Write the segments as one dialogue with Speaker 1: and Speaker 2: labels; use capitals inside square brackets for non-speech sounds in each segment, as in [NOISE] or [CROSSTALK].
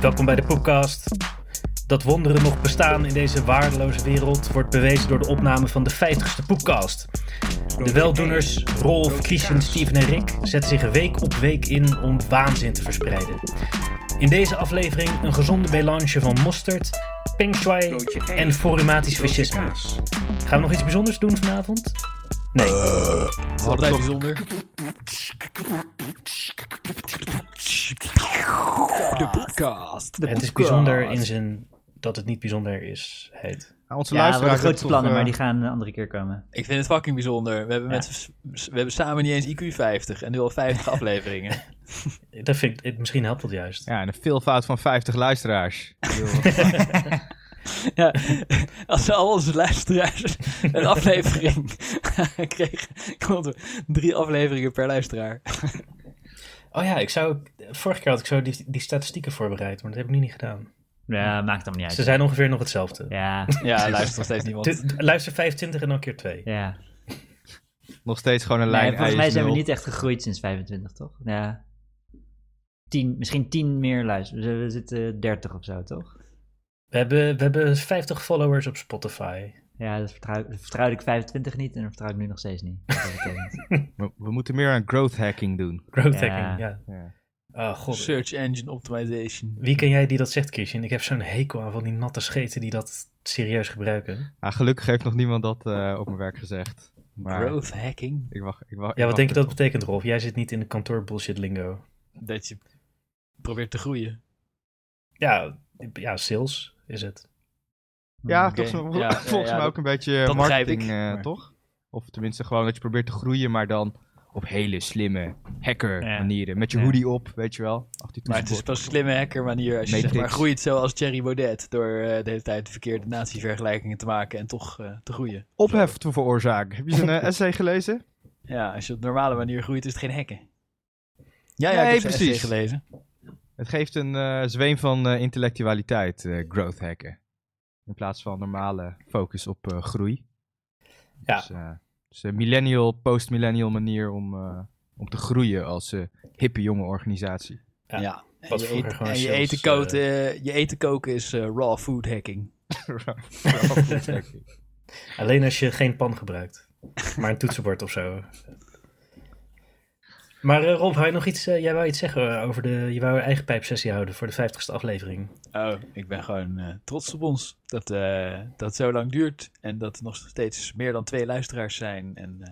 Speaker 1: Welkom bij de podcast. Dat wonderen nog bestaan in deze waardeloze wereld wordt bewezen door de opname van de 50ste Poepcast. De weldoeners Rolf, Christian, Steven en Rick zetten zich week op week in om waanzin te verspreiden. In deze aflevering een gezonde melange van mosterd, peng shui en formatisch fascisme. Gaan we nog iets bijzonders doen vanavond? Nee.
Speaker 2: Altijd bijzonder. De podcast.
Speaker 1: Het is bijzonder in zijn dat het niet bijzonder is, heet.
Speaker 3: Nou, onze
Speaker 4: Ja, we
Speaker 3: luisteraars
Speaker 4: hadden grote
Speaker 3: hebben
Speaker 4: plannen, maar
Speaker 3: eh,
Speaker 4: die gaan een andere keer komen.
Speaker 2: Ik vind het fucking bijzonder. We hebben,
Speaker 4: Ja.
Speaker 2: met, we hebben samen niet eens IQ 50 en nu al 50 [LAUGHS] afleveringen.
Speaker 1: Dat vind ik, misschien helpt dat juist.
Speaker 3: Ja, en een veelvoud van 50 luisteraars. [LAUGHS] [LAUGHS]
Speaker 2: ja, als al onze luisteraars een [LAUGHS] aflevering [LAUGHS] kregen, komt er drie afleveringen per luisteraar.
Speaker 1: Oh ja, ik zou, vorige keer had ik zo die, die statistieken voorbereid, maar dat heb ik nu niet gedaan.
Speaker 4: Ja, maakt allemaal niet
Speaker 1: Ze
Speaker 4: uit.
Speaker 1: zijn ongeveer nog hetzelfde.
Speaker 4: Ja,
Speaker 2: Ja, luistert nog steeds niemand.
Speaker 1: Luister 25 en dan keer 2.
Speaker 4: ja.
Speaker 3: Nog steeds gewoon een
Speaker 4: Nee,
Speaker 3: lijn
Speaker 4: volgens mij zijn we
Speaker 3: IS0.
Speaker 4: niet echt gegroeid sinds 25, toch? Ja. Tien, misschien 10 meer luisteren. We zitten 30 of zo, toch?
Speaker 1: We hebben, we hebben 50 followers op Spotify.
Speaker 4: Ja, dat vertrouw, vertrouwde ik 25 niet en dat vertrouw ik nu nog steeds niet. [LAUGHS]
Speaker 3: We, we moeten meer aan growth hacking doen.
Speaker 1: Growth
Speaker 4: Ja.
Speaker 1: hacking, ja.
Speaker 3: Ja.
Speaker 1: Oh god.
Speaker 2: Search Engine Optimization.
Speaker 1: Wie ken jij die dat zegt, Christian? Ik heb zo'n hekel aan van die natte scheten die dat serieus gebruiken.
Speaker 3: Ah, gelukkig heeft nog niemand dat eh, op mijn werk gezegd. Maar
Speaker 2: Growth hacking.
Speaker 3: ik wacht, ik wacht,
Speaker 1: Ja, wat denk je dat betekent, Rolf? Jij zit niet in de kantoor bullshit lingo.
Speaker 2: Dat je probeert te groeien.
Speaker 1: Ja, ja sales is het.
Speaker 3: Ja,
Speaker 2: Ja, [LAUGHS]
Speaker 3: volgens
Speaker 2: ja,
Speaker 3: mij
Speaker 2: ja,
Speaker 3: ook een beetje
Speaker 2: begrijp
Speaker 3: marketing,
Speaker 2: ik,
Speaker 3: eh, toch? Of tenminste gewoon dat je probeert te groeien, maar dan op hele slimme hacker
Speaker 4: Ja.
Speaker 3: manieren. Met je
Speaker 4: Ja.
Speaker 3: hoodie op, weet je wel. Die
Speaker 2: Maar het is pas een slimme hacker manier als je zeg maar groeit zoals Thierry Baudet. Door eh, de hele tijd verkeerde natievergelijkingen te maken en toch eh, te groeien.
Speaker 3: Ophef te veroorzaken. Heb je zijn eh, [LAUGHS] essay gelezen?
Speaker 2: Ja, als je op normale manier groeit is het geen hacken. Ja, ja,
Speaker 3: Nee,
Speaker 2: ik heb
Speaker 3: precies.
Speaker 2: essay gelezen.
Speaker 3: Het geeft een eh, zweem van eh, intellectualiteit, eh, growth hacken. In plaats van normale focus op eh, groei.
Speaker 1: Ja.
Speaker 3: Dus, eh, dus een millennial, post-millennial manier om, eh, om te groeien als eh, hippe jonge organisatie.
Speaker 1: Ja,
Speaker 2: Ja. En, je, en je, eten koken, je eten koken is eh, [LAUGHS] raw food hacking.
Speaker 1: Alleen als je geen pan gebruikt. Maar een toetsenbord of zo. Maar eh, Rolf, wou je nog iets, eh, jij wou iets zeggen over de, je wou een eigen pijpsessie houden voor de 50ste aflevering.
Speaker 2: Oh, ik ben gewoon eh, trots op ons. Dat, eh, dat zo lang duurt. En dat er nog steeds meer dan twee luisteraars zijn. En, eh,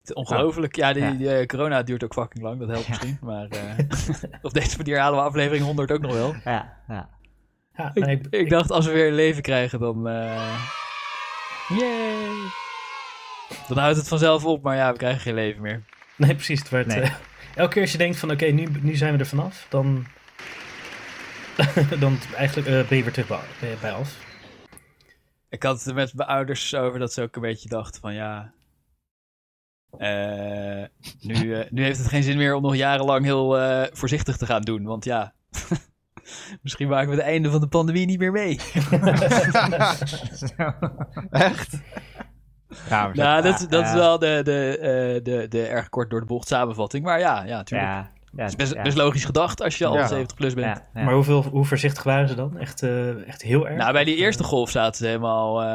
Speaker 2: het is ongelooflijk. Ja, die,
Speaker 4: Ja.
Speaker 2: die, eh, corona duurt ook fucking lang. Dat helpt
Speaker 4: Ja.
Speaker 2: misschien. Maar eh, [LAUGHS] op deze manier halen we aflevering 100 ook nog wel.
Speaker 4: Ja, ja.
Speaker 1: Ja,
Speaker 2: Ik, dacht, als we weer een leven krijgen, dan... eh yay! Dan houdt het vanzelf op. Maar ja, we krijgen geen leven meer. [LAUGHS]
Speaker 1: nee, precies. Het werd,
Speaker 4: Nee.
Speaker 1: eh, elke keer als je denkt van oké, nu, nu zijn we er vanaf, dan, [LAUGHS] dan eigenlijk eh, ben je weer terug bij, bij- bij af.
Speaker 2: Ik had het met mijn ouders over dat ze ook een beetje dachten van ja. eh, nu, eh, nu heeft het geen zin meer om nog jarenlang heel eh, voorzichtig te gaan doen. Want ja, [LAUGHS] misschien maken we het einde van de pandemie niet meer mee.
Speaker 3: Echt? Ja,
Speaker 2: nou, dat, dat is wel de, de, eh, de, de erg kort door de bocht samenvatting. Maar ja, ja, natuurlijk.
Speaker 4: Ja, ja,
Speaker 2: Het is best,
Speaker 4: ja.
Speaker 2: best logisch gedacht als je al
Speaker 3: Ja.
Speaker 2: 70 plus bent.
Speaker 4: Ja, ja.
Speaker 1: Maar hoeveel, hoe voorzichtig waren ze dan? Echt, eh, echt heel erg?
Speaker 2: Nou, bij die eerste golf zaten ze helemaal eh,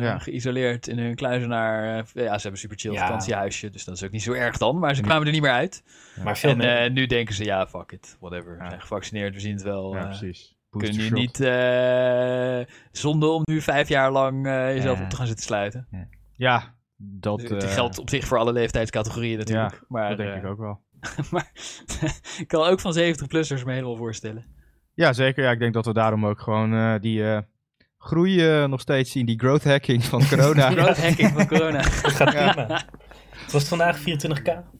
Speaker 3: Ja.
Speaker 2: geïsoleerd in hun kluizenaar. eh, ja, ze hebben een super chill
Speaker 1: Ja.
Speaker 2: vakantiehuisje, dus dat is ook niet zo erg dan. Maar ze kwamen er niet meer uit.
Speaker 1: Maar veel
Speaker 2: En
Speaker 1: meer.
Speaker 2: nu denken ze, ja, fuck it, whatever. We zijn gevaccineerd, we zien het wel.
Speaker 3: ja, precies.
Speaker 2: Nu
Speaker 3: shot.
Speaker 2: niet eh zonde om nu vijf jaar lang eh, jezelf
Speaker 4: Ja.
Speaker 2: op te gaan zitten sluiten.
Speaker 3: Ja, dat,
Speaker 2: Het
Speaker 3: eh,
Speaker 2: geldt op zich voor alle leeftijdscategorieën natuurlijk. maar
Speaker 3: dat denk ik ook wel. [LAUGHS]
Speaker 2: maar [LAUGHS] ik kan ook van 70-plussers me helemaal voorstellen.
Speaker 3: Ja, zeker. Ja, ik denk dat we daarom ook gewoon eh, die eh, groei eh, nog steeds zien. Die growth hacking van [LAUGHS] corona.
Speaker 2: Growth hacking van corona.
Speaker 1: Het gaat prima. Was het vandaag 24k?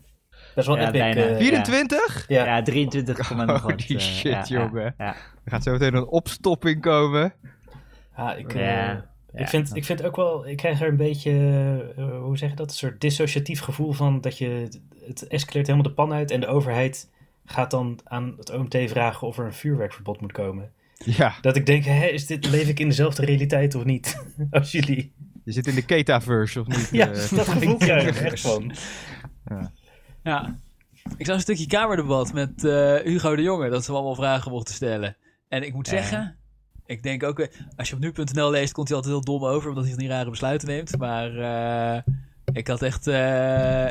Speaker 1: Dat is wel
Speaker 4: Ja,
Speaker 1: epic.
Speaker 4: bijna.
Speaker 1: eh,
Speaker 3: 24?
Speaker 1: ja.
Speaker 4: Ja, 23 [LAUGHS] komma nog wat.
Speaker 3: Holy
Speaker 4: eh,
Speaker 3: shit,
Speaker 4: ja,
Speaker 3: jongen.
Speaker 4: Ja, ja.
Speaker 3: Er gaat zo meteen een opstopping komen.
Speaker 1: Ja, ik, eh,
Speaker 4: Ja,
Speaker 1: ik,
Speaker 4: ja.
Speaker 1: vind, ik vind ook wel, ik krijg er een beetje, eh, hoe zeg je dat, een soort dissociatief gevoel van dat je, het escaleert helemaal de pan uit en de overheid gaat dan aan het OMT vragen of er een vuurwerkverbod moet komen.
Speaker 3: Ja,
Speaker 1: Dat ik denk, hè, is dit, leef ik in dezelfde realiteit of niet [LAUGHS] als jullie?
Speaker 3: Je zit in de Ketaverse, of niet?
Speaker 1: Ja,
Speaker 3: Eh,
Speaker 1: dat gevoel [LAUGHS] krijg ik echt van.
Speaker 2: Ja. Ik zag een stukje kamerdebat met eh, Hugo de Jonge, dat ze allemaal vragen mochten stellen. En ik moet
Speaker 1: Ja.
Speaker 2: zeggen, ik denk ook, eh, als je op nu.nl leest, komt hij altijd heel dom over, omdat hij van die rare besluiten neemt. Maar eh, ik had echt, eh,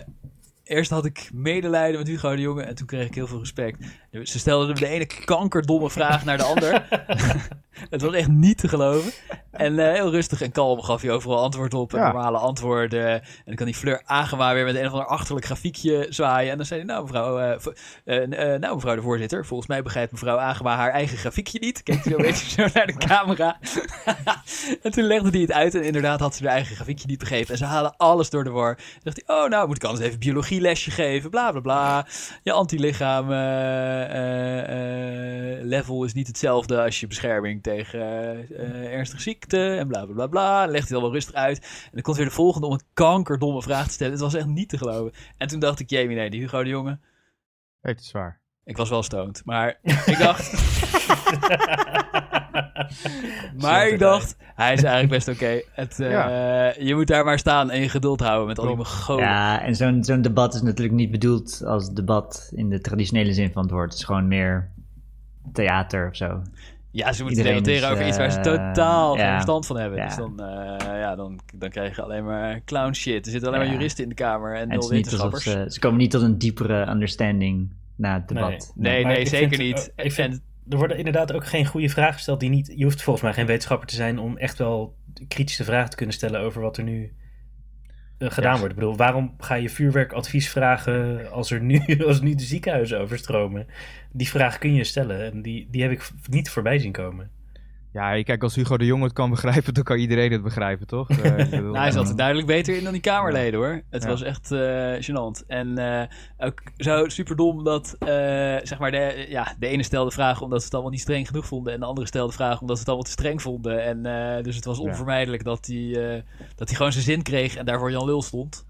Speaker 2: eerst had ik medelijden met Hugo de Jonge en toen kreeg ik heel veel respect. Ze stelden de ene kankerdomme vraag naar de ander. [LAUGHS] Het was echt niet te geloven. En eh, heel rustig en kalm gaf hij overal antwoord op. En
Speaker 3: Ja.
Speaker 2: normale antwoorden. En dan kan die Fleur Agema weer met een of ander achterlijk grafiekje zwaaien. En dan zei hij, nou mevrouw, eh, eh, nou mevrouw de voorzitter, volgens mij begrijpt mevrouw Agema haar eigen grafiekje niet. Hij zo een beetje zo naar de camera. [LAUGHS] en toen legde hij het uit. En inderdaad had ze haar eigen grafiekje niet begrepen. En ze halen alles door de war. Dan dacht hij, oh nou moet ik anders even biologielesje geven. Bla bla bla. Je antilichaam eh, eh, level is niet hetzelfde als je bescherming tegen eh, ernstige ziekte en bla bla bla bla. Dan legt hij het allemaal rustig uit. En dan komt weer de volgende om een kankerdomme vraag te stellen. Het was echt niet te geloven. En toen dacht ik, jee, nee, die Hugo de Jonge.
Speaker 3: Het zwaar.
Speaker 2: Ik was wel stoned, maar ik dacht... [LAUGHS] [LAUGHS] maar ik dacht, hij is eigenlijk best oké. Het, eh, Je moet daar maar staan en je geduld houden met al die.
Speaker 4: Ja, en zo'n zo'n debat is natuurlijk niet bedoeld als debat in de traditionele zin van het woord. Het is gewoon meer theater of zo.
Speaker 2: Ja, ze moeten
Speaker 4: Iedereen
Speaker 2: debatteren
Speaker 4: is,
Speaker 2: over iets waar ze
Speaker 4: eh,
Speaker 2: totaal geen verstand van hebben.
Speaker 4: Ja.
Speaker 2: Dus dan, eh, ja, dan, dan krijg je alleen maar clown shit. Er zitten alleen maar juristen in de kamer en
Speaker 4: En
Speaker 2: nul
Speaker 4: het is niet alsof
Speaker 2: wetenschappers.
Speaker 4: ze, ze komen niet tot een diepere understanding na het debat.
Speaker 2: Nee, nee, zeker
Speaker 1: vind-
Speaker 2: niet.
Speaker 1: ik vind- Er worden inderdaad ook geen goede vragen gesteld die niet... Je hoeft volgens mij geen wetenschapper te zijn om echt wel kritische vragen te kunnen stellen over wat er nu eh, gedaan wordt. Ik bedoel, waarom ga je vuurwerkadvies vragen als er nu, [LAUGHS] als nu de ziekenhuizen overstromen? Die vraag kun je stellen en die, die heb ik niet voorbij zien komen.
Speaker 3: Ja, kijk, als Hugo de Jong het kan begrijpen, dan kan iedereen het begrijpen, toch? [LAUGHS]
Speaker 2: Nou, hij zat er duidelijk beter in dan die Kamerleden hoor. Het
Speaker 3: Ja.
Speaker 2: was echt eh gênant. En eh, ook zo superdom dat zeg maar de, ja, de ene stelde vragen omdat ze het allemaal niet streng genoeg vonden. En de andere stelde vragen omdat ze het allemaal te streng vonden. En dus het was
Speaker 3: Ja.
Speaker 2: onvermijdelijk dat hij, dat hij gewoon zijn zin kreeg en daarvoor Jan Lul stond.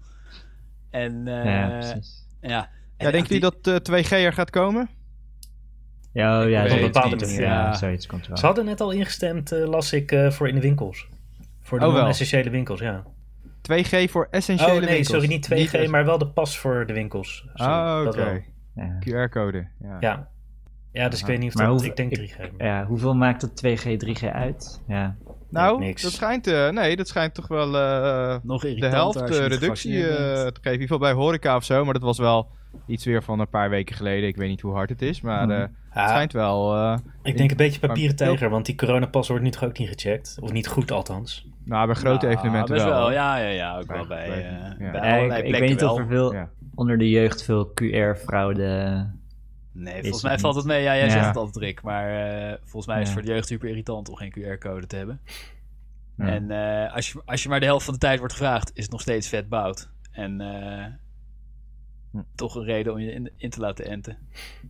Speaker 2: En
Speaker 4: Ja,
Speaker 2: ja,
Speaker 4: precies.
Speaker 3: Ja,
Speaker 2: En
Speaker 3: denkt
Speaker 2: die-
Speaker 3: u dat eh 2G er gaat komen?
Speaker 4: Ja, oh, ja, zoiets
Speaker 2: ja.
Speaker 4: ja, zoiets komt wel.
Speaker 1: Ze hadden net al ingestemd, eh, las ik, eh, voor in de winkels. Voor de
Speaker 3: Oh, wel.
Speaker 1: non-essentiële winkels, ja.
Speaker 3: 2G voor essentiële
Speaker 1: Oh nee,
Speaker 3: winkels.
Speaker 1: sorry, niet 2G,
Speaker 3: Niet-
Speaker 1: maar wel de pas voor de winkels. Sorry, dat wel.
Speaker 3: oké.
Speaker 4: Ja.
Speaker 3: QR-code. Ja.
Speaker 1: Ja. ja, dus ik weet niet of dat...
Speaker 4: hoe-
Speaker 1: ik denk
Speaker 4: ik-
Speaker 1: 3G.
Speaker 4: Ja, hoeveel maakt het 2G, 3G uit? Ja.
Speaker 3: Nou,
Speaker 1: Niks.
Speaker 3: dat schijnt, eh, nee, dat schijnt toch wel eh,
Speaker 2: nog
Speaker 3: de helft reductie eh, te geven. In ieder geval bij horeca of zo, maar dat was wel iets weer van een paar weken geleden. Ik weet niet hoe hard het is, maar
Speaker 4: Hmm.
Speaker 1: Ja,
Speaker 3: het schijnt wel... eh,
Speaker 1: ik denk een beetje papieren
Speaker 3: Maar-
Speaker 1: tijger, want die coronapas wordt nu toch ook niet gecheckt? Of niet goed althans.
Speaker 3: nou, bij grote
Speaker 2: Ja,
Speaker 3: evenementen
Speaker 2: best
Speaker 3: wel.
Speaker 2: Ja, ja, ja, ook
Speaker 3: Bij-
Speaker 2: wel bij,
Speaker 3: bij-
Speaker 2: eh,
Speaker 3: ja.
Speaker 2: bij
Speaker 4: Ja,
Speaker 2: allerlei
Speaker 4: ik, ik
Speaker 2: plekken
Speaker 4: weet niet
Speaker 2: wel.
Speaker 4: of er veel
Speaker 3: Ja.
Speaker 4: onder de jeugd veel QR-fraude...
Speaker 2: Nee,
Speaker 4: Is
Speaker 2: volgens mij valt het
Speaker 4: niet.
Speaker 2: mee. Ja, jij
Speaker 4: Ja.
Speaker 2: zegt het altijd, Rick. Maar eh, volgens mij is het voor de jeugd super irritant om geen QR-code te hebben.
Speaker 3: Ja.
Speaker 2: En eh, als, je, als je maar de helft van de tijd wordt gevraagd, is het nog steeds vet bout. En. Toch een reden om je in, in te laten enten.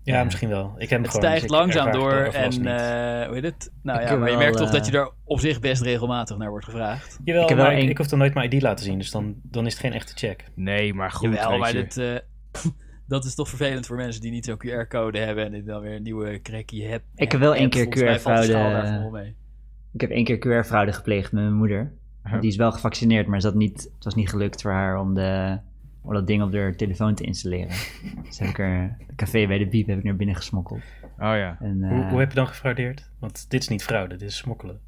Speaker 1: Ja,
Speaker 4: Ja.
Speaker 1: misschien wel. Ik heb
Speaker 2: Het
Speaker 1: gewoon,
Speaker 2: stijgt
Speaker 1: dus ik
Speaker 2: langzaam door. En eh, hoe heet het? Nou
Speaker 4: Ik
Speaker 2: ja, maar je merkt toch
Speaker 4: eh,
Speaker 2: dat je er op zich best regelmatig naar wordt gevraagd.
Speaker 1: Jawel,
Speaker 4: ik heb
Speaker 1: maar
Speaker 4: wel
Speaker 1: ik,
Speaker 4: één-
Speaker 1: ik hoef dan nooit mijn ID laten zien, dus dan, dan is het geen echte check.
Speaker 3: Nee, maar goed,
Speaker 2: Jawel,
Speaker 3: weet
Speaker 2: maar
Speaker 3: je.
Speaker 2: dit, eh, [LAUGHS] dat is toch vervelend voor mensen die niet zo'n QR-code hebben en die dan weer een nieuwe cracky hebben.
Speaker 4: Ik heb wel één keer QR-fraude-. Ik heb één keer QR-fraude gepleegd met mijn moeder. Die is wel gevaccineerd, maar zat niet, het was niet gelukt voor haar om, de, om dat ding op haar telefoon te installeren. [LAUGHS] Dus heb ik er, de café bij de Biep heb ik naar binnen gesmokkeld.
Speaker 3: Oh ja.
Speaker 4: En,
Speaker 1: Hoe,
Speaker 4: eh,
Speaker 1: hoe heb je dan gefraudeerd? Want dit is niet fraude, dit is smokkelen.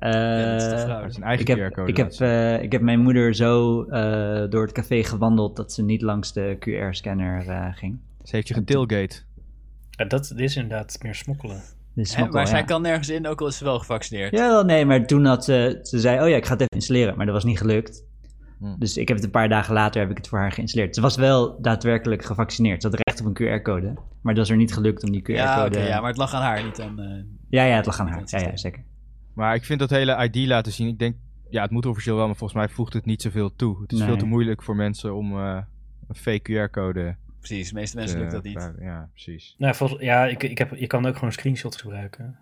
Speaker 2: Ja, dat is de fraude.
Speaker 3: Dat is een eigen
Speaker 4: ik, heb,
Speaker 3: QR-code.
Speaker 4: ik, heb, eh, ik heb mijn moeder zo eh, door het café gewandeld dat ze niet langs de QR-scanner eh, ging.
Speaker 3: Ze heeft je getailgate.
Speaker 1: Ja, dat dit is inderdaad meer smokkelen.
Speaker 4: Dus
Speaker 2: maar zij kan nergens in, ook al is ze wel gevaccineerd.
Speaker 4: Ja, wel, nee, maar toen had ze, ze zei, oh ja, ik ga het even installeren, maar dat was niet gelukt.
Speaker 3: Hm.
Speaker 4: Dus ik heb het een paar dagen later heb ik het voor haar geïnstalleerd. Ze was wel daadwerkelijk gevaccineerd. Ze had recht op een QR-code, maar het was er niet gelukt om die QR-code...
Speaker 2: Ja, oké, ja, maar het lag aan haar, niet aan... eh,
Speaker 4: ja, ja, het lag aan haar. Ja, ja, zeker.
Speaker 3: Maar ik vind dat hele ID laten zien, ik denk, ja, het moet officieel wel, maar volgens mij voegt het niet zoveel toe. Het is
Speaker 4: Nee.
Speaker 3: veel te moeilijk voor mensen om eh, een fake QR-code
Speaker 2: precies, de meeste mensen lukt dat niet.
Speaker 3: Ja, precies.
Speaker 1: Nou, volgens, ja, ik, ik heb, je kan ook gewoon screenshots gebruiken.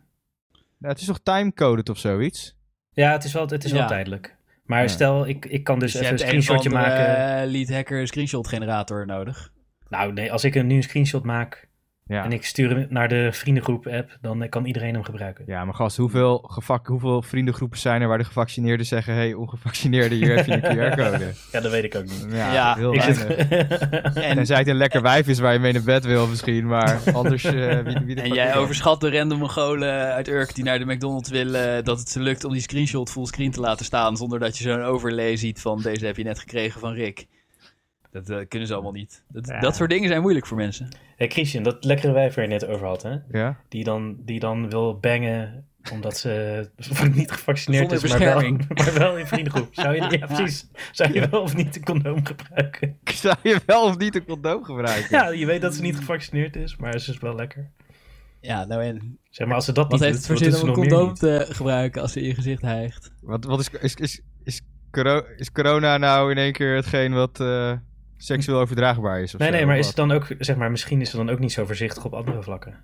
Speaker 3: Ja, het is toch timecoded of zoiets?
Speaker 1: Ja, het is wel, het is wel tijdelijk. Maar
Speaker 3: Ja.
Speaker 1: stel, ik, ik kan dus,
Speaker 2: Dus
Speaker 1: even een
Speaker 2: een
Speaker 1: screenshotje
Speaker 2: andere
Speaker 1: maken.
Speaker 2: eh, lead hacker screenshot generator nodig.
Speaker 1: Nou nee, als ik een, nu een screenshot maak
Speaker 3: Ja.
Speaker 1: En ik stuur hem naar de vriendengroep-app, dan kan iedereen hem gebruiken.
Speaker 3: Ja, maar gast, hoeveel, gevak, hoeveel vriendengroepen zijn er waar de gevaccineerden zeggen... hey, ongevaccineerden, hier heb je een [LAUGHS] QR-code.
Speaker 1: Ja, dat weet ik ook niet.
Speaker 3: Ja,
Speaker 2: Ja,
Speaker 3: heel
Speaker 1: Ik
Speaker 3: weinig.
Speaker 1: zit...
Speaker 2: En,
Speaker 3: Tenzij het een lekker wijf is waar je mee naar bed wil misschien, maar [LAUGHS] anders eh, wie, wie de
Speaker 2: en jij overschat de random Mongolen uit Urk die naar de McDonald's willen... dat het ze lukt om die screenshot fullscreen te laten staan... zonder dat je zo'n overlay ziet van deze heb je net gekregen van Rick. Dat eh, kunnen ze allemaal niet. Dat,
Speaker 4: Ja.
Speaker 2: dat soort dingen zijn moeilijk voor mensen.
Speaker 1: Hey Christian, dat lekkere wijf waar je net over had, hè?
Speaker 3: Ja?
Speaker 1: Die dan, die dan wil bangen omdat ze [LAUGHS] niet gevaccineerd
Speaker 2: Zonder
Speaker 1: is, maar wel,
Speaker 2: bescherming. [LAUGHS]
Speaker 1: maar wel in vriendengroep. Zou je, [LAUGHS] ja, precies. Zou je wel of niet een condoom gebruiken?
Speaker 3: Zou je wel of niet een condoom gebruiken?
Speaker 1: Ja, je weet dat ze niet gevaccineerd is, maar ze is wel lekker.
Speaker 2: Ja, nou en...
Speaker 1: Zeg maar, als ze dat
Speaker 2: Wat
Speaker 1: niet
Speaker 2: heeft het
Speaker 1: doet, wat
Speaker 2: zin om een condoom te gebruiken als ze in je gezicht hijgt?
Speaker 3: Wat, wat is, is, is, is, coro- is corona nou in één keer hetgeen wat eh, seksueel overdraagbaar is? Of
Speaker 1: Nee,
Speaker 3: zo,
Speaker 1: nee, maar
Speaker 3: of
Speaker 1: is het dan ook, zeg maar, misschien is ze dan ook niet zo voorzichtig op andere vlakken.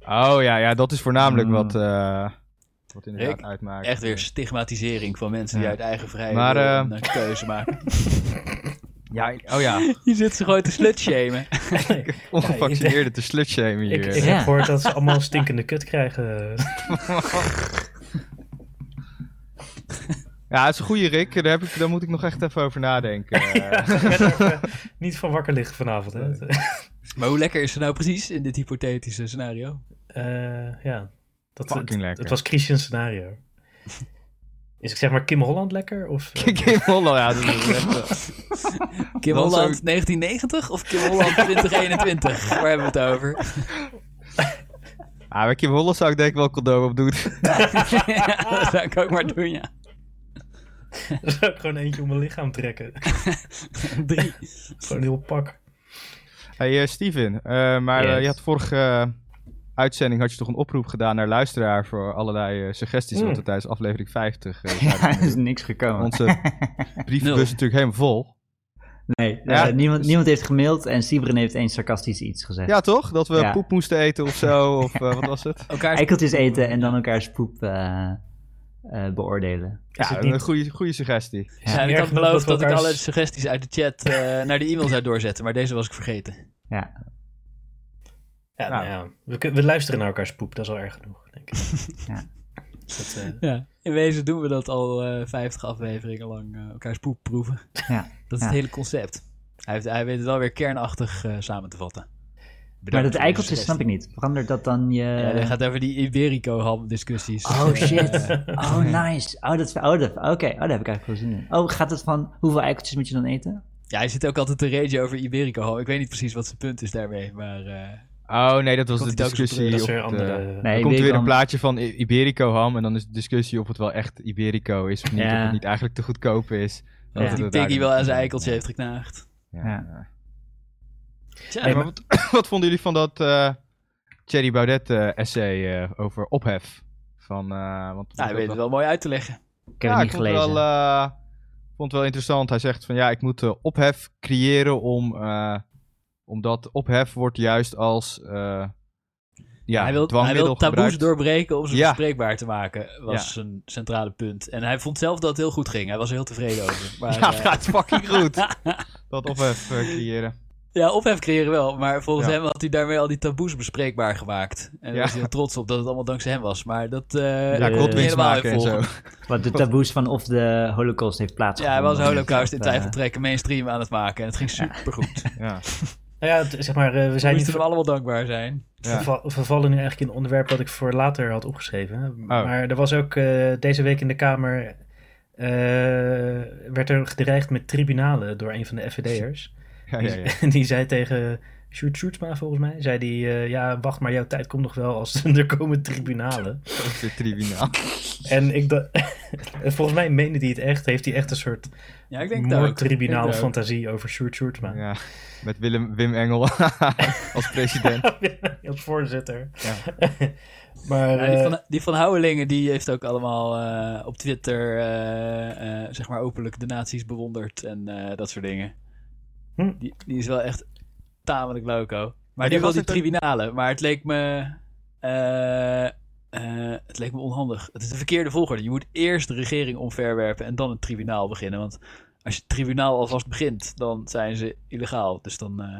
Speaker 3: Oh ja, ja, dat is voornamelijk
Speaker 4: Mm.
Speaker 3: wat, eh, wat inderdaad
Speaker 2: Rick,
Speaker 3: uitmaakt.
Speaker 2: Echt weer stigmatisering van mensen die uit eigen vrije
Speaker 3: Maar, eh,
Speaker 2: een eh, keuze maken. [LAUGHS]
Speaker 3: Ja, oh ja, [LAUGHS]
Speaker 2: Je zit ze gewoon te slutshamen. [LAUGHS]
Speaker 3: ongevaccineerden te slutshamen
Speaker 1: Ik,
Speaker 3: hier.
Speaker 1: ik
Speaker 4: Ja.
Speaker 1: heb gehoord dat ze allemaal een stinkende kut krijgen.
Speaker 3: Ja, het is een goede Rick. Daar, heb ik, daar moet ik nog echt even over nadenken. [LAUGHS]
Speaker 1: Er even niet van wakker liggen vanavond. Hè? [LAUGHS]
Speaker 2: Maar hoe lekker is ze nou precies in dit hypothetische scenario?
Speaker 1: Eh, ja, dat,
Speaker 3: Fucking
Speaker 1: het,
Speaker 3: lekker.
Speaker 1: Het was Christian scenario. Is ik zeg maar Kim Holland lekker? Of, eh,
Speaker 3: in Holland, ja. Dat is [LAUGHS] echt,
Speaker 2: Kim Holland
Speaker 3: zou
Speaker 2: 1990 of Kim Holland 2021? Waar hebben we het over?
Speaker 3: ah, bij Kim Holland zou ik denk ik wel een condoom op doen.
Speaker 2: ja, dat zou ik ook maar doen, ja.
Speaker 1: Dan [LAUGHS] zou ik gewoon eentje om mijn lichaam trekken. [LAUGHS]
Speaker 2: Drie.
Speaker 1: Gewoon een heel pak.
Speaker 3: Hey eh, Steven, eh, maar eh,
Speaker 4: Yes.
Speaker 3: je had vorige uitzending had je toch een oproep gedaan naar luisteraar voor allerlei suggesties,
Speaker 1: Mm.
Speaker 3: want er [LAUGHS] tijdens aflevering 50 eh,
Speaker 4: Ja, er is niks gekomen.
Speaker 3: onze brievenbus
Speaker 2: Nul.
Speaker 3: natuurlijk helemaal vol.
Speaker 4: Nee,
Speaker 3: Ja,
Speaker 4: niemand,
Speaker 3: dus-
Speaker 4: niemand heeft gemaild en Sibren heeft eens sarcastisch iets gezegd.
Speaker 3: Ja, toch? Dat we
Speaker 4: Ja.
Speaker 3: poep moesten eten of zo, of eh, wat was het?
Speaker 2: Elkaar
Speaker 4: Eikeltjes eten en dan elkaars poep eh, eh, beoordelen.
Speaker 1: Is
Speaker 3: Ja,
Speaker 1: het
Speaker 3: een goede, goede suggestie.
Speaker 2: Ja, ik had beloofd
Speaker 1: dat
Speaker 2: ik alle suggesties uit de chat eh, [LAUGHS] naar de e-mail zou doorzetten, maar deze was ik vergeten.
Speaker 4: Ja,
Speaker 1: Ja,
Speaker 3: Nou.
Speaker 1: nou ja. We, we luisteren naar elkaars poep, dat is al erg genoeg, denk ik. [LAUGHS]
Speaker 4: Ja.
Speaker 1: Dat, eh,
Speaker 2: Ja. In wezen doen we dat al eh 50 afleveringen lang eh, elkaars poep proeven.
Speaker 4: ja. [LAUGHS]
Speaker 2: Dat is
Speaker 4: Ja.
Speaker 2: het hele concept. Hij, heeft, hij weet het wel weer kernachtig eh, samen te vatten.
Speaker 4: Maar dat eikeltje snap ik niet. Verandert dat dan je...
Speaker 2: Ja, dit gaat over die Iberico-ham-discussies.
Speaker 4: Oh shit. [LAUGHS] Oh nice. Oh, dat, oh, dat, oké. Oh, daar heb ik eigenlijk wel zin in. Oh, gaat het van hoeveel eikeltjes moet je dan eten?
Speaker 2: ja, hij zit ook altijd te rage over Iberico-ham. Ik weet niet precies wat zijn punt is daarmee, maar... eh,
Speaker 3: Oh nee, dat was
Speaker 2: Komt
Speaker 3: de
Speaker 2: op
Speaker 3: discussie.
Speaker 1: dat
Speaker 3: op de-
Speaker 1: andere...
Speaker 4: Nee,
Speaker 3: er komt weer een plaatje van Iberico ham en dan is de discussie of het wel echt Iberico is of niet.
Speaker 4: Ja.
Speaker 3: Of het niet eigenlijk te goedkoop is.
Speaker 4: Ja.
Speaker 3: Dat
Speaker 2: die Piggy wel aan zijn
Speaker 3: Ja.
Speaker 2: eikeltje heeft geknaagd.
Speaker 3: Ja.
Speaker 4: Ja.
Speaker 3: ja.
Speaker 2: Tja,
Speaker 3: Hey, maar wat, [COUGHS] wat vonden jullie van dat eh Thierry Baudet eh, essay eh, over ophef? Van, eh, want,
Speaker 2: hij weet het wel mooi uit te leggen.
Speaker 4: Ik heb
Speaker 3: ja,
Speaker 4: het niet
Speaker 3: vond het
Speaker 4: gelezen.
Speaker 3: wel, eh, vond het wel interessant. Hij zegt van ja, ik moet ophef creëren om, eh, omdat ophef wordt juist als eh ja,
Speaker 2: hij wil, hij
Speaker 3: dwangmiddel
Speaker 2: wil taboes
Speaker 3: gebruikt.
Speaker 2: doorbreken om ze
Speaker 3: Ja.
Speaker 2: bespreekbaar te maken, was
Speaker 3: Ja.
Speaker 2: zijn centrale punt. En hij vond zelf dat het heel goed ging. Hij was er heel tevreden over. [LAUGHS] Maar,
Speaker 3: Ja, het gaat fucking goed. [LAUGHS] dat ophef creëren.
Speaker 2: Ja, ophef creëren wel. Maar volgens
Speaker 3: Ja.
Speaker 2: hem had hij daarmee al die taboes bespreekbaar gemaakt. En daar
Speaker 3: Ja.
Speaker 2: was hij heel trots op dat het allemaal dankzij hem was. Maar dat eh
Speaker 3: Ja,
Speaker 4: Eh,
Speaker 3: Godwins
Speaker 2: helemaal
Speaker 3: maken en zo. [LAUGHS]
Speaker 4: Wat de taboes van of de holocaust heeft
Speaker 2: Ja,
Speaker 4: plaatsgevonden.
Speaker 2: hij was Holocaust in
Speaker 4: eh,
Speaker 2: twijfel trekken, mainstream aan het maken. En het ging supergoed. [LAUGHS]
Speaker 3: Ja.
Speaker 1: Nou ja, het- zeg maar, eh, we
Speaker 2: We
Speaker 1: zijn nu
Speaker 2: moesten hem allemaal dankbaar zijn.
Speaker 3: Ja.
Speaker 1: verva- vervallen nu eigenlijk in een onderwerp wat ik voor later had opgeschreven.
Speaker 3: Oh.
Speaker 1: Maar er was ook eh, deze week in de Kamer... eh, werd er gedreigd met tribunalen door een van de FVD'ers.
Speaker 3: Ja, ja, ja. [LAUGHS]
Speaker 1: Die, die zei tegen Sjoerd Sjoerdsma, volgens mij, zei die, eh, ja, wacht maar, jouw tijd komt nog wel als [LAUGHS] er komen tribunalen.
Speaker 3: Weer tribunaal.
Speaker 1: En ik dacht, [LAUGHS] volgens mij meende hij het echt, heeft hij echt een soort
Speaker 2: Ja, ik denk
Speaker 1: fantasie over Sjoerd Sjoerdsma.
Speaker 3: Ja, met Willem, Wim Engel als president.
Speaker 1: Als voorzitter.
Speaker 3: Ja.
Speaker 1: maar,
Speaker 2: Ja, die,
Speaker 1: eh,
Speaker 2: van, die van Houwelingen, die heeft ook allemaal eh, op Twitter, eh, eh, zeg maar, openlijk de nazi's bewonderd en eh, dat soort dingen.
Speaker 1: Hm.
Speaker 2: Die, die is wel echt tamelijk loco. Maar
Speaker 3: die
Speaker 2: die wil
Speaker 3: was
Speaker 2: die tribunalen, maar het leek me... eh, eh, het leek me onhandig. Het is de verkeerde volgorde. Je moet eerst de regering omverwerpen en dan het tribunaal beginnen. Want als je het tribunaal alvast begint, dan zijn ze illegaal. Dus dan... eh,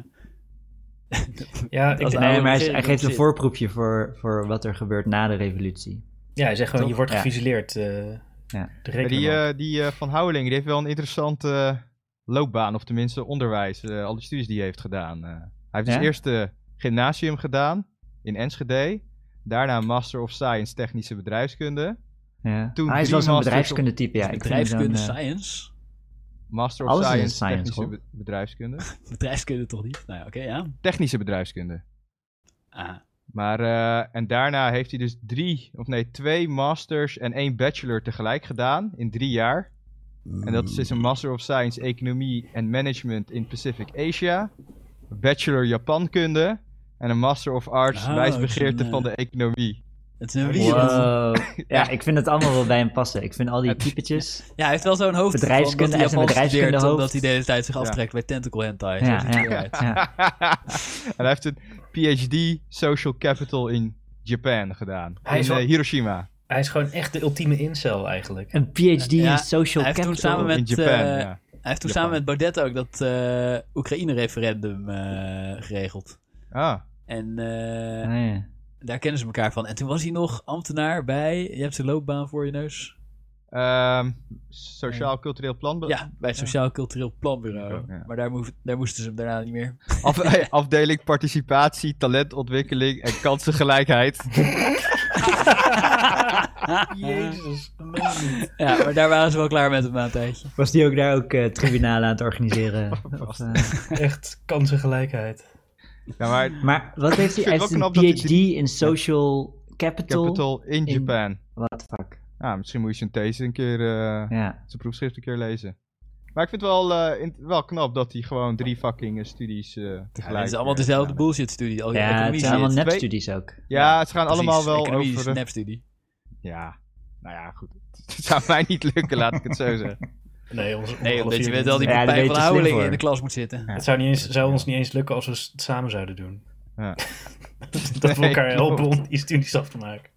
Speaker 2: [LAUGHS]
Speaker 1: Ja, [LAUGHS] ik,
Speaker 4: Nee, maar hij, geeft een voorproefje voor, voor wat er gebeurt na de revolutie.
Speaker 1: ja, hij zegt gewoon,
Speaker 4: Toch?
Speaker 1: je wordt
Speaker 4: Ja. Ja.
Speaker 3: Maar
Speaker 1: reken
Speaker 3: die,
Speaker 1: maar.
Speaker 3: die Van Houweling, die heeft wel een interessante loopbaan, of tenminste onderwijs, eh, al die studies die hij heeft gedaan. Eh, hij heeft dus
Speaker 4: Ja?
Speaker 3: eerst de gymnasium gedaan in Enschede, daarna Master of Science Technische Bedrijfskunde,
Speaker 4: Ja.
Speaker 3: Toen
Speaker 4: hij is wel zo'n bedrijfskunde-type, ja.
Speaker 2: Bedrijfskunde,
Speaker 4: eh,
Speaker 2: science.
Speaker 3: Master of
Speaker 4: Alles
Speaker 3: Science,
Speaker 4: science,
Speaker 3: Technische be- Bedrijfskunde, [LAUGHS]
Speaker 2: Bedrijfskunde toch niet? Nou ja, oké, ja.
Speaker 3: Technische Bedrijfskunde.
Speaker 2: Ah.
Speaker 3: Maar, eh, en daarna heeft hij dus drie, of nee, twee masters en één bachelor tegelijk gedaan in drie jaar. En dat is dus een Master of Science Economie en Management in Pacific Asia, Bachelor Japankunde en een Master of Arts
Speaker 2: Oh,
Speaker 3: wijsbegeerte
Speaker 2: een,
Speaker 3: van
Speaker 2: eh,
Speaker 3: de economie.
Speaker 2: Het is een.
Speaker 4: Wow. Ja, ik vind het allemaal wel bij hem passen. Ik vind al die typetjes...
Speaker 2: Ja, hij heeft wel zo'n hoofd
Speaker 4: Bedrijfskunde, hij
Speaker 2: dat
Speaker 4: is een
Speaker 2: hij Japans studeert,
Speaker 4: bedrijfskundehoofd.
Speaker 2: omdat hij de hele tijd zich
Speaker 3: Ja.
Speaker 2: aftrekt bij tentacle hentai.
Speaker 4: Ja, ja. [LAUGHS]
Speaker 3: en hij heeft een PhD Social Capital in Japan gedaan.
Speaker 1: Hij is
Speaker 3: in
Speaker 1: wel-
Speaker 3: eh, Hiroshima.
Speaker 1: Hij is gewoon echt de ultieme incel eigenlijk.
Speaker 4: Een PhD
Speaker 2: Ja,
Speaker 4: in social
Speaker 2: hij heeft toen
Speaker 4: capital.
Speaker 2: samen met-
Speaker 3: in Japan,
Speaker 2: eh,
Speaker 3: ja.
Speaker 2: Hij heeft toen
Speaker 3: Japan.
Speaker 2: samen met Baudet ook dat eh, Oekraïne-referendum eh, geregeld.
Speaker 3: Ah,
Speaker 2: En eh,
Speaker 4: Ah,
Speaker 2: daar kennen ze elkaar van. En toen was hij nog ambtenaar bij... Je hebt zijn loopbaan voor je neus.
Speaker 3: ehm, Sociaal Cultureel Plan.
Speaker 2: Ja, bij het Sociaal Cultureel Planbureau.
Speaker 3: Ja.
Speaker 2: Maar daar, moef- daar moesten ze hem daarna niet meer.
Speaker 3: Af- [LAUGHS] afdeling Participatie, Talentontwikkeling en Kansengelijkheid. [LAUGHS] [LAUGHS]
Speaker 1: Jezus.
Speaker 2: Ja, maar daar waren ze wel klaar met hem na een tijdje.
Speaker 4: Was die ook daar ook eh, tribunalen aan het organiseren? [LAUGHS] Of, eh,
Speaker 1: Echt [LAUGHS] kansengelijkheid.
Speaker 3: Ja, maar
Speaker 4: maar wat heeft hij? Hij
Speaker 3: het
Speaker 4: heeft een PhD in social capital.
Speaker 3: Capital in
Speaker 4: in-
Speaker 3: Japan.
Speaker 4: What the fuck?
Speaker 3: Ja, misschien moet je zijn these een keer, eh,
Speaker 4: Ja.
Speaker 3: zijn proefschrift een keer lezen. Maar ik vind het wel, eh, in- wel knap dat hij gewoon drie fucking studies eh tegelijk...
Speaker 2: Ja, het is allemaal dezelfde bullshit-studie.
Speaker 4: Ja, het
Speaker 2: economie
Speaker 4: zijn allemaal nepstudies ook.
Speaker 3: Ja, ze gaan
Speaker 2: Precies,
Speaker 3: allemaal wel
Speaker 2: economie is
Speaker 3: over...
Speaker 2: een
Speaker 3: eh,
Speaker 2: nepstudie.
Speaker 3: Ja, nou ja, goed. Het [LAUGHS] zou mij niet lukken, laat ik het zo zeggen. [LAUGHS]
Speaker 1: Nee, ons,
Speaker 2: Nee, omdat je weet wel die.
Speaker 4: Ja,
Speaker 2: van in de klas moet zitten.
Speaker 1: Het zou, niet eens, zou ons niet eens lukken als we het samen zouden doen.
Speaker 3: Ja. [LAUGHS]
Speaker 1: dat we
Speaker 3: Nee,
Speaker 1: elkaar
Speaker 3: klopt.
Speaker 1: helpen om die studies af te maken.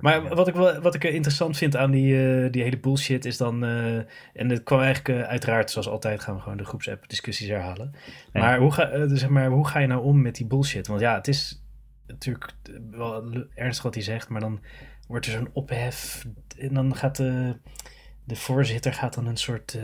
Speaker 1: Maar wat ik, wel, wat ik interessant vind aan die, eh, die hele bullshit is dan... eh, en het kwam eigenlijk eh, uiteraard, zoals altijd gaan we gewoon de groepsapp discussies herhalen.
Speaker 4: Ja.
Speaker 1: Maar, hoe ga, zeg maar hoe ga je nou om met die bullshit? Want ja, het is natuurlijk wel ernstig wat hij zegt, maar dan wordt er zo'n ophef. En dan gaat de, de voorzitter gaat dan een soort eh,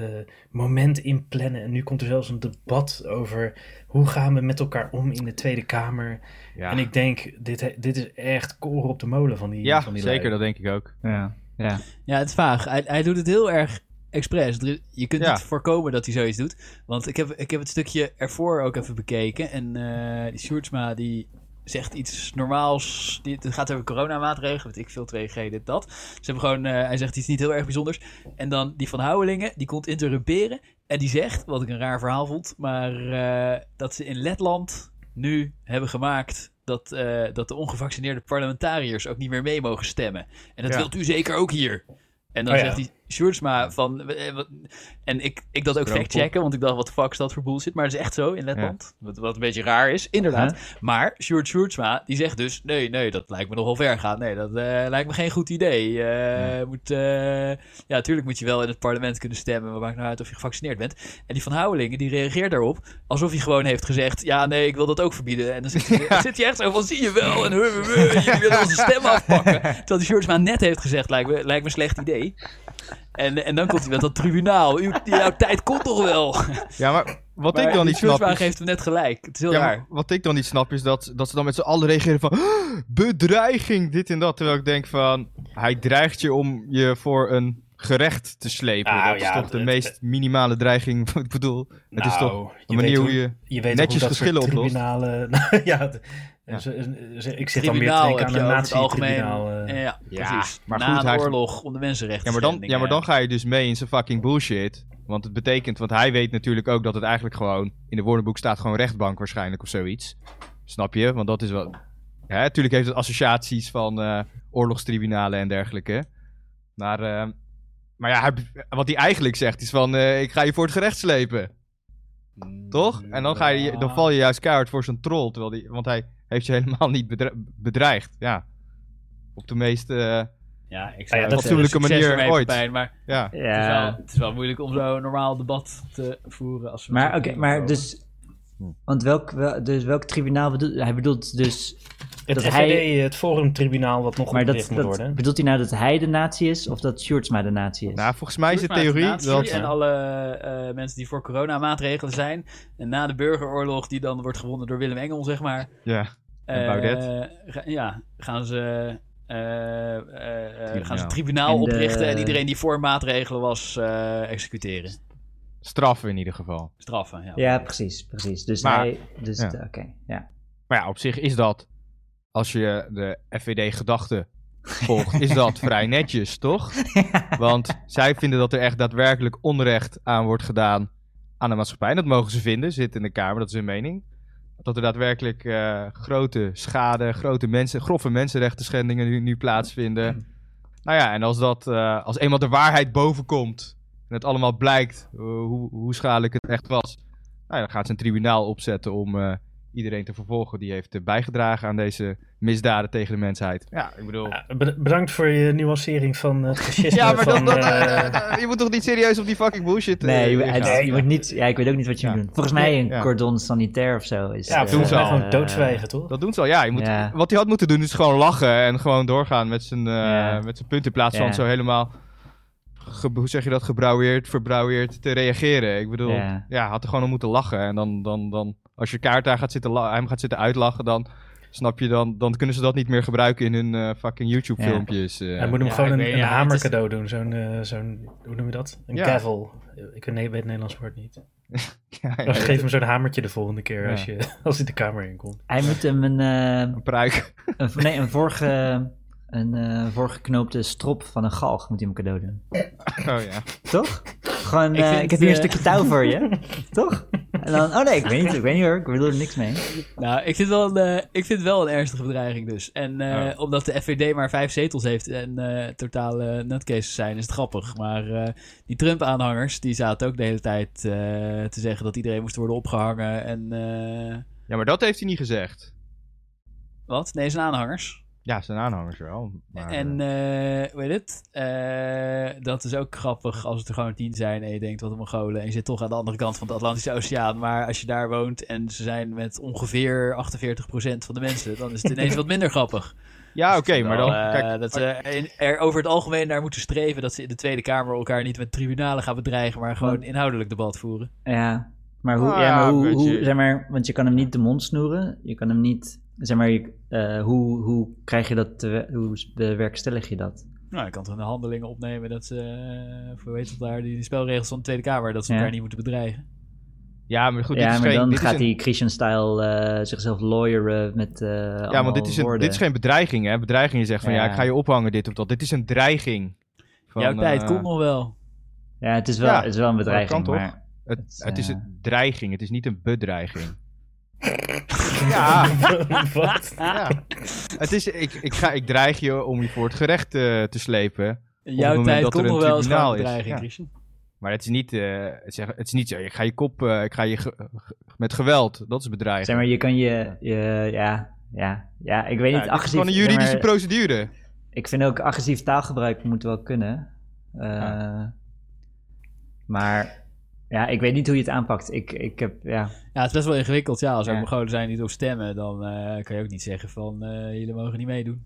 Speaker 1: moment inplannen. En nu komt er zelfs een debat over hoe gaan we met elkaar om in de Tweede Kamer.
Speaker 3: Ja,
Speaker 1: En ik denk, dit, dit is echt koren op de molen van die,
Speaker 3: ja
Speaker 1: van die
Speaker 3: zeker,
Speaker 1: lui.
Speaker 3: dat denk ik ook.
Speaker 4: Ja. ja.
Speaker 2: Ja, het is vaag. Hij, hij doet het heel erg expres. Je kunt
Speaker 3: Ja.
Speaker 2: niet voorkomen dat hij zoiets doet. Want ik heb, ik heb het stukje ervoor ook even bekeken. En eh die Sjoerdsma die zegt iets normaals. Die, het gaat over coronamaatregelen. Weet ik veel, 2G, dit, dat. Ze hebben gewoon, eh, hij zegt iets niet heel erg bijzonders. En dan die van Houwelingen, die komt interrumperen. En die zegt, wat ik een raar verhaal vond. Maar eh, dat ze in Letland nu hebben gemaakt... Dat, eh, dat de ongevaccineerde parlementariërs ook niet meer mee mogen stemmen. En dat
Speaker 3: Ja.
Speaker 2: wilt u zeker ook hier. En dan
Speaker 1: Oh ja.
Speaker 2: zegt hij Sjoerdsma van... eh, wat- En ik, ik dat ook factchecken, want ik dacht, wat de fuck is dat voor bullshit? Maar het is echt zo in Letland. Wat, wat een beetje raar is, inderdaad. Maar Sjoerd Sjoerdsma, die zegt dus... Nee, nee, dat lijkt me nogal ver gaan. Nee, dat eh, lijkt me geen goed idee. Eh, moet, eh, ja, natuurlijk moet je wel in het parlement kunnen stemmen. Maar maakt nou uit of je gevaccineerd bent. En die van Houwelingen, die reageert daarop... alsof hij gewoon heeft gezegd... Ja, nee, ik wil dat ook verbieden. En dan zit hij, zit hij echt zo van... Zie je wel, en huh, jullie willen onze stem afpakken. [LAUGHS] Terwijl die Sjoerdsma net heeft gezegd... Lijkt me, lijkt me een slecht idee. En, en dan komt hij met dat tribunaal. Uw, jouw tijd komt toch wel?
Speaker 3: Ja, maar wat
Speaker 2: Maar
Speaker 3: ik dan niet snap is...
Speaker 2: geeft hem net gelijk. Het is heel
Speaker 3: Ja,
Speaker 2: raar.
Speaker 3: wat ik dan niet snap is dat, dat ze dan met z'n allen reageren van... "Ah, Bedreiging, dit en dat. Terwijl ik denk van... Hij dreigt je om je voor een gerecht te slepen.
Speaker 1: Nou,
Speaker 3: dat is
Speaker 1: ja,
Speaker 3: toch de
Speaker 1: het-
Speaker 3: meest minimale dreiging. [LAUGHS] ik bedoel, het is toch
Speaker 1: Nou,
Speaker 3: een manier hoe je...
Speaker 1: je weet
Speaker 3: netjes
Speaker 1: hoe dat
Speaker 3: geschillen
Speaker 1: soort
Speaker 3: oplost.
Speaker 1: Nou, [LAUGHS] ja,
Speaker 3: Ja.
Speaker 1: ze- ze- ik zit dan weer te denken aan een
Speaker 2: algemeen.
Speaker 1: nazi-tribunaal. eh.
Speaker 2: ja,
Speaker 3: Ja,
Speaker 2: precies.
Speaker 3: maar
Speaker 2: Na
Speaker 3: goed, hij-
Speaker 2: oorlog om de mensenrechten
Speaker 3: Ja maar, dan, ja, maar dan ga je dus mee in zijn fucking bullshit. Want het betekent, want hij weet natuurlijk ook dat het eigenlijk gewoon... In de woordenboek staat gewoon rechtbank waarschijnlijk of zoiets. Snap je? Want dat is wel... Ja, natuurlijk heeft het associaties van eh, oorlogstribunalen en dergelijke. Maar, eh, maar ja, hij- wat hij eigenlijk zegt is van... eh, ik ga je voor het gerecht slepen. Toch? En dan, ga je, dan val je juist keihard voor zijn troll. Terwijl die, want hij heeft je helemaal [LAUGHS] niet bedre- bedreigd. Ja. Op de meest... eh,
Speaker 2: Ja, ik
Speaker 1: Ah ja,
Speaker 2: zou
Speaker 1: dat-
Speaker 2: het
Speaker 3: fatsoenlijke manier ooit.
Speaker 2: Pepijn, maar
Speaker 3: ja.
Speaker 2: het, is wel,
Speaker 4: Ja.
Speaker 2: het is wel moeilijk om zo'n normaal debat te voeren. Als we
Speaker 4: Maar oké, maar dus Want welk, wel- dus welk tribunaal bedoelt hij? bedoelt dus...
Speaker 1: Het
Speaker 4: Dat
Speaker 1: FVD,
Speaker 4: hij-
Speaker 1: het forumtribunaal wat nog
Speaker 4: Maar dat,
Speaker 1: opgericht moet
Speaker 4: dat,
Speaker 1: worden.
Speaker 4: bedoelt hij nou dat hij de natie is of dat Sjoerdsma de natie is?
Speaker 3: Nou, volgens mij is de theorie dat...
Speaker 2: En alle eh, mensen die voor coronamaatregelen zijn. En na de burgeroorlog, die dan wordt gewonnen door Willem Engel, zeg maar.
Speaker 3: Ja,
Speaker 2: eh,
Speaker 3: Baudet.
Speaker 2: ga- ja, gaan ze, eh, eh, eh, gaan ze
Speaker 3: Tribunaal.
Speaker 2: een tribunaal
Speaker 4: En de-
Speaker 2: oprichten. En iedereen die voor maatregelen was, eh, executeren.
Speaker 3: straffen in ieder geval.
Speaker 2: Straffen, ja.
Speaker 4: ja, precies, precies. Dus
Speaker 3: Maar-
Speaker 4: hij... Dus,
Speaker 3: ja.
Speaker 4: Oké, ja.
Speaker 3: Maar ja, op zich is dat, als je de FVD-gedachte [LAUGHS] volgt, is dat vrij netjes, toch? [LAUGHS] Want zij vinden dat er echt daadwerkelijk onrecht aan wordt gedaan aan de maatschappij. En dat mogen ze vinden, zit in de Kamer, dat is hun mening. Dat er daadwerkelijk eh, grote schade, grote mensen, grove mensenrechten schendingen nu, nu plaatsvinden. Nou ja, en als, dat, eh, als eenmaal de waarheid bovenkomt en het allemaal blijkt eh, hoe, hoe schadelijk het echt was, nou ja, dan gaat ze een tribunaal opzetten om iedereen te vervolgen die heeft eh, bijgedragen aan deze misdaden tegen de mensheid. Ja, ik bedoel...
Speaker 1: Bedankt voor je nuancering van het [LAUGHS] fascisme
Speaker 3: Ja, maar
Speaker 1: van...
Speaker 3: dan, dan,
Speaker 1: eh, [LAUGHS]
Speaker 3: je moet toch niet serieus op die fucking bullshit eh,
Speaker 4: Nee, je,
Speaker 3: ingaan?
Speaker 4: het- je moet niet... Ja, ik weet ook niet wat je
Speaker 3: Ja.
Speaker 4: moet doen. Volgens mij een
Speaker 3: Ja.
Speaker 4: cordon sanitair of zo is...
Speaker 1: ja,
Speaker 4: eh,
Speaker 1: volgens mij
Speaker 3: al.
Speaker 1: gewoon doodzwijgen, toch?
Speaker 3: Dat doen ze al, ja. Je moet,
Speaker 4: Ja.
Speaker 3: Wat hij had moeten doen is gewoon lachen en gewoon doorgaan met zijn, eh,
Speaker 4: Ja.
Speaker 3: met zijn punt in plaats van
Speaker 4: Ja.
Speaker 3: zo helemaal, ge- hoe zeg je dat, gebrouweerd, verbrouweerd te reageren. Ik bedoel,
Speaker 4: Ja.
Speaker 3: ja, had er gewoon om moeten lachen. En dan, dan, dan als je kaart daar gaat zitten, hem gaat zitten uitlachen, dan snap je, dan, dan kunnen ze dat niet meer gebruiken in hun eh, fucking YouTube
Speaker 4: Ja.
Speaker 3: filmpjes. eh.
Speaker 1: Hij moet hem
Speaker 2: Ja,
Speaker 1: gewoon een,
Speaker 2: weet-
Speaker 1: een
Speaker 2: ja,
Speaker 1: hamer
Speaker 2: is-
Speaker 1: cadeau doen. Zo'n, eh, zo'n, hoe noem je dat? Een
Speaker 3: Ja.
Speaker 1: gavel. Ik weet, het Nederlands woord niet. [LAUGHS]
Speaker 3: ja, ja,
Speaker 1: Of geef hem zo'n hamertje de volgende keer
Speaker 3: Ja.
Speaker 1: als, je, [LAUGHS] als hij de kamer inkomt.
Speaker 4: Hij moet hem een, eh,
Speaker 3: een pruik.
Speaker 4: een, nee, een, vorige, een eh, voorgeknoopte strop van een galg moet hij hem cadeau doen.
Speaker 3: Oh ja.
Speaker 4: Toch? Gewoon,
Speaker 2: Ik
Speaker 4: eh,
Speaker 2: vind,
Speaker 4: ik heb hier een stukje touw voor je. [LAUGHS] Toch? En dan, oh nee, ik weet niet, ik weet niet hoor, ik bedoel er niks mee.
Speaker 2: Nou, ik vind, wel een, eh, ik vind wel een ernstige bedreiging dus. En eh,
Speaker 3: Oh.
Speaker 2: omdat de FVD maar vijf zetels heeft en eh totale nutcases zijn, is het grappig. Maar eh, die Trump-aanhangers, die zaten ook de hele tijd eh, te zeggen dat iedereen moest worden opgehangen. En eh,
Speaker 3: ja, maar dat heeft hij niet gezegd.
Speaker 2: wat? Nee, zijn aanhangers.
Speaker 3: Ja, zijn aanhangers wel. Maar,
Speaker 2: en
Speaker 3: eh,
Speaker 2: eh hoe heet het? Eh, dat is ook grappig als het er gewoon tien zijn en je denkt wat een Mongolen. En je zit toch aan de andere kant van de Atlantische Oceaan. Maar als je daar woont en ze zijn met ongeveer 48% van de mensen, dan is het ineens wat minder grappig. [LAUGHS]
Speaker 3: ja, oké, maar dan...
Speaker 2: Eh,
Speaker 3: kijk,
Speaker 2: dat ze in- er over het algemeen naar moeten streven dat ze in de Tweede Kamer elkaar niet met tribunalen gaan bedreigen, maar gewoon inhoudelijk debat voeren.
Speaker 4: Ja, maar hoe,
Speaker 3: Ah,
Speaker 4: ja, maar hoe,
Speaker 3: weet
Speaker 4: zeg maar, want je kan hem niet de mond snoeren, je kan hem niet, zeg maar, je- eh, hoe, hoe krijg je dat, te, hoe bewerkstellig je dat?
Speaker 2: Nou, je kan toch de handelingen opnemen dat ze, eh, voor weet het daar, die, die spelregels van de Tweede Kamer, dat ze
Speaker 4: Ja.
Speaker 2: elkaar niet moeten bedreigen.
Speaker 3: ja, maar goed, dit
Speaker 4: ja,
Speaker 3: is
Speaker 4: maar
Speaker 3: geen...
Speaker 4: dan
Speaker 3: dit is
Speaker 4: gaat
Speaker 3: een-
Speaker 4: hij Christian-style eh, zichzelf lawyeren met eh
Speaker 3: Ja, want dit is, een, dit is geen bedreiging, hè? Bedreiging, je zegt van ja.
Speaker 4: Ja.
Speaker 3: ik ga je ophangen, dit of dat. Dit is een dreiging. Van,
Speaker 2: Jouw tijd komt nog wel.
Speaker 4: Ja, het is wel,
Speaker 3: Ja,
Speaker 4: het is wel een bedreiging,
Speaker 3: kan toch?
Speaker 4: maar...
Speaker 3: Het,
Speaker 4: Het,
Speaker 3: het is een dreiging, het is niet een bedreiging. [LAUGHS] [LAUGHS] ja, [LAUGHS]
Speaker 1: Wat?
Speaker 3: ja. Het is, ik, ik, ga, ik dreig je om je voor het gerecht eh, te slepen.
Speaker 2: Jouw tijd
Speaker 3: er
Speaker 2: komt
Speaker 3: een
Speaker 2: nog wel eens
Speaker 3: is,
Speaker 2: bedreiging,
Speaker 3: ja.
Speaker 2: Christian.
Speaker 3: Maar het is niet, eh, het, is, het is niet zo, ik ga je kop, eh, ik ga je ge- met geweld, dat is bedreiging.
Speaker 4: Zeg maar, je kan je, je ja, ja, ja, ik weet
Speaker 3: Ja,
Speaker 4: niet,
Speaker 3: is
Speaker 4: agressief...
Speaker 3: gewoon een
Speaker 4: zeg
Speaker 3: juridische
Speaker 4: maar,
Speaker 3: procedure.
Speaker 4: Ik vind ook agressief taalgebruik moet wel kunnen. Eh,
Speaker 3: Ja.
Speaker 4: Maar ja, ik weet niet hoe je het aanpakt. Ik, ik heb, ja,
Speaker 2: Ja, het is best wel ingewikkeld. Ja, als er
Speaker 4: Ja.
Speaker 2: Mongolen zijn die erop stemmen, dan eh, kan je ook niet zeggen van eh, jullie mogen niet meedoen.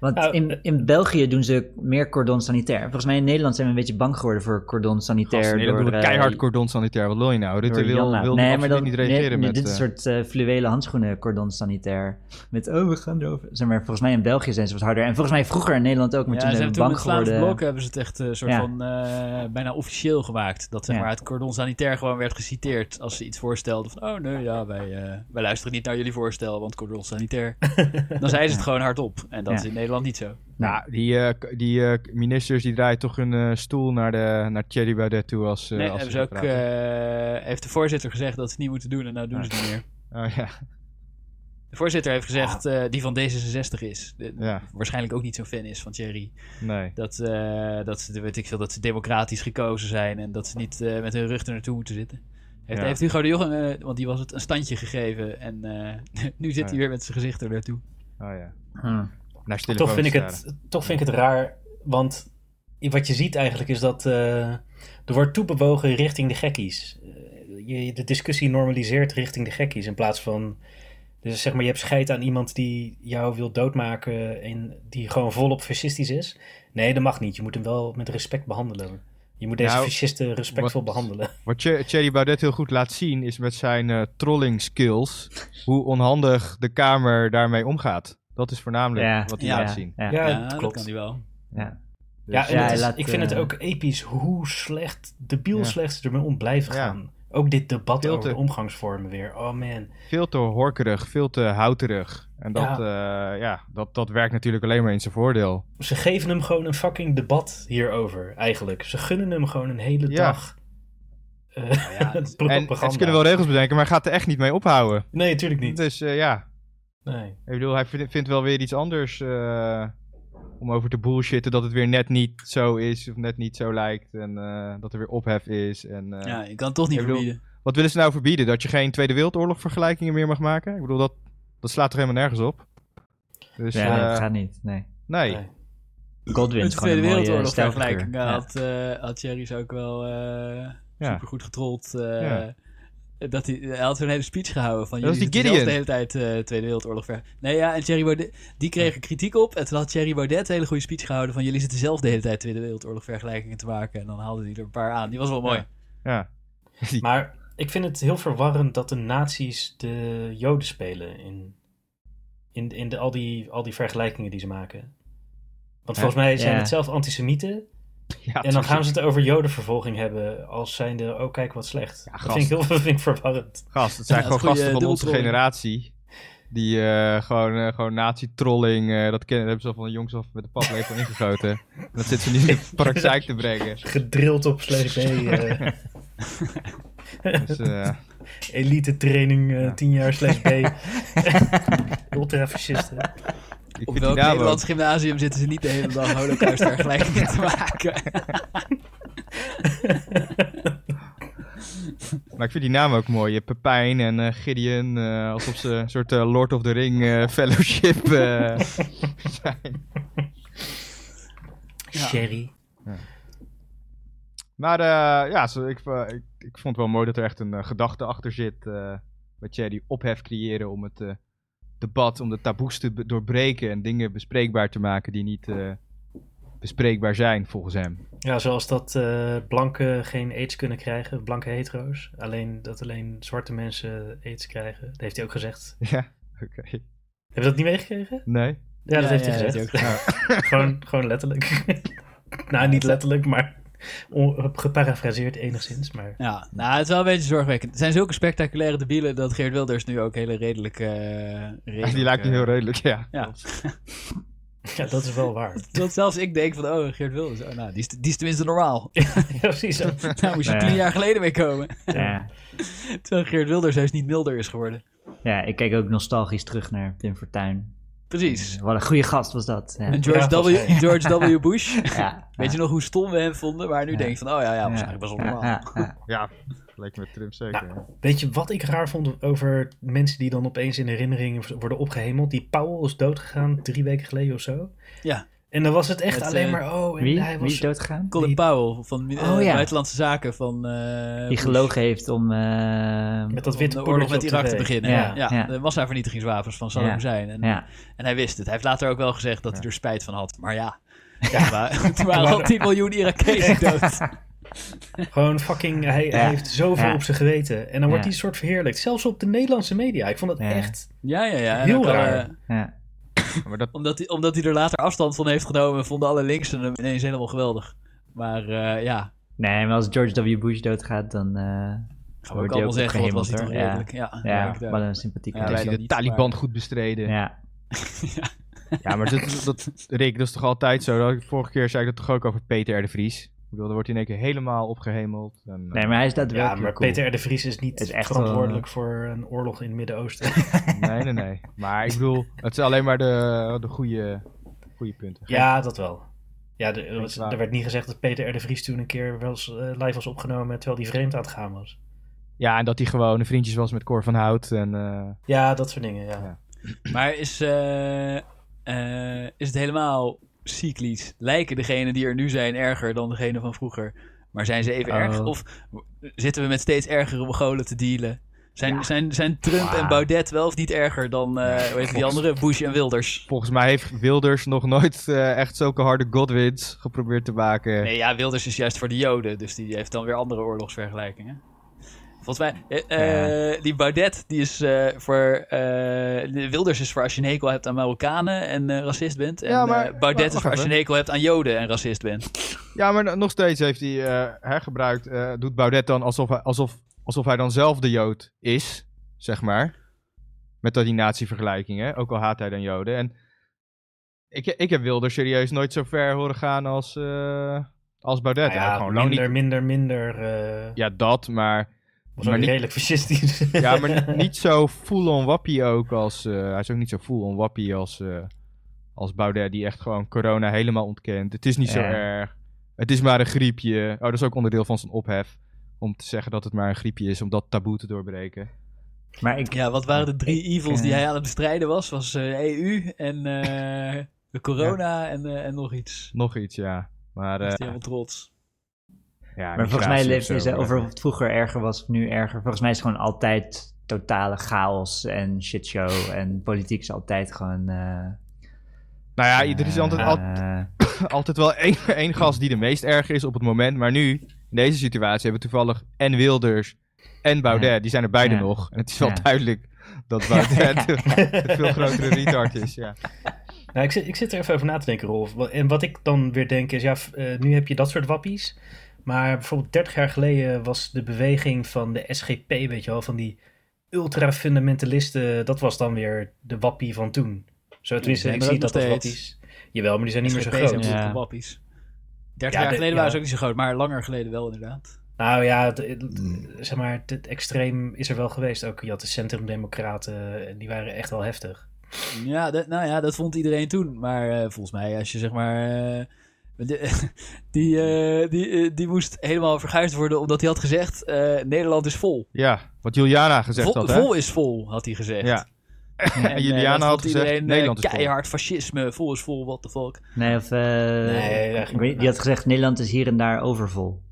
Speaker 4: Want
Speaker 1: Nou,
Speaker 4: in, in België doen ze meer cordon sanitair. Volgens mij in Nederland zijn we een beetje bang geworden voor cordon sanitair.
Speaker 3: Gast, nee,
Speaker 4: door,
Speaker 3: doen we
Speaker 4: eh,
Speaker 3: keihard cordon sanitair. Wat wil je nou?
Speaker 4: Door
Speaker 3: wil, wil
Speaker 4: nee,
Speaker 3: absoluut
Speaker 4: maar dan,
Speaker 3: niet reageren
Speaker 4: nee,
Speaker 3: met...
Speaker 4: dit is
Speaker 3: eh,
Speaker 4: een soort eh, fluwelen handschoenen cordon sanitair. Met, oh, we gaan erover. Zeg maar, volgens mij in België zijn ze wat harder. En volgens mij vroeger in Nederland ook, maar
Speaker 2: ja,
Speaker 4: toen
Speaker 2: ze
Speaker 4: zijn
Speaker 2: hebben
Speaker 4: we
Speaker 2: toen
Speaker 4: bang
Speaker 2: met Vlaams
Speaker 4: geworden.
Speaker 2: Blok hebben ze het echt een soort
Speaker 4: Ja.
Speaker 2: van eh, bijna officieel gemaakt. Dat zeg
Speaker 4: Ja.
Speaker 2: maar het cordon sanitair gewoon werd geciteerd als ze iets voorstelden van oh nee, ja, wij, eh, wij luisteren niet naar jullie voorstel, want cordon sanitair. [LAUGHS] dan zeiden ze het gewoon hardop. En dat
Speaker 4: Ja.
Speaker 2: is in Nederland niet zo.
Speaker 3: Nou, die, eh, die eh, ministers die draaien toch hun eh, stoel naar, de, naar Thierry Baudet toe als, eh
Speaker 2: nee,
Speaker 3: als
Speaker 2: hebben ze ook, eh, heeft de voorzitter gezegd dat ze het niet moeten doen en nou doen ze het niet meer. [LAUGHS]
Speaker 3: Oh, ja.
Speaker 2: De voorzitter heeft gezegd, eh, die van D66 is, de-
Speaker 3: ja,
Speaker 2: waarschijnlijk ook niet zo'n fan is van Thierry.
Speaker 3: nee.
Speaker 2: Dat, eh, dat ze, weet ik veel, dat ze democratisch gekozen zijn en dat ze niet eh, met hun rug er naartoe moeten zitten. Heeft,
Speaker 3: Ja.
Speaker 2: heeft Hugo de Jonge, eh, want die was het, een standje gegeven en eh, [LAUGHS] nu zit
Speaker 3: Ja.
Speaker 2: hij weer met zijn gezicht er naartoe.
Speaker 3: Oh ja.
Speaker 4: Hm.
Speaker 3: Naar
Speaker 1: toch, vind ik het, toch vind ik het raar, want wat je ziet eigenlijk is dat eh, er wordt toebewogen richting de gekkies. Eh, je de discussie normaliseert richting de gekkies in plaats van... Dus zeg maar, je hebt scheid aan iemand die jou wil doodmaken en die gewoon volop fascistisch is. Nee, dat mag niet. Je moet hem wel met respect behandelen. Je moet deze
Speaker 3: Nou,
Speaker 1: fascisten respectvol
Speaker 3: wat-
Speaker 1: behandelen.
Speaker 3: Wat Thierry Baudet heel goed laat zien is met zijn eh, trolling skills hoe onhandig de Kamer daarmee omgaat. Dat is voornamelijk
Speaker 4: Ja,
Speaker 3: wat hij
Speaker 2: Ja.
Speaker 3: laat zien.
Speaker 4: Ja,
Speaker 1: Ja,
Speaker 2: Ja,
Speaker 1: dat klopt.
Speaker 2: kan hij wel.
Speaker 4: ja.
Speaker 1: Ja, en
Speaker 4: Ja,
Speaker 1: het
Speaker 4: hij
Speaker 1: is-
Speaker 4: laat,
Speaker 1: ik vind het
Speaker 4: eh,
Speaker 1: ook episch hoe slecht, debiel
Speaker 3: Ja.
Speaker 1: slecht ze ermee om blijven
Speaker 3: Ja.
Speaker 1: gaan. Ook dit debat over de omgangsvormen weer. Oh man.
Speaker 3: Veel te horkerig, veel te houterig. En dat, ja. ja, dat, dat werkt natuurlijk alleen maar in zijn voordeel.
Speaker 1: Ze geven hem gewoon een fucking debat hierover, eigenlijk. Ze gunnen hem gewoon een hele
Speaker 3: Ja.
Speaker 1: dag. eh,
Speaker 2: ja, [LAUGHS]
Speaker 3: En, en ze kunnen wel regels bedenken, maar hij gaat er echt niet mee ophouden.
Speaker 1: Nee, natuurlijk niet.
Speaker 3: Dus eh, ja,
Speaker 1: Nee.
Speaker 3: ik bedoel, hij vindt, vindt wel weer iets anders eh, om over te bullshitten. Dat het weer net niet zo is of net niet zo lijkt. En eh, dat er weer ophef is. En, eh,
Speaker 2: Ja, je kan het toch niet
Speaker 3: bedoel-
Speaker 2: verbieden.
Speaker 3: Wat willen ze nou verbieden? Dat je geen Tweede Wereldoorlog vergelijkingen meer mag maken? Ik bedoel, dat, dat slaat toch helemaal nergens op? Dus
Speaker 4: Ja, dat gaat niet. Nee.
Speaker 3: nee.
Speaker 1: Nee.
Speaker 4: Godwin
Speaker 2: de Tweede Wereldoorlog vergelijking
Speaker 4: Ja.
Speaker 2: had, eh had Thierry's ook wel eh
Speaker 3: Ja.
Speaker 2: supergoed getrold. eh,
Speaker 3: Ja.
Speaker 2: Dat hij, hij had zo'n hele speech gehouden van
Speaker 3: Dat was
Speaker 2: jullie
Speaker 3: die Gideon.
Speaker 2: de hele tijd eh, Tweede Wereldoorlog ver. Nee ja, en Thierry Baudet, die kreeg er kritiek op. En toen had Thierry Baudet een hele goede speech gehouden van jullie zitten zelf de hele tijd Tweede Wereldoorlog vergelijkingen te maken. En dan haalde hij er een paar aan. Die was wel mooi.
Speaker 3: Ja. [LAUGHS]
Speaker 1: Maar ik vind het heel verwarrend dat de nazi's de joden spelen in, in, in de, al, die, al die vergelijkingen die ze maken. Want volgens mij zijn
Speaker 4: Ja.
Speaker 1: het zelf antisemieten. [LAUGHS]
Speaker 3: Ja,
Speaker 1: En dan gaan ze het over jodenvervolging hebben als zijnde, oh kijk wat slecht.
Speaker 3: Ja,
Speaker 1: dat vind ik heel [LAUGHS] vind ik verwarrend.
Speaker 3: Gast, het zijn
Speaker 2: Ja,
Speaker 3: gewoon gasten van onze generatie. Die eh, gewoon, eh, gewoon nazi-trolling, eh, dat kennen, hebben ze al van de jongs af met de paplepel [LAUGHS] ingegoten. En dat zit ze nu in de praktijk te brengen.
Speaker 1: Gedrild op slecht B. eh,
Speaker 3: Dus, eh,
Speaker 1: elite training, eh
Speaker 3: Ja.
Speaker 1: 10 jaar slash B. Ultrafascisten.
Speaker 3: Ik
Speaker 2: Op welk
Speaker 3: die
Speaker 2: Nederlands gymnasium zitten ze niet de hele dag holocaust vergelijkingen [LAUGHS] te maken?
Speaker 3: Maar ik vind die naam ook mooi. Je hebt Pepijn en eh, Gideon, eh, alsof ze een soort eh, Lord of the Ring eh, [LAUGHS] fellowship eh, zijn.
Speaker 2: Ja.
Speaker 1: Sherry.
Speaker 3: Maar eh, ja, zo, ik, ik, ik vond het wel mooi dat er echt een gedachte achter zit. eh met Cherry ophef creëren om het eh, debat, om de taboes te doorbreken en dingen bespreekbaar te maken die niet eh, bespreekbaar zijn volgens hem.
Speaker 1: Ja, zoals dat eh blanken geen aids kunnen krijgen, blanke hetero's. Alleen dat alleen zwarte mensen aids krijgen. Dat heeft hij ook gezegd. [LAUGHS]
Speaker 3: Ja, oké.
Speaker 1: Heb je dat niet meegekregen?
Speaker 3: Nee?
Speaker 1: Ja, dat heeft hij gezegd.
Speaker 2: heeft hij ook [LAUGHS]
Speaker 1: gewoon, gewoon letterlijk. [LAUGHS] nou, niet letterlijk, maar geparafraseerd enigszins. Maar
Speaker 2: Ja, nou, het is wel een beetje zorgwekkend. Het zijn zulke spectaculaire debielen dat Geert Wilders nu ook hele redelijke... eh, redelijke
Speaker 3: die lijkt me heel redelijk, ja.
Speaker 2: Ja,
Speaker 1: ja, dat is wel waar. [LAUGHS]
Speaker 2: tot zelfs ik denk van, oh, Geert Wilders, oh, nou, die is, die is tenminste normaal. [LAUGHS]
Speaker 1: ja, precies. zo. [LAUGHS]
Speaker 2: Daar moest je
Speaker 4: Nee.
Speaker 2: tien jaar geleden mee komen.
Speaker 4: Ja.
Speaker 2: Terwijl Geert Wilders juist niet milder is geworden.
Speaker 4: ja, ik kijk ook nostalgisch terug naar Pim Fortuyn.
Speaker 2: Precies.
Speaker 4: Wat een goede gast was dat. Ja.
Speaker 2: George,
Speaker 1: Ja,
Speaker 2: w. George W. Bush. [LAUGHS]
Speaker 4: Ja,
Speaker 2: Weet je nog hoe stom we hem vonden? Maar nu
Speaker 4: Ja.
Speaker 2: denk je van, oh ja, ja, was eigenlijk best wel normaal.
Speaker 4: Ja, ja,
Speaker 3: Ja, lijkt me met Trump zeker.
Speaker 1: Nou, Weet je wat ik raar vond over mensen die dan opeens in herinneringen worden opgehemeld? Die Powell is doodgegaan drie weken geleden of zo.
Speaker 2: Ja.
Speaker 1: En dan was het echt
Speaker 2: Met,
Speaker 1: alleen
Speaker 2: eh,
Speaker 1: maar, oh, en
Speaker 4: Wie?
Speaker 1: hij
Speaker 4: Wie
Speaker 1: was...
Speaker 4: is doodgegaan?
Speaker 2: Colin
Speaker 1: Die-
Speaker 2: Powell van eh,
Speaker 4: Oh, ja.
Speaker 2: Buitenlandse Zaken van... eh,
Speaker 4: Die gelogen heeft om... eh,
Speaker 1: Met dat
Speaker 2: Om
Speaker 1: witte
Speaker 2: de oorlog met Irak te beginnen.
Speaker 4: Ja,
Speaker 2: Ja,
Speaker 4: ja.
Speaker 2: de massavernietigingswapens van Saddam
Speaker 4: Ja.
Speaker 2: Hussein. En,
Speaker 4: ja,
Speaker 2: en hij wist het. Hij heeft later ook wel gezegd dat hij er spijt van had. Maar ja, toen [LAUGHS] waren al 10 miljoen Irakezen dood. [LAUGHS]
Speaker 1: Gewoon fucking, hij,
Speaker 4: Ja.
Speaker 1: hij heeft zoveel
Speaker 4: Ja.
Speaker 1: op zijn geweten. En dan wordt
Speaker 4: Ja.
Speaker 1: hij soort verheerlijkt. Zelfs op de Nederlandse media. Ik vond het
Speaker 4: Ja.
Speaker 1: echt...
Speaker 2: Ja, ja, ja.
Speaker 1: Heel raar.
Speaker 2: eh,
Speaker 4: ja.
Speaker 3: Maar dat,
Speaker 2: omdat, hij, omdat hij er later afstand van heeft genomen, vonden alle linksen hem ineens helemaal geweldig. Maar eh, ja,
Speaker 4: Nee, maar als George W. Bush doodgaat, dan... eh
Speaker 2: gaan we
Speaker 4: Wordt
Speaker 2: ook allemaal
Speaker 4: ook
Speaker 2: zeggen, wat was hij toch redelijk. Ja,
Speaker 4: ja, wat
Speaker 2: ook.
Speaker 4: een sympathieke
Speaker 2: Ja,
Speaker 3: hij de
Speaker 2: niet,
Speaker 3: Taliban
Speaker 2: maar-
Speaker 3: goed bestreden.
Speaker 4: Ja, [LAUGHS]
Speaker 3: Ja, maar dat, dat, Rick, dat is toch altijd zo? Dat, vorige keer zei ik dat toch ook over Peter R. de Vries. Ik bedoel, dan wordt hij in één keer helemaal opgehemeld. En, eh,
Speaker 4: nee, maar hij is
Speaker 1: Ja,
Speaker 4: daadwerkelijk
Speaker 1: maar
Speaker 4: cool.
Speaker 1: Peter R. de Vries is niet
Speaker 4: Is echt
Speaker 1: verantwoordelijk voor een oorlog in het Midden-Oosten. [LAUGHS]
Speaker 3: Nee, nee, nee. Maar ik bedoel, het zijn alleen maar de, de goede, goede punten.
Speaker 1: ja, dat wel. Ja, de- er, was- er werd niet gezegd dat Peter R. de Vries toen een keer wel eens, eh, live was opgenomen terwijl hij vreemd aan het gaan was.
Speaker 3: Ja, en dat hij gewoon een vriendjes was met Cor van Hout. En, eh,
Speaker 1: Ja, dat soort dingen, ja.
Speaker 3: Ja.
Speaker 2: Maar is, eh, eh, is het helemaal cyclisch? Lijken degenen die er nu zijn erger dan degene van vroeger? Maar zijn ze even
Speaker 4: Oh.
Speaker 2: erg? Of zitten we met steeds ergere Mongolen te dealen? Zijn,
Speaker 4: Ja.
Speaker 2: zijn, zijn Trump en. Baudet wel of niet erger dan eh hoe heet die andere? Bush en Wilders.
Speaker 3: Volgens mij heeft Wilders nog nooit eh, echt zulke harde Godwins geprobeerd te maken.
Speaker 2: Nee, ja, Wilders is juist voor de Joden, dus die heeft dan weer andere oorlogsvergelijkingen. Volgens mij, eh, eh, die Baudet, die is eh, voor, eh, de Wilders is voor als je een hekel hebt aan Marokkanen en eh, racist bent. En
Speaker 3: Ja, maar-
Speaker 2: eh, Baudet
Speaker 3: maar
Speaker 2: is voor als je een hekel hebt aan Joden en racist bent.
Speaker 3: Ja, maar nog steeds heeft hij eh, hergebruikt. eh, doet Baudet dan alsof hij, alsof, alsof hij dan zelf de Jood is, zeg maar. Met dat die natievergelijkingen, ook al haat hij dan Joden. En ik, ik heb Wilders serieus nooit zo ver horen gaan als, eh, als Baudet.
Speaker 1: Nou
Speaker 3: Ja, gewoon lang
Speaker 1: minder,
Speaker 3: niet.
Speaker 1: minder, minder. eh
Speaker 3: Ja, dat, maar,
Speaker 1: was
Speaker 3: maar
Speaker 1: ook
Speaker 3: niet-
Speaker 1: redelijk fascistisch. [LAUGHS]
Speaker 3: ja, maar [LAUGHS] niet, zo full-on wappie ook als... eh, hij is ook niet zo full-on wappie als, eh, als Baudet, die echt gewoon corona helemaal ontkent. Het is niet zo erg. Het is maar een griepje. Oh, dat is ook onderdeel van zijn ophef. Om te zeggen dat het maar een griepje is, om dat taboe te doorbreken.
Speaker 4: Maar ik,
Speaker 2: Ja, wat waren de drie
Speaker 4: Ik,
Speaker 2: evils die
Speaker 4: eh,
Speaker 2: hij aan het bestrijden was? Was eh, EU en eh, [LAUGHS] de corona en, eh, en nog iets.
Speaker 3: Nog iets, ja. Maar,
Speaker 2: is
Speaker 3: eh,
Speaker 2: hij helemaal trots.
Speaker 3: Ja,
Speaker 4: maar volgens mij leeft is
Speaker 3: zo,
Speaker 4: over of het vroeger erger was of nu erger. Volgens mij is het gewoon altijd totale chaos en shitshow. En politiek is altijd gewoon... eh,
Speaker 3: Nou ja, er is altijd, al-
Speaker 4: eh, [COUGHS]
Speaker 3: altijd wel één, één gast die de meest erg is op het moment. Maar nu, in deze situatie, hebben we toevallig en Wilders en Baudet.
Speaker 4: Ja.
Speaker 3: Die zijn er beide
Speaker 4: Ja.
Speaker 3: nog. En het is wel
Speaker 4: Ja.
Speaker 3: duidelijk dat [LAUGHS] Baudet [LAUGHS] een veel grotere retard is. Ja.
Speaker 1: Nou, ik zit, ik zit er even over na te denken, Rolf. En wat ik dan weer denk is, ja, eh, nu heb je dat soort wappies. Maar bijvoorbeeld 30 jaar geleden was de beweging van de SGP, weet je wel, van die ultra-fundamentalisten, dat was dan weer de wappie van toen. Zo tenminste, ik zie dat
Speaker 2: nog
Speaker 1: als
Speaker 2: steeds.
Speaker 1: wappies. Jawel, maar die zijn niet meer zo groot.
Speaker 2: zijn
Speaker 4: Ja.
Speaker 2: natuurlijk wappies. 30
Speaker 1: Ja,
Speaker 2: jaar
Speaker 1: de-
Speaker 2: geleden waren ze ook niet zo groot, maar langer geleden wel inderdaad.
Speaker 1: Nou ja, het, het- zeg maar, het, extreem is er wel geweest. Ook je had de centrumdemocraten, en die waren echt wel heftig.
Speaker 2: Ja, dat, nou ja, dat vond iedereen toen. Maar eh, volgens mij, als je zeg maar. eh, de- [LAUGHS] die, eh, die, eh, die moest helemaal verguisd worden omdat hij had gezegd: eh, Nederland is vol.
Speaker 3: ja, wat Juliana gezegd
Speaker 2: Vol,
Speaker 3: had, hè?
Speaker 2: vol is vol, had hij gezegd.
Speaker 3: Ja.
Speaker 2: En, [LAUGHS]
Speaker 3: Juliana had gezegd,
Speaker 2: iedereen,
Speaker 3: Nederland is vol.
Speaker 2: keihard fascisme, vol is vol, what the fuck.
Speaker 4: nee, of... eh, weet- die had gezegd, Nederland is hier en daar overvol.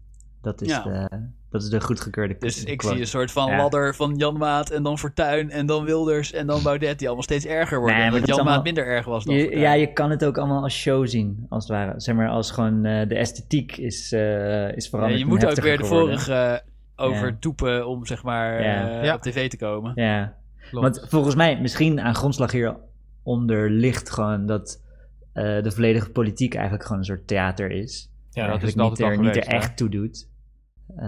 Speaker 4: Dat is,
Speaker 2: Ja.
Speaker 4: de, dat is de goedgekeurde
Speaker 2: Dus ik
Speaker 4: quote.
Speaker 2: zie een soort van
Speaker 4: Ja.
Speaker 2: ladder van Jan Maat en dan Fortuyn en dan Wilders en dan Baudet die allemaal steeds erger worden.
Speaker 4: Nee, maar
Speaker 2: Jan Maat minder erg was dan
Speaker 4: Je, ja, je kan het ook allemaal als show zien, als het ware. Zeg maar, als gewoon eh, de esthetiek is, eh, is
Speaker 2: Ja,
Speaker 4: veranderd.
Speaker 2: je
Speaker 4: en
Speaker 2: moet ook weer de vorige over
Speaker 4: Ja.
Speaker 2: toepen om zeg maar
Speaker 4: Ja.
Speaker 3: Ja.
Speaker 2: op tv te komen.
Speaker 4: Ja,
Speaker 3: Klopt.
Speaker 4: want volgens mij, misschien aan grondslag hieronder ligt gewoon dat eh, de volledige politiek eigenlijk gewoon een soort theater is.
Speaker 1: Ja,
Speaker 3: dat is het
Speaker 4: niet er, niet er echt toe doet. Eh,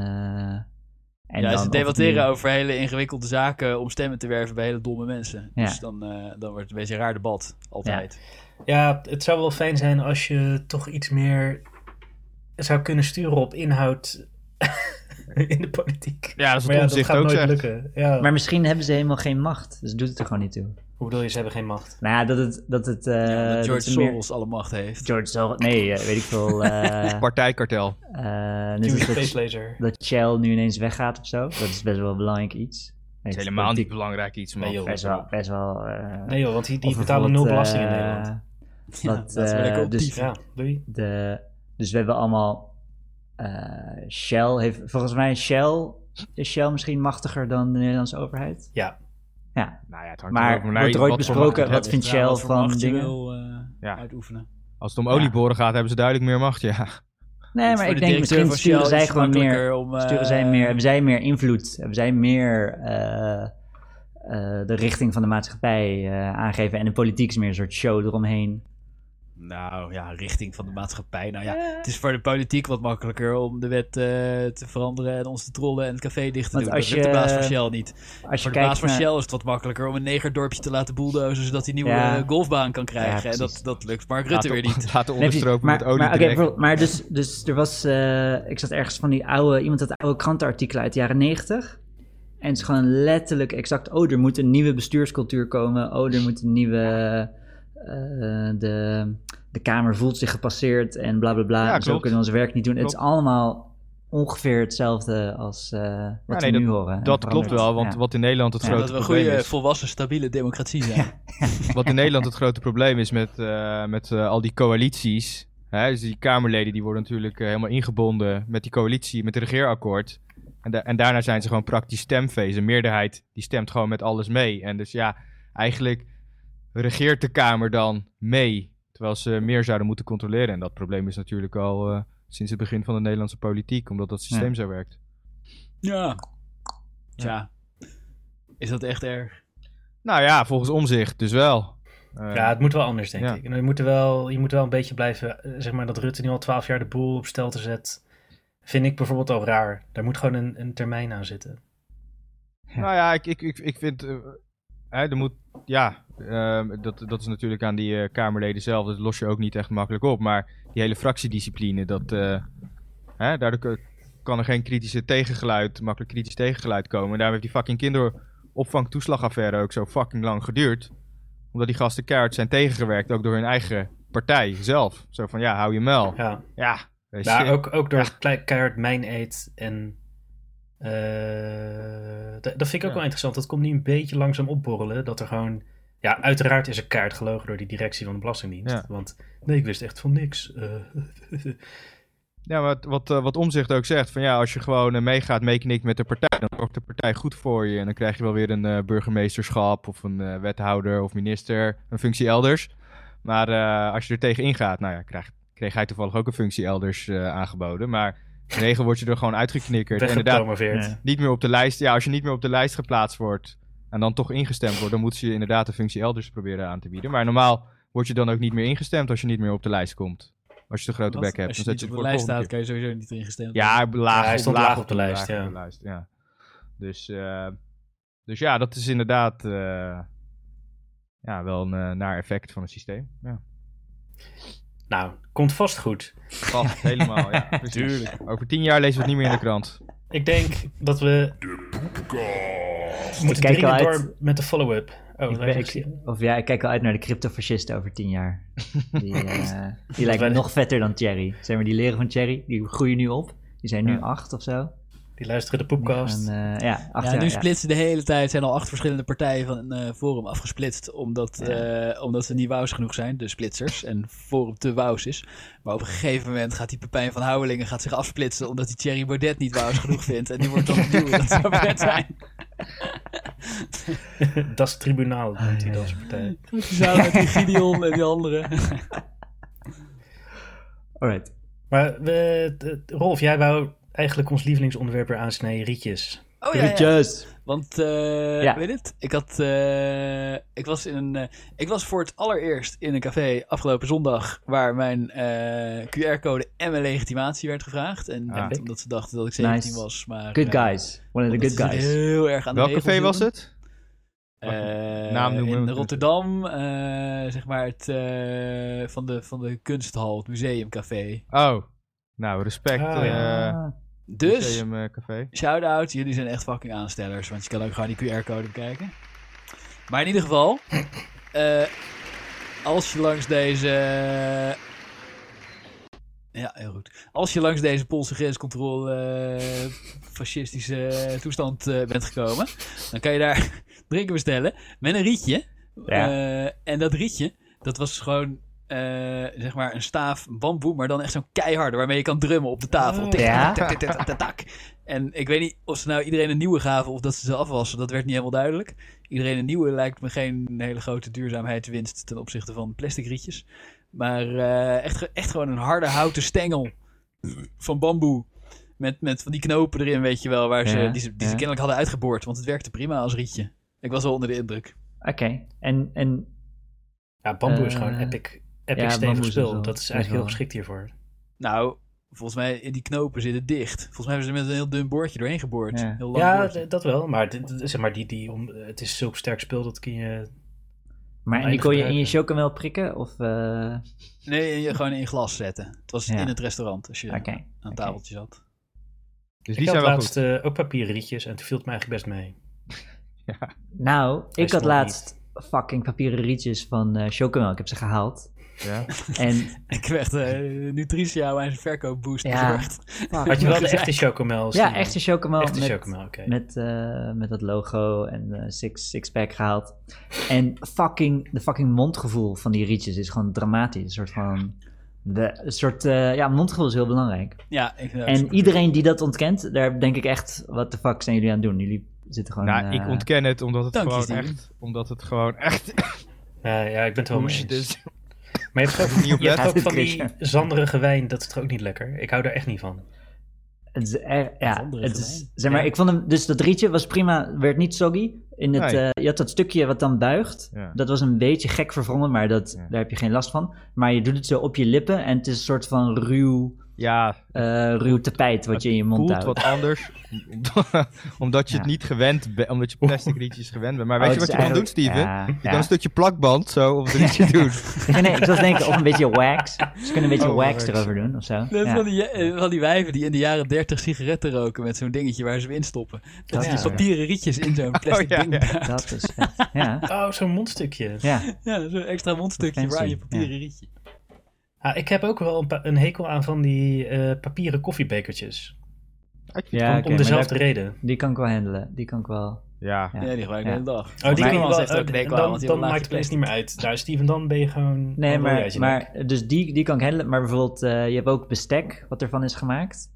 Speaker 4: en
Speaker 2: ja,
Speaker 4: dan
Speaker 2: ze debatteren
Speaker 4: het
Speaker 2: over hele ingewikkelde zaken om stemmen te werven bij hele domme mensen.
Speaker 4: Ja.
Speaker 2: Dus dan, eh, dan wordt het een beetje een raar debat, altijd.
Speaker 1: Ja, het zou wel fijn zijn als je toch iets meer zou kunnen sturen op inhoud [LAUGHS] in de politiek.
Speaker 3: Ja, dat is
Speaker 1: Maar
Speaker 3: wat
Speaker 1: ja, dat
Speaker 3: omzicht
Speaker 1: gaat
Speaker 3: ook
Speaker 1: nooit
Speaker 3: zegt.
Speaker 1: lukken. Ja.
Speaker 4: Maar misschien hebben ze helemaal geen macht, dus doet het er gewoon niet toe.
Speaker 1: Hoe bedoel je, ze hebben geen macht?
Speaker 4: Nou ja, dat het... Dat het eh,
Speaker 2: Ja, dat George
Speaker 4: meer-
Speaker 2: Soros alle macht heeft.
Speaker 4: George Soros... Nee, eh, weet ik veel. eh [LAUGHS]
Speaker 3: Partijkartel.
Speaker 4: eh, dat,
Speaker 1: Space Laser.
Speaker 4: dat Shell nu ineens weggaat of zo. Dat is best wel een belangrijk iets.
Speaker 3: Het is helemaal niet belangrijk iets, man.
Speaker 1: Nee, joh.
Speaker 4: Best wel... Best wel eh,
Speaker 1: Nee joh, want die, die betalen nul belasting in Nederland. [LAUGHS]
Speaker 2: Ja, we lekker
Speaker 4: eh,
Speaker 2: op
Speaker 4: dus-.
Speaker 1: Ja, doei.
Speaker 4: De, dus we hebben allemaal... eh, Shell heeft... Volgens mij Shell... Is Shell misschien machtiger dan de Nederlandse overheid?
Speaker 1: Ja.
Speaker 4: Ja,
Speaker 3: Nou ja, het hangt
Speaker 4: Maar
Speaker 3: naar
Speaker 4: wordt er
Speaker 3: je-
Speaker 4: ooit besproken wat vindt
Speaker 2: Ja,
Speaker 4: Shell van
Speaker 2: macht je
Speaker 4: dingen?
Speaker 2: wil eh,
Speaker 3: Ja.
Speaker 2: uitoefenen.
Speaker 3: Als het om olieboren gaat, hebben ze duidelijk meer macht, ja.
Speaker 4: Nee, maar
Speaker 2: de
Speaker 4: ik denk misschien sturen
Speaker 2: Shell
Speaker 4: zij gewoon meer...
Speaker 2: Om, eh,
Speaker 4: Sturen zij meer, hebben zij meer invloed? Hebben zij meer eh, eh, de richting van de maatschappij eh, aangeven? En de politiek is meer een soort show eromheen.
Speaker 2: Nou ja, richting van de maatschappij. Nou ja, het is voor de politiek wat makkelijker om de wet eh, te veranderen en ons te trollen en het café dicht te
Speaker 4: Want
Speaker 2: doen.
Speaker 4: als
Speaker 2: dat lukt de
Speaker 4: je-
Speaker 2: baas van Shell niet.
Speaker 4: Als je
Speaker 2: Voor de baas van
Speaker 4: naar...
Speaker 2: Shell is het wat makkelijker om een negerdorpje te laten bulldozen zodat hij een nieuwe
Speaker 4: Ja.
Speaker 2: golfbaan kan krijgen.
Speaker 4: Ja,
Speaker 2: en dat, dat lukt Mark Rutte weer niet. [LAUGHS]
Speaker 3: Laten
Speaker 4: Nee,
Speaker 3: onderstropen
Speaker 4: maar,
Speaker 3: met olie
Speaker 4: maar, maar dus, dus er was, eh, ik zat ergens van die oude, iemand had oude krantenartikelen uit de jaren negentig. En het is gewoon letterlijk exact, oh, er moet een nieuwe bestuurscultuur komen. Oh, er moet een nieuwe, eh, de, de Kamer voelt zich gepasseerd en bla bla bla.
Speaker 3: Ja,
Speaker 4: Zo kunnen we ons werk niet doen. Het is allemaal ongeveer hetzelfde als eh, wat
Speaker 3: nee,
Speaker 4: we nu horen. En
Speaker 3: Dat klopt wel, want
Speaker 4: Ja.
Speaker 3: wat in Nederland het
Speaker 4: Ja,
Speaker 3: grote
Speaker 2: dat we een
Speaker 3: probleem
Speaker 2: goede,
Speaker 3: is...
Speaker 2: volwassen, stabiele democratie zijn. [LAUGHS]
Speaker 3: Wat in Nederland het grote probleem is met, eh, met eh, al die coalities. Hè, dus die Kamerleden die worden natuurlijk helemaal ingebonden met die coalitie, met het regeerakkoord. En, da- en daarna zijn ze gewoon praktisch stemfeest. Een meerderheid die stemt gewoon met alles mee. En dus ja, eigenlijk regeert de Kamer dan mee. Terwijl ze meer zouden moeten controleren. En dat probleem is natuurlijk al eh, sinds het begin van de Nederlandse politiek, omdat dat systeem zo werkt.
Speaker 2: Ja. Tja. Is dat echt erg?
Speaker 3: Nou ja, volgens omzicht dus wel. Eh,
Speaker 1: Ja, het moet wel anders, denk
Speaker 3: Ja.
Speaker 1: ik. En je moet, er wel, je moet wel een beetje blijven, eh, zeg maar, dat Rutte nu al twaalf jaar de boel op stel te zet, vind ik bijvoorbeeld al raar. Daar moet gewoon een, een termijn aan zitten.
Speaker 3: Nou ja, ik, ik, ik, ik vind. hè, er moet. Ja, ehm, dat, dat is natuurlijk aan die eh, Kamerleden zelf. Dat los je ook niet echt makkelijk op. Maar die hele fractiediscipline, dat. eh, hè, daardoor kan er geen kritische tegengeluid, makkelijk kritisch tegengeluid komen. En daarom heeft die fucking kinderopvangtoeslagaffaire ook zo fucking lang geduurd. Omdat die gasten keihard zijn tegengewerkt, ook door hun eigen partij zelf. Zo van ja, hou je mel.
Speaker 1: Ja,
Speaker 3: Ja,
Speaker 1: ja ook, ook door klei- keihard mijn eet en... eh, dat dat vind ik ook
Speaker 3: Ja.
Speaker 1: wel interessant. Dat komt nu een beetje langzaam opborrelen. Dat er gewoon... Ja, uiteraard is er kaart gelogen door die directie van de Belastingdienst.
Speaker 3: Ja.
Speaker 1: Want nee, ik wist echt van niks. Eh, [LAUGHS]
Speaker 3: Ja, wat, wat, eh, wat Omzicht ook zegt, van ja, als je gewoon eh, meegaat, meeknikt met de partij, dan zorgt de partij goed voor je. En dan krijg je wel weer een burgemeesterschap of een wethouder of minister, een functie elders. Maar als je er tegen ingaat, nou ja, krijg, kreeg hij toevallig ook een functie elders aangeboden. Maar in word je er gewoon uitgeknikkerd. [LAUGHS] En inderdaad.
Speaker 4: Ja.
Speaker 3: niet meer op de lijst. Ja, als je niet meer op de lijst geplaatst wordt en dan toch ingestemd wordt, dan moet je inderdaad een functie elders proberen aan te bieden. Maar normaal word je dan ook niet meer ingestemd als je niet meer op de lijst komt. Als je de grote bek hebt,
Speaker 2: Als je
Speaker 3: dan
Speaker 2: niet
Speaker 3: zet je
Speaker 2: op de
Speaker 3: voor de
Speaker 2: lijst staat,
Speaker 3: keer.
Speaker 2: kan je sowieso niet ingestemd
Speaker 3: Ja, laag,
Speaker 1: Ja, hij stond
Speaker 3: laag
Speaker 1: laag op de lijst,
Speaker 3: laag
Speaker 1: ja.
Speaker 3: op de lijst, ja. Dus, eh, dus ja, dat is inderdaad eh, ja, wel een eh, naar effect van het systeem. Ja.
Speaker 1: Nou, komt vast goed.
Speaker 3: Vast, helemaal, ja. Precies. [LAUGHS] Over tien jaar lezen we het niet meer in de krant.
Speaker 1: Ik denk dat we moeten
Speaker 4: kijk al
Speaker 1: dringend
Speaker 4: uit.
Speaker 1: door met de follow-up. Oh,
Speaker 4: Ik ben- of ja, ik kijk al uit naar de cryptofascisten over tien jaar. Die, [LAUGHS] eh, die lijken nog vetter dan Thierry. Zeg maar, die leren van Thierry, die groeien nu op. Die zijn nu
Speaker 3: Ja.
Speaker 4: acht of zo.
Speaker 1: Die luisteren de poepkast.
Speaker 4: gaan, eh, ja, acht
Speaker 2: Ja,
Speaker 4: jaar,
Speaker 2: nu
Speaker 4: ja.
Speaker 2: splitsen de hele tijd zijn al acht verschillende partijen van een forum afgesplitst. Omdat, eh, omdat ze niet wous genoeg zijn, de splitsers. En forum te wous is. Maar op een gegeven moment gaat die Pepijn van Houwelingen gaat zich afsplitsen. Omdat die Thierry Baudet niet wous genoeg vindt. En die wordt dan opnieuw. Dat zou vet zijn. [LAUGHS]
Speaker 1: dat is tribunaal, noemt
Speaker 4: Ah,
Speaker 1: hij
Speaker 4: ja,
Speaker 1: dan
Speaker 4: ja.
Speaker 1: zijn partij. [LAUGHS]
Speaker 2: Samen met die Gideon en die anderen.
Speaker 4: Alright.
Speaker 1: Maar we, de- Rolf, jij wou eigenlijk ons lievelingsonderwerp weer aansnijden, rietjes.
Speaker 2: Oh ja, ja.
Speaker 4: Groetjes.
Speaker 2: Want, eh
Speaker 4: Ja.
Speaker 2: weet het? Ik had, eh, ik was in een, eh, ik was voor het allereerst in een café afgelopen zondag waar mijn eh, QR-code en mijn legitimatie werd gevraagd. En
Speaker 3: Ah.
Speaker 2: omdat ze dachten dat ik 17
Speaker 4: Nice.
Speaker 2: was, maar...
Speaker 4: Good guys. One of the good guys.
Speaker 2: Heel erg aan de
Speaker 3: Welk
Speaker 2: regels
Speaker 3: café was het?
Speaker 2: Eh,
Speaker 3: Naam noemen
Speaker 2: in. Rotterdam, eh, zeg maar het eh, van, de, van de kunsthal, het museumcafé.
Speaker 3: Oh, nou, respect.
Speaker 1: Oh, ja.
Speaker 2: Dus,
Speaker 3: Museum eh, Café.
Speaker 2: shout-out, jullie zijn echt fucking aanstellers, want je kan ook gewoon die QR-code bekijken. Maar in ieder geval, eh, als je langs deze... Ja, heel goed. Als je langs deze Poolse grenscontrole eh, fascistische toestand eh, bent gekomen, dan kan je daar [LAUGHS] drinken bestellen met een rietje.
Speaker 4: Ja.
Speaker 2: Eh, en dat rietje, dat was gewoon eh, zeg maar een staaf bamboe, maar dan echt zo'n keiharde waarmee je kan drummen op de tafel. Tik,
Speaker 4: Ja?
Speaker 2: tak, tak, tak, tak, tak, tak. En ik weet niet of ze nou iedereen een nieuwe gaven of dat ze ze afwassen. Dat werd niet helemaal duidelijk. Iedereen een nieuwe lijkt me geen hele grote duurzaamheidswinst ten opzichte van plastic rietjes. Maar eh, echt, echt gewoon een harde houten stengel van bamboe. Met, met van die knopen erin, weet je wel, waar ze,
Speaker 4: Ja,
Speaker 2: die, ze, die ze
Speaker 4: ja.
Speaker 2: kennelijk hadden uitgeboord. Want het werkte prima als rietje. Ik was wel onder de indruk.
Speaker 4: Oké. En, en
Speaker 1: Ja, bamboe is
Speaker 4: Eh,
Speaker 1: gewoon epic, epic
Speaker 4: ja,
Speaker 1: stevig spul. dat is eigenlijk heel geschikt hiervoor.
Speaker 2: Nou, volgens mij in die knopen zitten dicht. Volgens mij hebben ze er met een heel dun boordje doorheen geboord.
Speaker 4: Ja.
Speaker 2: Heel lang
Speaker 1: Ja, dat wel. Maar zeg maar, die, die, om, het is zulk sterk spul, dat kun je...
Speaker 4: Maar en die kon je in je chocomel prikken? Of, eh,
Speaker 2: Nee, je gewoon in glas zetten. Het was
Speaker 4: Ja.
Speaker 2: in het restaurant als je aan een tafeltje zat.
Speaker 3: Dus
Speaker 1: ik
Speaker 3: die
Speaker 1: had
Speaker 3: zijn wel
Speaker 1: laatst
Speaker 3: goed.
Speaker 1: eh, ook papieren rietjes en toen viel het me eigenlijk best mee. [LAUGHS]
Speaker 4: Nou, ik had laatst fucking papieren rietjes van eh chocomel. Ik heb ze gehaald.
Speaker 3: Ja. [LAUGHS]
Speaker 4: En
Speaker 2: Ik werd uh, Nutritia aan zijn verkoopboost
Speaker 4: Ja.
Speaker 2: bezorgd. [LAUGHS]
Speaker 1: Had je wel de
Speaker 2: gezegd.
Speaker 1: echte chocomel?
Speaker 4: ja, echte chocomel.
Speaker 1: Echte
Speaker 4: met,
Speaker 1: chocomel, oké.
Speaker 4: Met, eh, met dat logo en eh, six, six-pack gehaald. En fucking, de fucking mondgevoel van die rietjes is gewoon dramatisch. Een soort van De, een soort, eh, ja, mondgevoel is heel belangrijk.
Speaker 2: Ja, ik
Speaker 4: En iedereen die dat ontkent, daar denk ik echt, wat de fuck zijn jullie aan het doen? Jullie zitten gewoon...
Speaker 3: Nou, ik
Speaker 4: eh,
Speaker 3: ontken het omdat het gewoon echt... Omdat het gewoon echt
Speaker 1: Ja, ja, ik ben het wel mee eens. Maar je hebt ook,
Speaker 3: Niet op
Speaker 1: je hebt
Speaker 4: letten.
Speaker 1: ook van die zanderige wijn, dat is toch ook niet lekker? Ik hou daar echt niet van.
Speaker 4: Het is er- ja, het is, zeg maar,
Speaker 1: Ja.
Speaker 4: ik vond hem, dus dat rietje was prima, werd niet soggy. In het,
Speaker 3: Nee.
Speaker 4: eh, je had dat stukje wat dan buigt.
Speaker 3: Ja.
Speaker 4: Dat was een beetje gek verwrongen, maar dat,
Speaker 3: Ja.
Speaker 4: daar heb je geen last van. Maar je doet het zo op je lippen en het is een soort van ruw,
Speaker 3: Ja,
Speaker 4: eh, ruw tapijt wat je in je mond
Speaker 3: voelt
Speaker 4: houdt.
Speaker 3: wat anders. [LAUGHS] omdat- je het niet gewend bent, omdat je plastic rietjes gewend bent. Maar
Speaker 4: Oh,
Speaker 3: weet je
Speaker 4: het
Speaker 3: wat je kan doen,
Speaker 4: eigenlijk-
Speaker 3: Steven?
Speaker 4: Ja,
Speaker 3: Je
Speaker 4: ja.
Speaker 3: kan een stukje plakband zo op het [LAUGHS] rietje doen.
Speaker 4: Nee, nee, ik was denken of een beetje wax. Ze kunnen een beetje
Speaker 3: Oh,
Speaker 4: wax
Speaker 3: wax.
Speaker 4: erover doen of zo.
Speaker 2: Dat
Speaker 4: Ja.
Speaker 2: van, die, eh, van die wijven die in de jaren 30 sigaretten roken met zo'n dingetje waar ze hem in stoppen. Dat
Speaker 4: Dat
Speaker 2: is die papieren rietjes in zo'n [LAUGHS] plastic
Speaker 3: ja,
Speaker 2: ding.
Speaker 4: Dat is vet. Ja,
Speaker 1: Oh, zo'n mondstukje.
Speaker 4: ja.
Speaker 2: ja zo'n extra mondstukje waar je papieren rietje.
Speaker 1: Ah, ik heb ook wel een, een hekel aan van die eh, papieren koffiebekertjes.
Speaker 4: Ja,
Speaker 1: om
Speaker 4: maar
Speaker 1: dezelfde
Speaker 4: daar-
Speaker 1: reden.
Speaker 4: Die kan ik wel handelen. Die kan ik wel...
Speaker 3: ja.
Speaker 4: Ja.
Speaker 2: Ja, die gebruik ik
Speaker 4: Ja.
Speaker 2: de hele dag.
Speaker 1: Oh, die
Speaker 2: iemand
Speaker 1: wel,
Speaker 2: ook,
Speaker 1: eh,
Speaker 2: nee,
Speaker 1: dan,
Speaker 2: want die
Speaker 1: dan maakt het ineens niet meer uit. Nou, Steven, dan ben je gewoon...
Speaker 4: Nee, maar, maar dus die, die kan ik handelen. Maar bijvoorbeeld, eh, je hebt ook bestek wat ervan is gemaakt.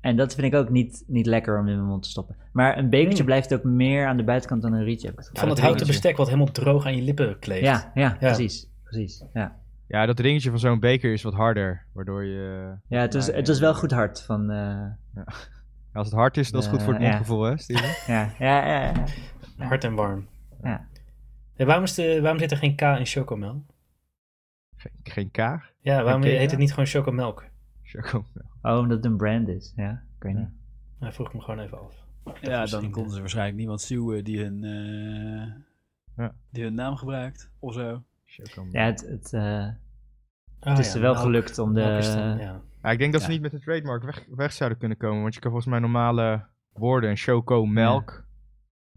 Speaker 4: En dat vind ik ook niet, niet lekker om in mijn mond te stoppen. Maar een bekertje
Speaker 1: Mm.
Speaker 4: blijft ook meer aan de buitenkant dan een rietje.
Speaker 1: Van het
Speaker 3: dat
Speaker 1: houten bestek wat helemaal droog aan je lippen kleeft.
Speaker 4: Ja, ja, precies. precies ja.
Speaker 3: Ja, dat ringetje van zo'n beker is wat harder. Waardoor je...
Speaker 4: ja, het was,
Speaker 3: Ja,
Speaker 4: het
Speaker 3: ja,
Speaker 4: was wel
Speaker 3: ja.
Speaker 4: goed hard. Van, eh, [LAUGHS]
Speaker 3: Als het hard is, dat is goed voor het
Speaker 4: Eh, ja.
Speaker 3: mondgevoel, hè, Steven? [LAUGHS]
Speaker 4: ja, ja, ja, ja.
Speaker 1: Hard en warm.
Speaker 4: Ja.
Speaker 1: Waarom, is de, waarom zit er geen K in chocomel?
Speaker 3: Geen, geen K.
Speaker 1: Ja, waarom heet
Speaker 3: ja.
Speaker 1: het niet gewoon chocomelk?
Speaker 3: Choco.
Speaker 4: Oh, omdat het een brand is. Ja, ik weet
Speaker 3: Ja.
Speaker 4: niet.
Speaker 1: Nou, vroeg me gewoon even af.
Speaker 2: Ja, dan
Speaker 1: eh,
Speaker 2: konden ze waarschijnlijk niemand suwen die hun, eh,
Speaker 3: Ja.
Speaker 2: die hun naam gebruikt of zo.
Speaker 3: Choco.
Speaker 4: Ja, het, het, eh,
Speaker 1: Oh,
Speaker 4: het is
Speaker 1: ja,
Speaker 4: er wel
Speaker 1: melk.
Speaker 4: gelukt om de...
Speaker 1: Melk ja.
Speaker 3: Ja, ik denk dat ze niet met de trademark weg, weg zouden kunnen komen. Want je kan volgens mij normale woorden. En choco-melk.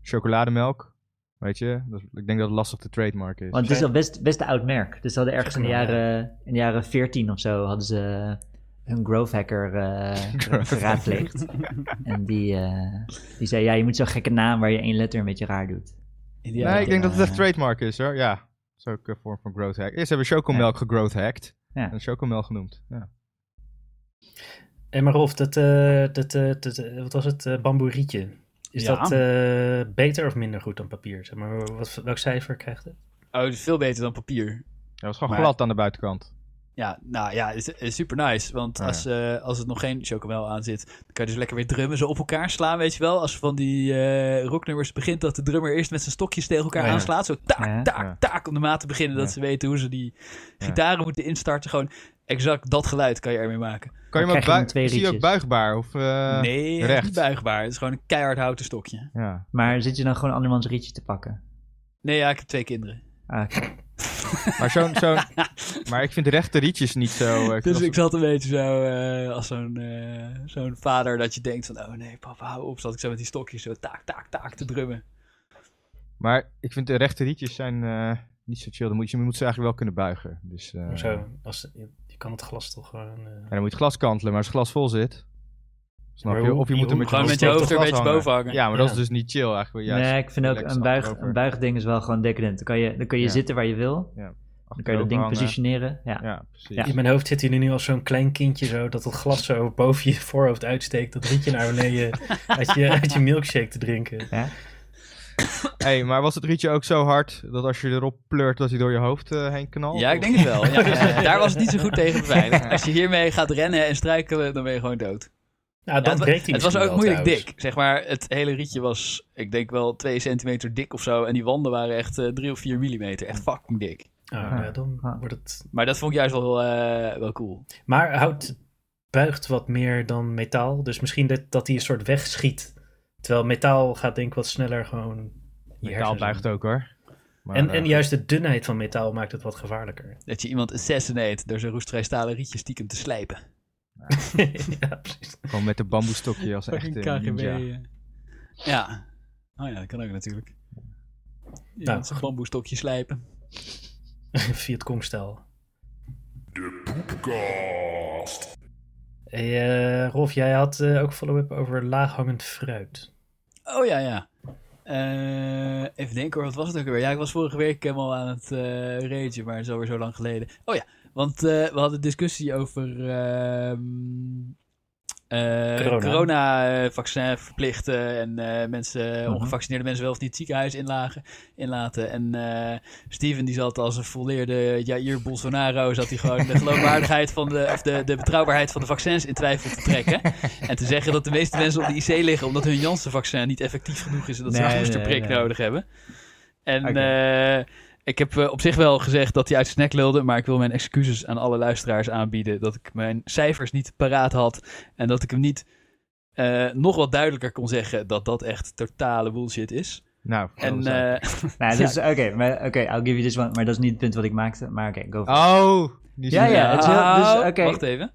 Speaker 3: Chocolademelk. Weet je? Dat ik denk dat het lastig te trademark is.
Speaker 4: Want het is al best, best een oud merk. Dus ze hadden ergens in de, jaren, in de jaren 14 of zo hadden ze hun growth hacker eh, [LAUGHS]
Speaker 3: Growth
Speaker 4: geraadpleegd. en die, eh, die zei, ja, je moet zo'n gekke naam waar je één letter een beetje raar doet.
Speaker 3: Nee, ik denk dat het echt
Speaker 2: eh,
Speaker 3: trademark is hoor. Ja. Is ook een vorm van growth hack. Eerst hebben we chocomelk gegrowth hacked.
Speaker 4: Ja.
Speaker 3: En chocomelk genoemd. Ja.
Speaker 1: Hey, maar Rolf, dat, eh, dat, eh, dat, eh, wat was het? eh bamboe rietje. Is
Speaker 2: Ja.
Speaker 1: dat eh, beter of minder goed dan papier? Zeg maar, wat, welk cijfer krijgt het?
Speaker 2: Oh, het is veel beter dan papier.
Speaker 3: Dat was gewoon
Speaker 2: Maar-
Speaker 3: glad aan de buitenkant.
Speaker 2: Ja, nou ja, het is, super nice. Want
Speaker 3: Ja.
Speaker 2: als, eh, als het nog geen chocomel aan zit, dan kan je dus lekker weer drummen, zo op elkaar slaan, weet je wel. Als van die eh rocknummers begint, dat de drummer eerst met zijn stokjes tegen elkaar
Speaker 1: ja.
Speaker 2: aanslaat. Zo taak,
Speaker 4: Ja.
Speaker 2: taak,
Speaker 3: Ja.
Speaker 2: taak, om de maat te beginnen. Dat ze weten hoe ze die
Speaker 3: Ja.
Speaker 2: gitaren moeten instarten. Gewoon exact dat geluid kan je ermee maken.
Speaker 3: Kan je
Speaker 4: Dan
Speaker 3: hem ook
Speaker 4: krijg je dan
Speaker 3: bui-
Speaker 4: twee
Speaker 3: is hij ook buigbaar? Of, eh,
Speaker 2: nee, het is
Speaker 3: recht?
Speaker 2: niet buigbaar. Het is gewoon een keihard houten stokje.
Speaker 3: Ja.
Speaker 4: Maar zit je dan gewoon andermans rietje te pakken?
Speaker 2: Nee, ja, ik heb twee kinderen.
Speaker 4: Ah, oké. [LAUGHS]
Speaker 3: Maar, zo'n, zo'n, maar ik vind de rechte rietjes niet zo... eh,
Speaker 2: Dus ik zat een beetje zo eh, als zo'n eh, zo'n vader dat je denkt van... Oh nee, papa, hou op. Zat ik zo met die stokjes zo taak, taak, taak te drummen.
Speaker 3: Maar ik vind de rechte rietjes zijn eh, niet zo chill. Dan moet je, je moet ze eigenlijk wel kunnen buigen. Dus, eh,
Speaker 1: Zo, als, je, je kan het glas toch gewoon... eh,
Speaker 3: En dan moet je het glas kantelen, maar als het glas vol zit... Snap je? Of je moet er
Speaker 1: hoe-
Speaker 3: met je
Speaker 2: Gewoon met je
Speaker 3: hoofd
Speaker 2: er een beetje boven hangen.
Speaker 3: Ja, maar dat
Speaker 1: Ja.
Speaker 3: is dus niet chill eigenlijk. Juist
Speaker 4: nee, ik vind ook een, buig, een buigding is wel gewoon decadent. Dan kan je, dan kan je
Speaker 3: Ja.
Speaker 4: zitten waar je wil. Dan kan je dat ding
Speaker 3: hangen.
Speaker 4: positioneren. Ja.
Speaker 3: Ja, precies.
Speaker 4: Ja.
Speaker 1: In mijn hoofd zit hij nu als zo'n klein kindje zo, dat het glas zo boven je voorhoofd uitsteekt, dat rietje naar beneden [LAUGHS] uit je, uit je milkshake te drinken.
Speaker 4: Ja.
Speaker 3: hey, maar was het rietje ook zo hard dat als je erop pleurt dat hij door je hoofd eh, heen knalt?
Speaker 2: Ja, ik denk het wel. Ja, ja, [LAUGHS] daar was het niet zo goed tegen beveiligd. [LAUGHS] Als je hiermee gaat rennen en struikelen, dan ben je gewoon dood.
Speaker 1: Nou,
Speaker 2: Ja,
Speaker 1: dan
Speaker 2: het,
Speaker 1: breekt hij
Speaker 2: het was ook
Speaker 1: wel,
Speaker 2: moeilijk
Speaker 1: trouwens.
Speaker 2: dik. Zeg maar, het hele rietje was, ik denk wel 2 centimeter dik of zo. En die wanden waren echt 3 of 4 millimeter. Echt fucking dik.
Speaker 1: Ja, dan
Speaker 4: Ah.
Speaker 1: wordt het...
Speaker 2: Maar dat vond ik juist wel, eh, wel cool.
Speaker 1: Maar hout buigt wat meer dan metaal, dus misschien dat, dat hij een soort wegschiet. Terwijl metaal gaat denk ik wat sneller gewoon...
Speaker 3: Metaal buigt ook hoor. Maar,
Speaker 1: En,
Speaker 3: eh,
Speaker 1: en juist de dunheid van metaal maakt het wat gevaarlijker.
Speaker 2: Dat je iemand assassinate door zijn roestvrij stalen rietje stiekem te slijpen. [LAUGHS]
Speaker 1: ja, precies.
Speaker 3: Gewoon met een bamboestokje als echte
Speaker 2: KGB.
Speaker 3: ninja.
Speaker 2: eh. Ja. Oh ja, dat kan ook natuurlijk. Ja,
Speaker 1: Nou,
Speaker 2: zijn bamboestokje slijpen. [LAUGHS]
Speaker 1: Vietcong-stijl. Hey, eh, Rolf, jij had eh, ook follow-up over laaghangend fruit.
Speaker 2: Oh ja, ja. Eh, even denken hoor, wat was het ook alweer? Ja, ik was vorige week helemaal aan het eh ragen, maar het is alweer zo lang geleden. Oh ja, Want eh, we hadden discussie over ehm eh,
Speaker 1: Corona.
Speaker 2: corona-vaccin verplichten en eh, mensen,
Speaker 1: Mhm.
Speaker 2: ongevaccineerde mensen wel of niet het ziekenhuis inlagen, inlaten. En eh, Steven die zat als een volleerde Jair Bolsonaro, zat hij gewoon de [LAUGHS] geloofwaardigheid van de, of de, de betrouwbaarheid van de vaccins in twijfel te trekken. en te zeggen dat de meeste mensen op de IC liggen omdat hun Janssen-vaccin niet effectief genoeg is en dat ze een boosterprik
Speaker 4: nee.
Speaker 2: nodig hebben. En eh, ik heb eh, op zich wel gezegd dat hij uit zijn nek lulde, maar ik wil mijn excuses aan alle luisteraars aanbieden dat ik mijn cijfers niet paraat had en dat ik hem niet eh, nog wat duidelijker kon zeggen dat dat echt totale bullshit is.
Speaker 3: Nou,
Speaker 2: En
Speaker 3: dat
Speaker 2: eh, [LAUGHS]
Speaker 4: Nou, dus, oké, maar oké, I'll give you this one. Maar dat is niet het punt wat ik maakte. Maar oké, go for it.
Speaker 3: Oh,
Speaker 4: Ja, ja. dus, oké.
Speaker 2: wacht even.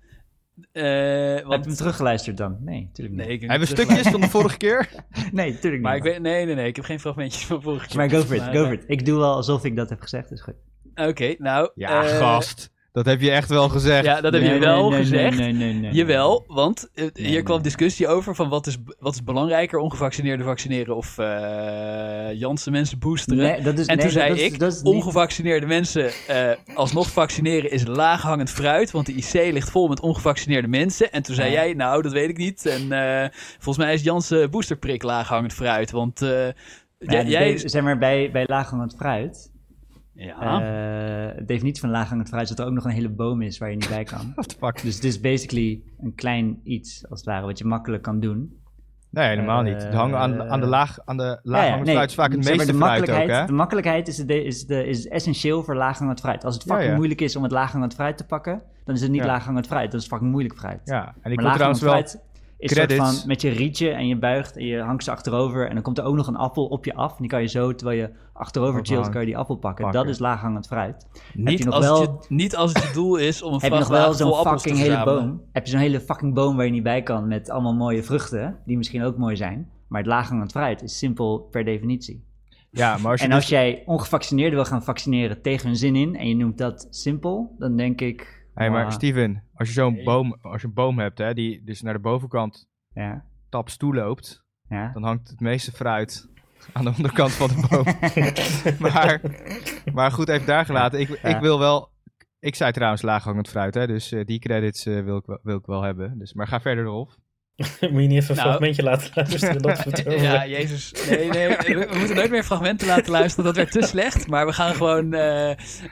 Speaker 2: Eh,
Speaker 4: Heb
Speaker 2: want,
Speaker 4: je hem teruggeluisterd dan? Nee, tuurlijk niet.
Speaker 2: nee, ik heb
Speaker 3: Hebben we stukjes van de vorige keer? [LAUGHS]
Speaker 4: Nee, tuurlijk
Speaker 2: Maar
Speaker 4: niet.
Speaker 2: ik weet, nee, nee, nee, ik heb geen fragmentjes van vorige keer.
Speaker 4: Maar go for it,
Speaker 2: Maar,
Speaker 4: go
Speaker 2: eh,
Speaker 4: for it. Ik doe wel alsof ik dat heb gezegd, dus goed.
Speaker 2: Oké, nou.
Speaker 3: Ja,
Speaker 2: eh,
Speaker 3: gast. Dat heb je echt wel gezegd.
Speaker 2: Ja, dat heb
Speaker 4: Nee,
Speaker 2: je wel
Speaker 4: nee,
Speaker 2: gezegd.
Speaker 4: Nee, nee, nee, nee.
Speaker 2: Jawel, want eh,
Speaker 4: Nee,
Speaker 2: hier kwam
Speaker 4: nee.
Speaker 2: discussie over van wat is, wat is belangrijker, ongevaccineerden vaccineren of eh Janssen mensen boosteren.
Speaker 4: Nee, dat is,
Speaker 2: en
Speaker 4: nee,
Speaker 2: toen zei
Speaker 4: dat is-
Speaker 2: ik,
Speaker 4: dat is niet-
Speaker 2: ongevaccineerde mensen eh, alsnog vaccineren is laaghangend fruit, want de IC ligt vol met ongevaccineerde mensen. En toen zei
Speaker 4: Ja.
Speaker 2: jij, nou, dat weet ik niet. En eh, volgens mij is Janssen boosterprik laaghangend fruit, want eh,
Speaker 4: Ja,
Speaker 2: jij...
Speaker 4: zeg maar, bij, bij laaghangend fruit,
Speaker 2: ja.
Speaker 4: eh, de definitie van laaghangend fruit dat er ook nog een hele boom is waar je niet bij kan. [LAUGHS]
Speaker 3: What the fuck?
Speaker 4: dus het is basically een klein iets, als het ware, wat je makkelijk kan doen.
Speaker 3: Nee, helemaal niet. Het hangen aan, aan de laag, aan de laag hangend fruit is vaak het
Speaker 4: maar,
Speaker 3: meeste
Speaker 4: de
Speaker 3: ook,
Speaker 4: makkelijkheid,
Speaker 3: hè?
Speaker 4: De makkelijkheid is, de, is, de, is essentieel voor laaghangend fruit. Als het
Speaker 3: Ja,
Speaker 4: fucking
Speaker 3: ja.
Speaker 4: moeilijk is om het laaghangend fruit te pakken, dan is het niet
Speaker 3: Ja.
Speaker 4: laaghangend fruit. Dat is fucking moeilijk fruit.
Speaker 3: Ja, en ik
Speaker 4: maar
Speaker 3: wil trouwens wel...
Speaker 4: fruit is een soort van met je rietje en je buigt en je hangt ze achterover en dan komt er ook nog een appel op je af. En die kan je zo, terwijl je achterover chillt,
Speaker 3: Overhangen.
Speaker 4: kan je die appel pakken.
Speaker 3: Pakken.
Speaker 4: Dat is laaghangend fruit.
Speaker 2: Niet,
Speaker 4: je nog
Speaker 2: als
Speaker 4: wel-
Speaker 2: het je, niet als het je doel is om een
Speaker 4: Heb je nog wel zo'n fucking hele boom? Heb je zo'n hele fucking boom waar je niet bij kan met allemaal mooie vruchten, die misschien ook mooi zijn. Maar het laaghangend fruit is simpel per definitie.
Speaker 3: Ja, maar als je
Speaker 4: En
Speaker 3: dus-
Speaker 4: als jij ongevaccineerden wil gaan vaccineren tegen hun zin in en je noemt dat simpel, dan denk ik.
Speaker 3: Hey, maar Steven, als je zo'n boom, als je een boom hebt, hè, die dus naar de bovenkant
Speaker 4: Ja,
Speaker 3: taps toe loopt,
Speaker 4: ja.
Speaker 3: dan hangt het meeste fruit aan de onderkant van de boom. [LAUGHS] maar, maar goed, even daar gelaten. Ik,
Speaker 4: Ja.
Speaker 3: ik wil wel... Ik zei trouwens laaghangend fruit, hè, dus eh, die credits eh, wil, ik, wel- wil ik wel hebben. Dus, maar ga verder erop. [LAUGHS]
Speaker 1: Moet je niet even een
Speaker 2: Nou.
Speaker 1: fragmentje laten [LAUGHS] luisteren? Dat we het [LAUGHS]
Speaker 2: Ja, jezus. Nee, nee, we, we moeten nooit meer fragmenten laten luisteren. Dat werd te slecht. Maar we gaan gewoon, eh,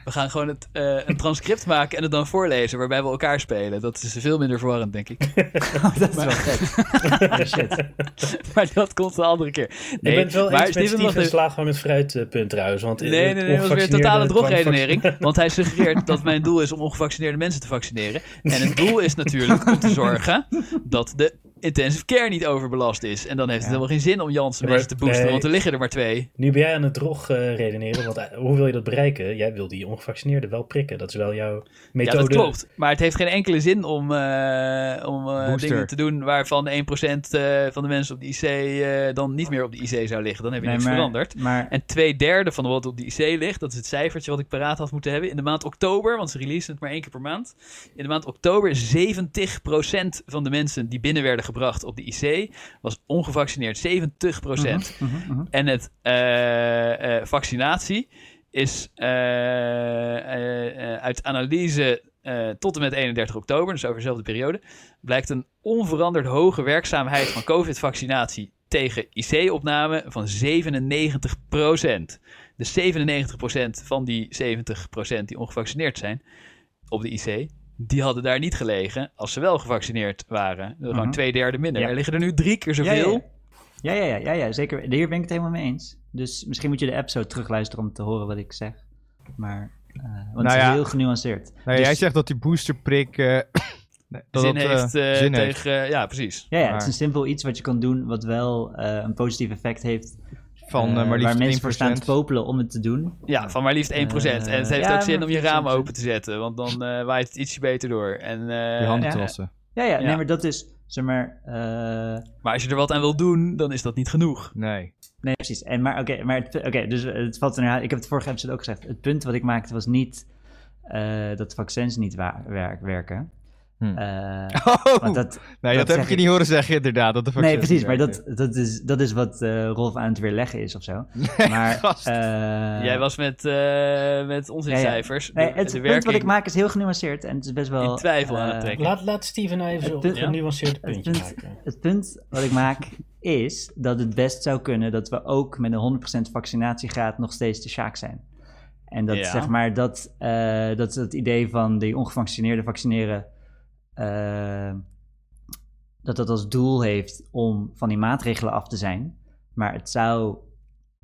Speaker 2: we gaan gewoon het, eh, een transcript maken en het dan voorlezen. Waarbij we elkaar spelen. Dat is veel minder verwarrend, denk ik.
Speaker 4: dat is wel. Oh, shit.
Speaker 2: Maar dat komt een andere keer.
Speaker 1: ik ben het wel
Speaker 2: maar
Speaker 1: eens met
Speaker 2: Steven, wacht
Speaker 1: Steven's
Speaker 2: even.
Speaker 1: laaghangend fruitpunt trouwens. Want
Speaker 2: Nee, nee, nee, dat was weer een totale drogredenering. Want hij suggereert dat mijn doel is om ongevaccineerde mensen te vaccineren. En het doel is natuurlijk om te zorgen dat de intensive care niet overbelast is. En dan heeft het
Speaker 4: Ja.
Speaker 2: helemaal geen zin om Janssen
Speaker 1: Ja, maar-
Speaker 2: mensen te boosteren,
Speaker 1: nee.
Speaker 2: want er liggen er maar twee.
Speaker 1: Nu ben jij aan het drog eh, redeneren. Want eh, hoe wil je dat bereiken? Jij wil die ongevaccineerden wel prikken. Dat is wel jouw methode.
Speaker 2: Ja, dat klopt. Maar het heeft geen enkele zin om, eh, om eh, dingen te doen waarvan 1% eh, van de mensen op de IC eh, dan niet meer op de IC zou liggen. Dan heb je
Speaker 4: Nee,
Speaker 2: niks
Speaker 4: maar,
Speaker 2: veranderd.
Speaker 4: Maar
Speaker 2: En twee derde van wat op de IC ligt, dat is het cijfertje wat ik paraat had moeten hebben. In de maand oktober, want ze releasen het maar één keer per maand. In de maand oktober 70% van de mensen die binnen werden gebracht op de IC was ongevaccineerd. 70%.
Speaker 4: Mhm, mhm.
Speaker 2: En het eh, eh, vaccinatie is eh, uit analyse tot en met 31 oktober, dus over dezelfde periode, blijkt een onveranderd hoge werkzaamheid van COVID-vaccinatie tegen IC-opname van 97%. Dus 97% van die 70% die ongevaccineerd zijn op de IC, die hadden daar niet gelegen als ze wel gevaccineerd waren. Dus Gewoon
Speaker 4: Mhm.
Speaker 2: twee derde minder.
Speaker 4: Ja.
Speaker 2: Er liggen er nu drie keer zoveel.
Speaker 4: ja, ja. Ja, ja, ja, ja, zeker. Hier ben ik het helemaal mee eens. Dus misschien moet je de episode terugluisteren om te horen wat ik zeg. Maar, eh, want
Speaker 3: Nou
Speaker 4: het is
Speaker 3: ja.
Speaker 4: heel genuanceerd.
Speaker 3: Nou,
Speaker 4: Dus-
Speaker 3: Jij zegt dat die boosterprik... eh [COUGHS] nee, dat
Speaker 2: zin
Speaker 3: dat, eh,
Speaker 2: heeft
Speaker 3: zin
Speaker 2: tegen...
Speaker 3: heeft.
Speaker 2: ja, precies.
Speaker 4: Ja, ja, het
Speaker 3: Maar-
Speaker 4: is een simpel iets wat je kan doen wat wel eh, een positief effect heeft.
Speaker 3: Van
Speaker 4: eh,
Speaker 3: eh, maar liefst
Speaker 4: waar mensen voor staan
Speaker 3: 1%.
Speaker 4: te popelen om het te doen.
Speaker 2: Ja, van maar liefst 1%.
Speaker 4: Eh,
Speaker 2: en het heeft
Speaker 4: ja,
Speaker 2: ook zin om je ramen
Speaker 4: 1%.
Speaker 2: open te zetten. Want dan eh, waait het ietsje beter door. En, eh,
Speaker 3: Je handen
Speaker 4: ja.
Speaker 3: te wassen.
Speaker 4: Ja, ja,
Speaker 2: Ja.
Speaker 4: nee, maar dat is, zeg maar, eh,
Speaker 2: Maar als je er wat aan wil doen, dan is dat niet genoeg.
Speaker 3: Nee.
Speaker 4: Nee, precies. En, maar oké, maar het, oké, dus het valt er Ik heb het vorige episode ook gezegd. Het punt wat ik maakte was niet eh, dat vaccins niet werken.
Speaker 3: Hm.
Speaker 4: Eh, [LAUGHS]
Speaker 3: Oh,
Speaker 4: dat,
Speaker 3: nee, dat,
Speaker 4: dat
Speaker 3: heb ik je niet horen zeggen inderdaad. Dat de
Speaker 4: nee, precies, maar dat, dat, is, dat is wat eh, Rolf aan het weerleggen is of zo. [LAUGHS] Maar,
Speaker 3: gast.
Speaker 4: eh,
Speaker 2: Jij was met, eh met onze
Speaker 4: Ja, nee,
Speaker 2: de,
Speaker 4: het
Speaker 2: de
Speaker 4: punt wat ik maak is heel genuanceerd en het is best wel...
Speaker 2: in twijfel aan het trekken.
Speaker 1: Laat, laat Steven nou even
Speaker 4: Het
Speaker 1: zo'n
Speaker 4: punt-
Speaker 1: genuanceerd
Speaker 4: Het
Speaker 1: puntje
Speaker 4: punt,
Speaker 1: maken. [LAUGHS]
Speaker 4: het punt wat ik maak is dat het best zou kunnen dat we ook met een 100% vaccinatiegraad nog steeds de sjaak zijn. En dat
Speaker 2: Ja.
Speaker 4: zeg maar dat, eh, dat het idee van die ongevaccineerden vaccineren, eh, dat dat als doel heeft om van die maatregelen af te zijn. Maar het zou,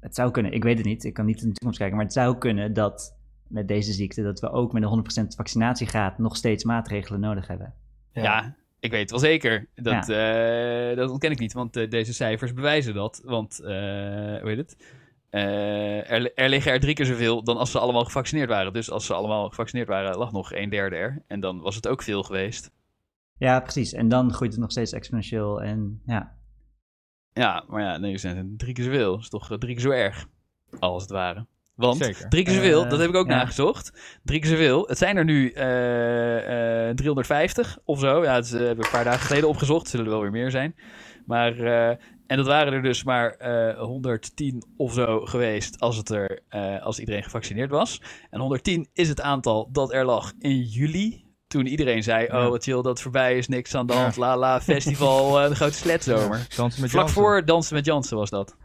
Speaker 4: het zou kunnen, ik weet het niet, ik kan niet in de toekomst kijken, maar het zou kunnen dat met deze ziekte dat we ook met een 100% vaccinatiegraad nog steeds maatregelen nodig hebben.
Speaker 2: Ja. ik weet het wel zeker. Dat, eh, dat ontken ik niet, want eh, deze cijfers bewijzen dat. Want, eh, hoe heet het? Eh, er, er liggen er drie keer zoveel dan als ze allemaal gevaccineerd waren. Dus als ze allemaal gevaccineerd waren, lag nog een derde er. En dan was het ook veel geweest.
Speaker 4: Ja, precies. En dan groeit het nog steeds exponentieel. En ja,
Speaker 2: Ja, maar ja, nee, zijn het drie keer zoveel. Dat is toch eh, drie keer zo erg, als het ware. Want
Speaker 3: Zeker.
Speaker 2: drie keer zoveel,
Speaker 4: Eh,
Speaker 2: dat heb ik ook
Speaker 4: ja.
Speaker 2: nagezocht. Drie keer zoveel. Het zijn er nu eh, eh, 350 of zo. Ja, het is, eh, heb ik een paar dagen geleden opgezocht. Zullen er wel weer meer zijn. Maar, eh, en dat waren er dus maar eh 110 of zo geweest als, het er, eh, als iedereen gevaccineerd was. En 110 is het aantal dat er lag in juli. Toen iedereen zei,
Speaker 3: Ja.
Speaker 2: oh wat chill dat het voorbij is, niks aan de
Speaker 3: Ja.
Speaker 2: hand, la la, [LAUGHS] festival, eh, de grote sletzomer.
Speaker 3: Dansen met
Speaker 2: Vlak
Speaker 3: Jansen.
Speaker 2: voor Dansen met Jansen was dat.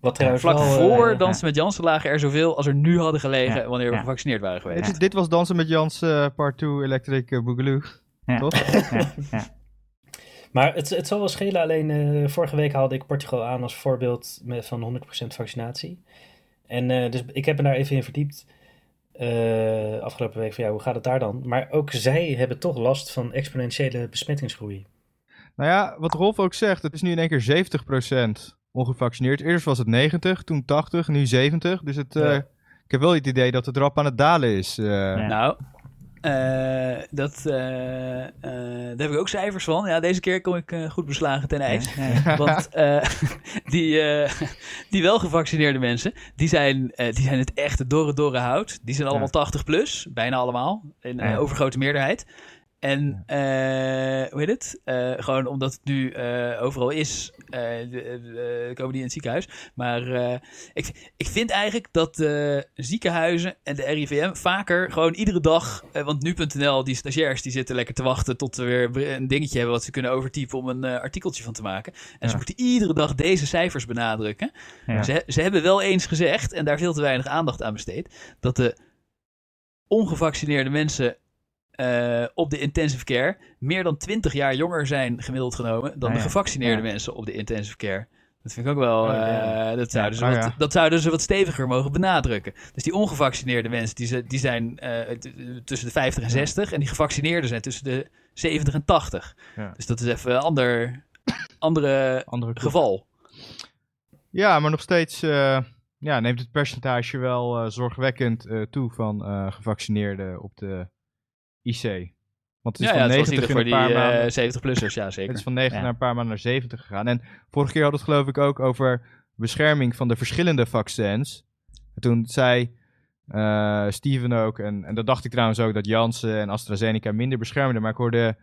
Speaker 1: Wat trouwens
Speaker 2: Vlak
Speaker 1: wel,
Speaker 2: voor
Speaker 1: eh,
Speaker 2: Dansen met Jansen lagen er zoveel als er nu hadden gelegen
Speaker 4: Ja,
Speaker 2: wanneer we
Speaker 4: ja.
Speaker 2: gevaccineerd waren geweest.
Speaker 3: Dit, dit was Dansen met Jans eh, Part 2 Electric uh, Boogaloo.
Speaker 4: ja,
Speaker 3: Toch?
Speaker 4: ja, ja.
Speaker 1: Maar het, het zal wel schelen, alleen eh, vorige week haalde ik Portugal aan als voorbeeld met, van 100% vaccinatie. En eh, dus ik heb me daar even in verdiept eh, afgelopen week van ja, hoe gaat het daar dan? Maar ook zij hebben toch last van exponentiële besmettingsgroei.
Speaker 3: Nou ja, wat Rolf ook zegt, het is nu in één keer 70% ongevaccineerd. Eerst was het 90, toen 80, nu 70. Dus het, eh,
Speaker 1: Ja.
Speaker 3: ik heb wel het idee dat het rap aan het dalen is. eh.
Speaker 4: Ja.
Speaker 2: Nou, eh, dat, eh, eh, daar heb ik ook cijfers van. Ja, deze keer kom ik goed beslagen ten ijs.
Speaker 4: Ja. [LAUGHS]
Speaker 2: Want [LAUGHS] die, [LAUGHS] die wel gevaccineerde mensen, die zijn, die zijn het echte dorre dorre hout. Die zijn allemaal 80 plus, bijna allemaal, in overgrote meerderheid. En eh, hoe heet het? Eh, gewoon omdat het nu eh, overal is, komen die in het ziekenhuis. Maar ik, ik vind eigenlijk dat de ziekenhuizen en de RIVM vaker gewoon iedere dag... want nu.nl, die stagiairs, die zitten lekker te wachten tot ze weer een dingetje hebben... wat ze kunnen overtypen om een artikeltje van te maken. En ze moeten iedere dag deze cijfers benadrukken.
Speaker 4: Ja.
Speaker 2: Ze, ze hebben wel eens gezegd, en daar veel te weinig aandacht aan besteed... dat de ongevaccineerde mensen eh, op de intensive care meer dan 20 jaar jonger zijn gemiddeld genomen dan
Speaker 4: Ah,
Speaker 2: de gevaccineerde
Speaker 4: Ja.
Speaker 2: mensen op de intensive care. Dat vind ik ook wel.
Speaker 1: Oh, ja.
Speaker 2: eh, dat, zouden ze
Speaker 3: Oh,
Speaker 2: wat, dat zouden ze wat steviger mogen benadrukken. Dus die ongevaccineerde mensen die, ze- die zijn eh, tussen de 50 en 60 en die gevaccineerden zijn tussen de 70 en 80.
Speaker 3: Ja.
Speaker 2: Dus dat is even een ander, andere [COUGHS] geval.
Speaker 3: Ja, maar nog steeds ja, neemt het percentage wel zorgwekkend toe van gevaccineerden op de IC. Want het is
Speaker 2: Ja, ja,
Speaker 3: van
Speaker 2: het was
Speaker 3: 90
Speaker 2: niet
Speaker 3: in
Speaker 2: voor
Speaker 3: een
Speaker 2: die
Speaker 3: paar maanden.
Speaker 2: eh 70-plussers, ja zeker.
Speaker 3: Het is van 90
Speaker 4: Ja.
Speaker 3: naar een paar maanden naar 70 gegaan. En vorige keer had het geloof ik ook over bescherming van de verschillende vaccins. En toen zei eh, Steven ook, en, en dat dacht ik trouwens ook, dat Janssen en AstraZeneca minder beschermden. Maar ik hoorde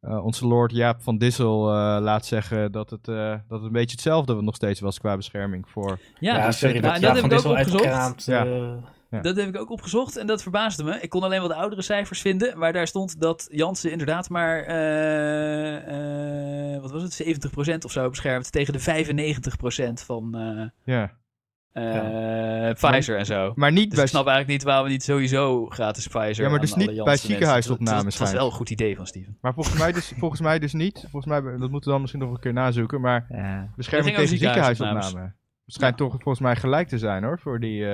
Speaker 3: eh, onze Lord Jaap van Dissel eh laat zeggen dat het, eh, dat het een beetje hetzelfde nog steeds was qua bescherming voor...
Speaker 2: Ja,
Speaker 1: Ja, sorry,
Speaker 2: nou,
Speaker 1: dat,
Speaker 2: dat
Speaker 1: ja,
Speaker 2: heb
Speaker 1: van
Speaker 2: ik ook opgezocht.
Speaker 3: Ja. Ja.
Speaker 2: Dat heb ik ook opgezocht en dat verbaasde me. Ik kon alleen wat oudere cijfers vinden, maar daar stond dat Janssen inderdaad maar, eh, eh, wat was het, 70% of zo beschermt tegen de 95% van eh,
Speaker 3: Ja.
Speaker 2: Pfizer en zo.
Speaker 3: Maar niet
Speaker 2: Dus
Speaker 3: bij...
Speaker 2: ik snap eigenlijk niet waarom we niet sowieso gratis Pfizer
Speaker 3: Ja, maar dus niet bij ziekenhuisopnames
Speaker 2: Dat, dat,
Speaker 3: schijnt.
Speaker 2: wel een goed idee van Steven.
Speaker 3: Maar volgens mij, dus, [LAUGHS] volgens mij dus niet. Volgens mij, dat moeten we dan misschien nog een keer nazoeken. Maar
Speaker 4: Ja.
Speaker 3: bescherming tegen
Speaker 2: ziekenhuisopnames.
Speaker 3: Het schijnt toch volgens mij gelijk te zijn hoor, voor die...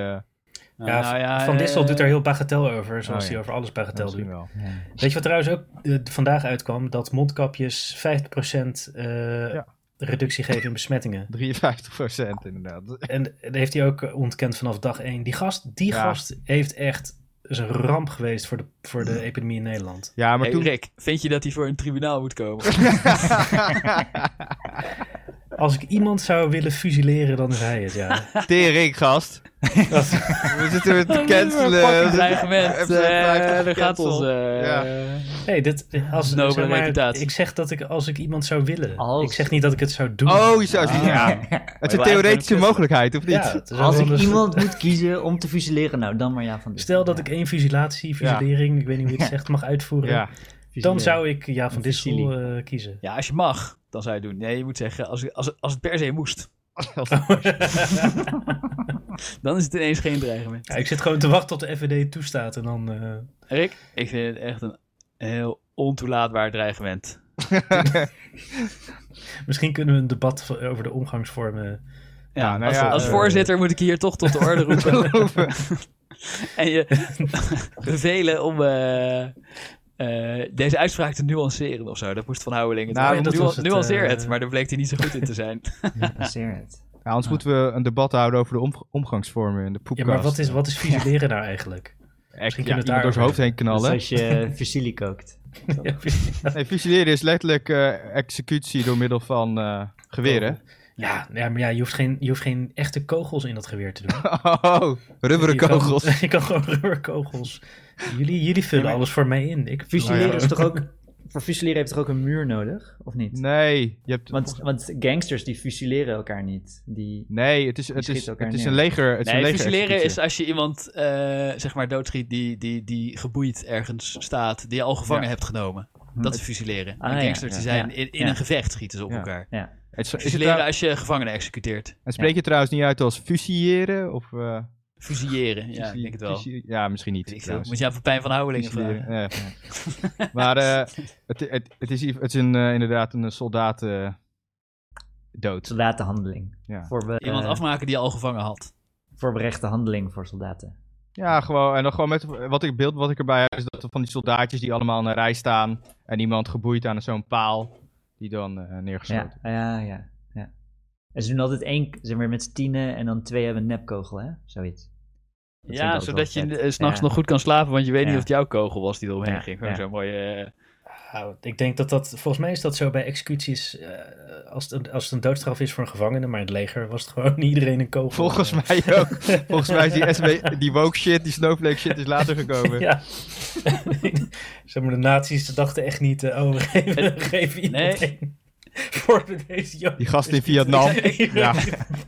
Speaker 3: eh,
Speaker 1: ja,
Speaker 2: Nou,
Speaker 1: Van Dissel
Speaker 2: eh,
Speaker 1: doet er heel bagatel over, zoals
Speaker 3: Oh, ja.
Speaker 1: hij over alles bagatel doet.
Speaker 3: misschien wel.
Speaker 4: Ja.
Speaker 1: Weet je wat trouwens ook eh, vandaag uitkwam? Dat mondkapjes 50% eh,
Speaker 3: Ja.
Speaker 1: reductie geven in besmettingen. [LAUGHS]
Speaker 3: 53% inderdaad.
Speaker 1: En dat heeft hij ook eh, ontkend vanaf dag 1. Die gast, die
Speaker 3: Ja.
Speaker 1: gast heeft echt is een ramp geweest voor de, voor de epidemie in Nederland.
Speaker 3: Ja, maar
Speaker 2: Hey,
Speaker 3: toen...
Speaker 2: Rick, vind je dat hij voor een tribunaal moet komen? [LAUGHS]
Speaker 1: Als ik iemand zou willen fusileren, dan is hij het, ja.
Speaker 3: Tering, gast. [LAUGHS] We zitten weer te cancelen.
Speaker 2: Fucking
Speaker 3: We
Speaker 2: dreigement.
Speaker 3: episode
Speaker 2: eh,
Speaker 3: 50
Speaker 2: daar gaat ons...
Speaker 3: gecanceld.
Speaker 2: eh,
Speaker 3: Ja.
Speaker 1: Dit, als,
Speaker 2: Nobele
Speaker 1: zeg maar,
Speaker 2: reputatie.
Speaker 1: Ik zeg dat ik als ik iemand zou willen.
Speaker 4: Als.
Speaker 1: Ik zeg niet dat ik het zou doen.
Speaker 3: Oh, je zou
Speaker 2: Ah.
Speaker 3: ja. [LAUGHS] Het is een theoretische mogelijkheid, of niet?
Speaker 1: Ja,
Speaker 4: Als ik iemand moet kiezen om te fusileren, nou dan maar ja van dit.
Speaker 1: Stel dat ik één fusilatie, fusilering, ik weet niet hoe je het zegt, mag uitvoeren.
Speaker 3: Ja.
Speaker 1: Dan zou ik ja van Dissel eh, kiezen.
Speaker 2: Ja, als je mag, dan zou je het doen. Nee, je moet zeggen, als, als, als het per se moest, [LAUGHS] [LAUGHS] dan is het ineens geen dreigement.
Speaker 1: Ja, ik zit gewoon te wachten tot de FVD toestaat en dan... eh,
Speaker 2: Rick, ik vind het echt een heel ontoelaatbaar dreigement. [LAUGHS]
Speaker 1: misschien kunnen we een debat over de omgangsvormen...
Speaker 2: Ja,
Speaker 3: Ja, nou
Speaker 2: als,
Speaker 3: ja,
Speaker 2: als
Speaker 1: eh,
Speaker 2: voorzitter moet ik hier toch tot de orde roepen. en je bevelen om eh, eh, deze uitspraak te nuanceren of zo. Dat moest Van Houwelingen.
Speaker 3: Nou,
Speaker 2: Nou,
Speaker 1: dat was het,
Speaker 2: nuanceer
Speaker 1: eh,
Speaker 2: het, maar daar bleek hij niet zo goed in te [LAUGHS] zijn.
Speaker 4: Nuanceer het.
Speaker 3: Ja, anders moeten we een debat houden over de om- omgangsvormen in de
Speaker 1: Ja,
Speaker 3: poepkast.
Speaker 1: maar wat is, wat is fusileren nou eigenlijk?
Speaker 3: Echt, ja,
Speaker 1: het
Speaker 3: iemand door zijn hoofd heen
Speaker 4: Dus
Speaker 3: knallen.
Speaker 4: als je [LAUGHS] fusilie kookt.
Speaker 1: ja,
Speaker 3: Nee, fusileren is letterlijk eh, executie door middel van eh, geweren.
Speaker 1: ja, ja, maar ja, je hoeft, geen, je hoeft geen echte kogels in dat geweer te doen. [LAUGHS]
Speaker 3: Oh, rubberen
Speaker 1: Je kan-
Speaker 3: kogels.
Speaker 1: Je kan gewoon rubberkogels. Jullie, jullie vullen
Speaker 4: Ja, maar-
Speaker 1: alles voor mij in. Ik
Speaker 4: Fusileren
Speaker 1: ja.
Speaker 4: is toch ook... [LAUGHS] Voor fusileren heeft toch ook een muur nodig? Of niet?
Speaker 3: Nee, je hebt...
Speaker 4: Want, want gangsters die fusileren elkaar niet. Die...
Speaker 3: Nee, het is, het is, het is
Speaker 4: neer.
Speaker 3: een leger. Het is een
Speaker 2: Nee,
Speaker 3: leger
Speaker 2: fusileren is als je iemand eh, zeg maar doodschiet die, die, die geboeid ergens staat, die je al gevangen
Speaker 3: Ja.
Speaker 2: hebt genomen. Dat is fusileren.
Speaker 4: Ah, ja,
Speaker 2: gangsters die
Speaker 3: ja,
Speaker 2: zijn
Speaker 4: ja,
Speaker 2: in, in
Speaker 4: ja.
Speaker 2: een gevecht schieten ze op
Speaker 3: Ja.
Speaker 2: elkaar.
Speaker 4: Ja.
Speaker 3: Het is, is het
Speaker 2: Fusileren als je gevangenen executeert.
Speaker 3: en spreek je trouwens niet uit als fusilleren? Of, eh,
Speaker 2: Fusilleren, ja, ik denk het wel.
Speaker 3: fusie- ja, misschien niet.
Speaker 2: Ik veel. Moet je aan Pepijn van Houwelingen vragen.
Speaker 3: Ja. [LAUGHS] maar eh, het, het, het is, het is een, eh, inderdaad een soldaat eh, dood.
Speaker 4: Soldatenhandeling.
Speaker 3: Ja.
Speaker 4: Voorbe
Speaker 2: Iemand
Speaker 4: eh,
Speaker 2: afmaken die je al gevangen had.
Speaker 4: Voorberechte handeling voor soldaten.
Speaker 3: Ja, gewoon. En dan gewoon met wat ik beeld wat ik erbij heb, is dat er van die soldaatjes die allemaal in een rij staan. En iemand geboeid aan zo'n paal. Die dan
Speaker 4: ja, ja, ja. En ze doen altijd één, zeg maar met z'n tienen en dan twee hebben een nepkogel, hè? Zoiets. Dat
Speaker 2: Ja, zodat je eh, 's s'nachts
Speaker 4: Ja.
Speaker 2: nog goed kan slapen, want je weet niet of het jouw kogel was die er omheen
Speaker 4: Ja,
Speaker 2: ging. Gewoon
Speaker 4: ja.
Speaker 2: zo'n mooie... eh,
Speaker 1: Nou, ik denk dat dat, volgens mij is dat zo bij executies, eh, als, het, een- als het een doodstraf is voor een gevangene, maar in het leger was het gewoon [LAUGHS] iedereen een kogel.
Speaker 3: Volgens mij ook. Volgens mij is die, SB, die woke shit, die snowflake shit is later gekomen.
Speaker 1: Ja. [LAUGHS] zeg maar, de nazi's dachten echt niet, oh, we geven, we geven iemand
Speaker 2: Nee.
Speaker 1: een [LAUGHS] voor deze.
Speaker 3: Die gast in Vietnam. Ja.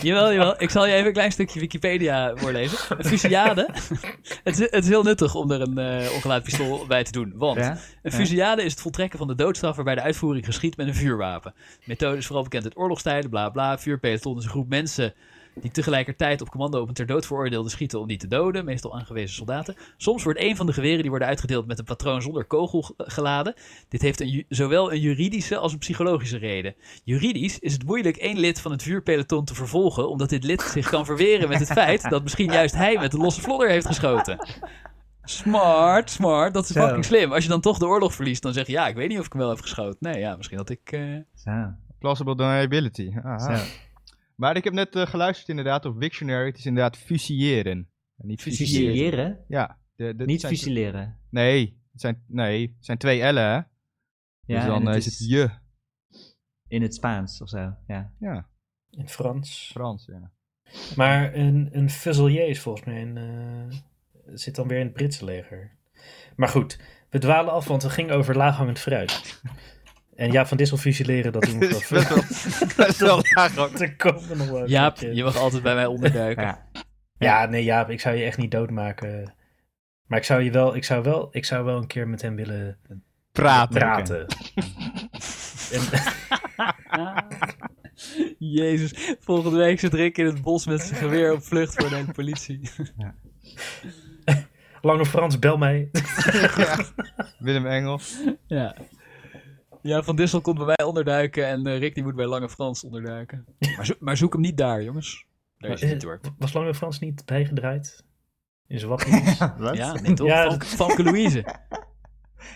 Speaker 2: Jawel, jawel. Ik zal je even een klein stukje Wikipedia voorlezen. Een fusillade. [LAUGHS] het, is, het is heel nuttig om er een eh ongeladen pistool bij te doen. Want
Speaker 4: Ja?
Speaker 2: een fusillade is het voltrekken van de doodstraf waarbij de uitvoering geschiet met een vuurwapen. De methode is vooral bekend uit oorlogstijden, bla bla. Vuurpeloton is een groep mensen die tegelijkertijd op commando op een ter dood veroordeelde schieten om die te doden, meestal aangewezen soldaten. Soms wordt een van de geweren die worden uitgedeeld met een patroon zonder kogel ge- geladen. Dit heeft een, zowel een juridische als een psychologische reden. Juridisch is het moeilijk één lid van het vuurpeloton te vervolgen, omdat dit lid zich kan verweren met het feit dat misschien juist hij met een losse vlodder heeft geschoten. Smart, smart. Dat is
Speaker 4: Zo.
Speaker 2: fucking slim. Als je dan toch de oorlog verliest, dan zeg je ja, ik weet niet of ik hem wel heb geschoten. Nee, ja, misschien had ik... eh,
Speaker 3: Plausible deniability. Aha.
Speaker 4: zo.
Speaker 3: Maar ik heb net eh, geluisterd inderdaad op Wiktionary. Het is inderdaad fusilleren. En niet fusilleren.
Speaker 4: Fusilleren?
Speaker 3: Ja. De, de,
Speaker 4: Niet
Speaker 3: het
Speaker 4: fusileren.
Speaker 3: Nee, het zijn, nee, het zijn twee L'en hè.
Speaker 4: Ja,
Speaker 3: dus dan eh,
Speaker 4: het
Speaker 3: is het je.
Speaker 4: in het Spaans of zo. Ja.
Speaker 3: Ja,
Speaker 1: In Frans.
Speaker 3: Frans, ja.
Speaker 1: Maar een, een fusilier is volgens mij een, eh, zit dan weer in het Britse leger. Maar goed, we dwalen af, want we gingen over laaghangend fruit. En ja, van Dissel fusileren, dat doen [LAUGHS] we wel.
Speaker 3: best wel, best [LAUGHS] wel laag ook.
Speaker 1: Er komen nog wel
Speaker 2: Jaap, je mag altijd bij mij onderduiken.
Speaker 4: ja.
Speaker 1: Ja, nee, Jaap, ik zou je echt niet doodmaken. Maar ik zou, je wel, ik zou, wel, ik zou wel een keer met hem willen
Speaker 3: Praten.
Speaker 1: praten. En, [LAUGHS]
Speaker 2: Jezus, volgende week zit Rick in het bos met zijn geweer op vlucht voor de politie.
Speaker 1: Lange Frans, bel mij.
Speaker 3: Willem Engel.
Speaker 2: Ja. Ja, Van Dissel komt bij mij onderduiken en eh, Rick die moet bij Lange Frans onderduiken. Maar, zo- maar zoek hem niet daar, jongens. Daar is hij niet hoor.
Speaker 1: Was Lange Frans niet bijgedraaid? In zijn [LAUGHS] wappies?
Speaker 4: Wat?
Speaker 2: Ja, nee toch? [LAUGHS]
Speaker 1: Ja,
Speaker 2: Van, Famke Louise.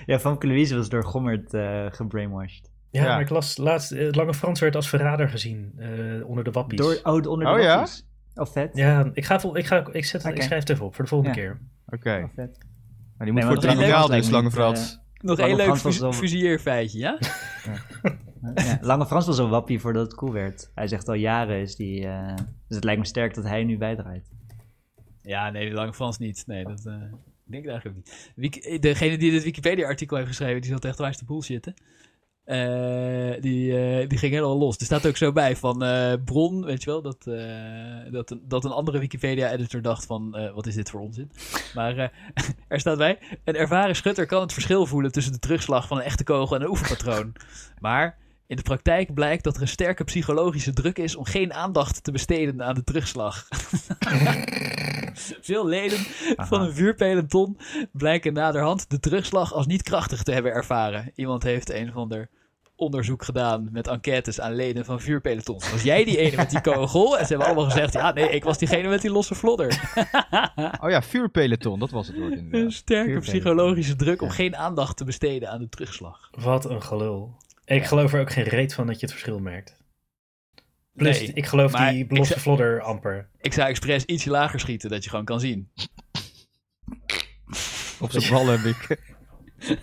Speaker 4: Ja, Famke Louise was door Gommert eh gebrainwashed.
Speaker 1: Ja,
Speaker 3: Ja.
Speaker 1: maar ik las laatst, eh, Lange Frans werd als verrader gezien eh, onder de wappies.
Speaker 4: Door, oh, onder de
Speaker 3: Oh, ja?
Speaker 4: Oh, vet.
Speaker 1: Ja, ik, ga vol, ik, ga, ik, zet, ik schrijf het even op voor de volgende
Speaker 4: Ja.
Speaker 1: keer.
Speaker 3: Oké.
Speaker 4: Oh, vet.
Speaker 3: Maar die moet
Speaker 4: Nee,
Speaker 3: voor het
Speaker 4: Lange
Speaker 3: tribunaal dus, Frans.
Speaker 2: Nog
Speaker 4: Lange
Speaker 2: één leuk
Speaker 4: Frans was
Speaker 2: fus-
Speaker 4: wel-
Speaker 2: fusilleerfeitje, [LAUGHS] ja?
Speaker 4: Ja, Lange Frans was al wappie voordat het cool werd. Hij zegt al jaren is die... eh, dus het lijkt me sterk dat hij nu bijdraait.
Speaker 2: Ja, nee, Lange Frans niet. Nee, dat eh, denk ik eigenlijk ook niet. Wiki- degene die dit Wikipedia-artikel heeft geschreven, die zat echt wijs te bullshitten. Eh die, eh, die ging helemaal los. Er staat ook zo bij van eh, bron, weet je wel, dat, dat, een, dat een andere Wikipedia-editor dacht van, wat is dit voor onzin? Maar [LAUGHS] er staat bij, een ervaren schutter kan het verschil voelen tussen de terugslag van een echte kogel en een oefenpatroon. Maar in de praktijk blijkt dat er een sterke psychologische druk is om geen aandacht te besteden aan de terugslag. [LAUGHS] Veel leden van een vuurpeloton blijken naderhand de terugslag als niet krachtig te hebben ervaren. Iemand heeft een of ander onderzoek gedaan met enquêtes aan leden van vuurpelotons. Was jij die ene met die [LAUGHS] kogel? En ze hebben allemaal gezegd, ja nee, ik was diegene met die losse vlodder.
Speaker 3: Oh ja, vuurpeloton, dat was het woord
Speaker 2: Een sterke psychologische druk om
Speaker 4: Ja.
Speaker 2: geen aandacht te besteden aan de terugslag.
Speaker 1: Wat een gelul. Ik geloof er ook geen reet van dat je het verschil merkt. Plus,
Speaker 2: Nee,
Speaker 1: ik geloof die
Speaker 2: zei-
Speaker 1: vlodder amper.
Speaker 2: Ik zou expres ietsje lager schieten, dat je gewoon kan zien.
Speaker 3: Op zijn bal heb ik. [LAUGHS]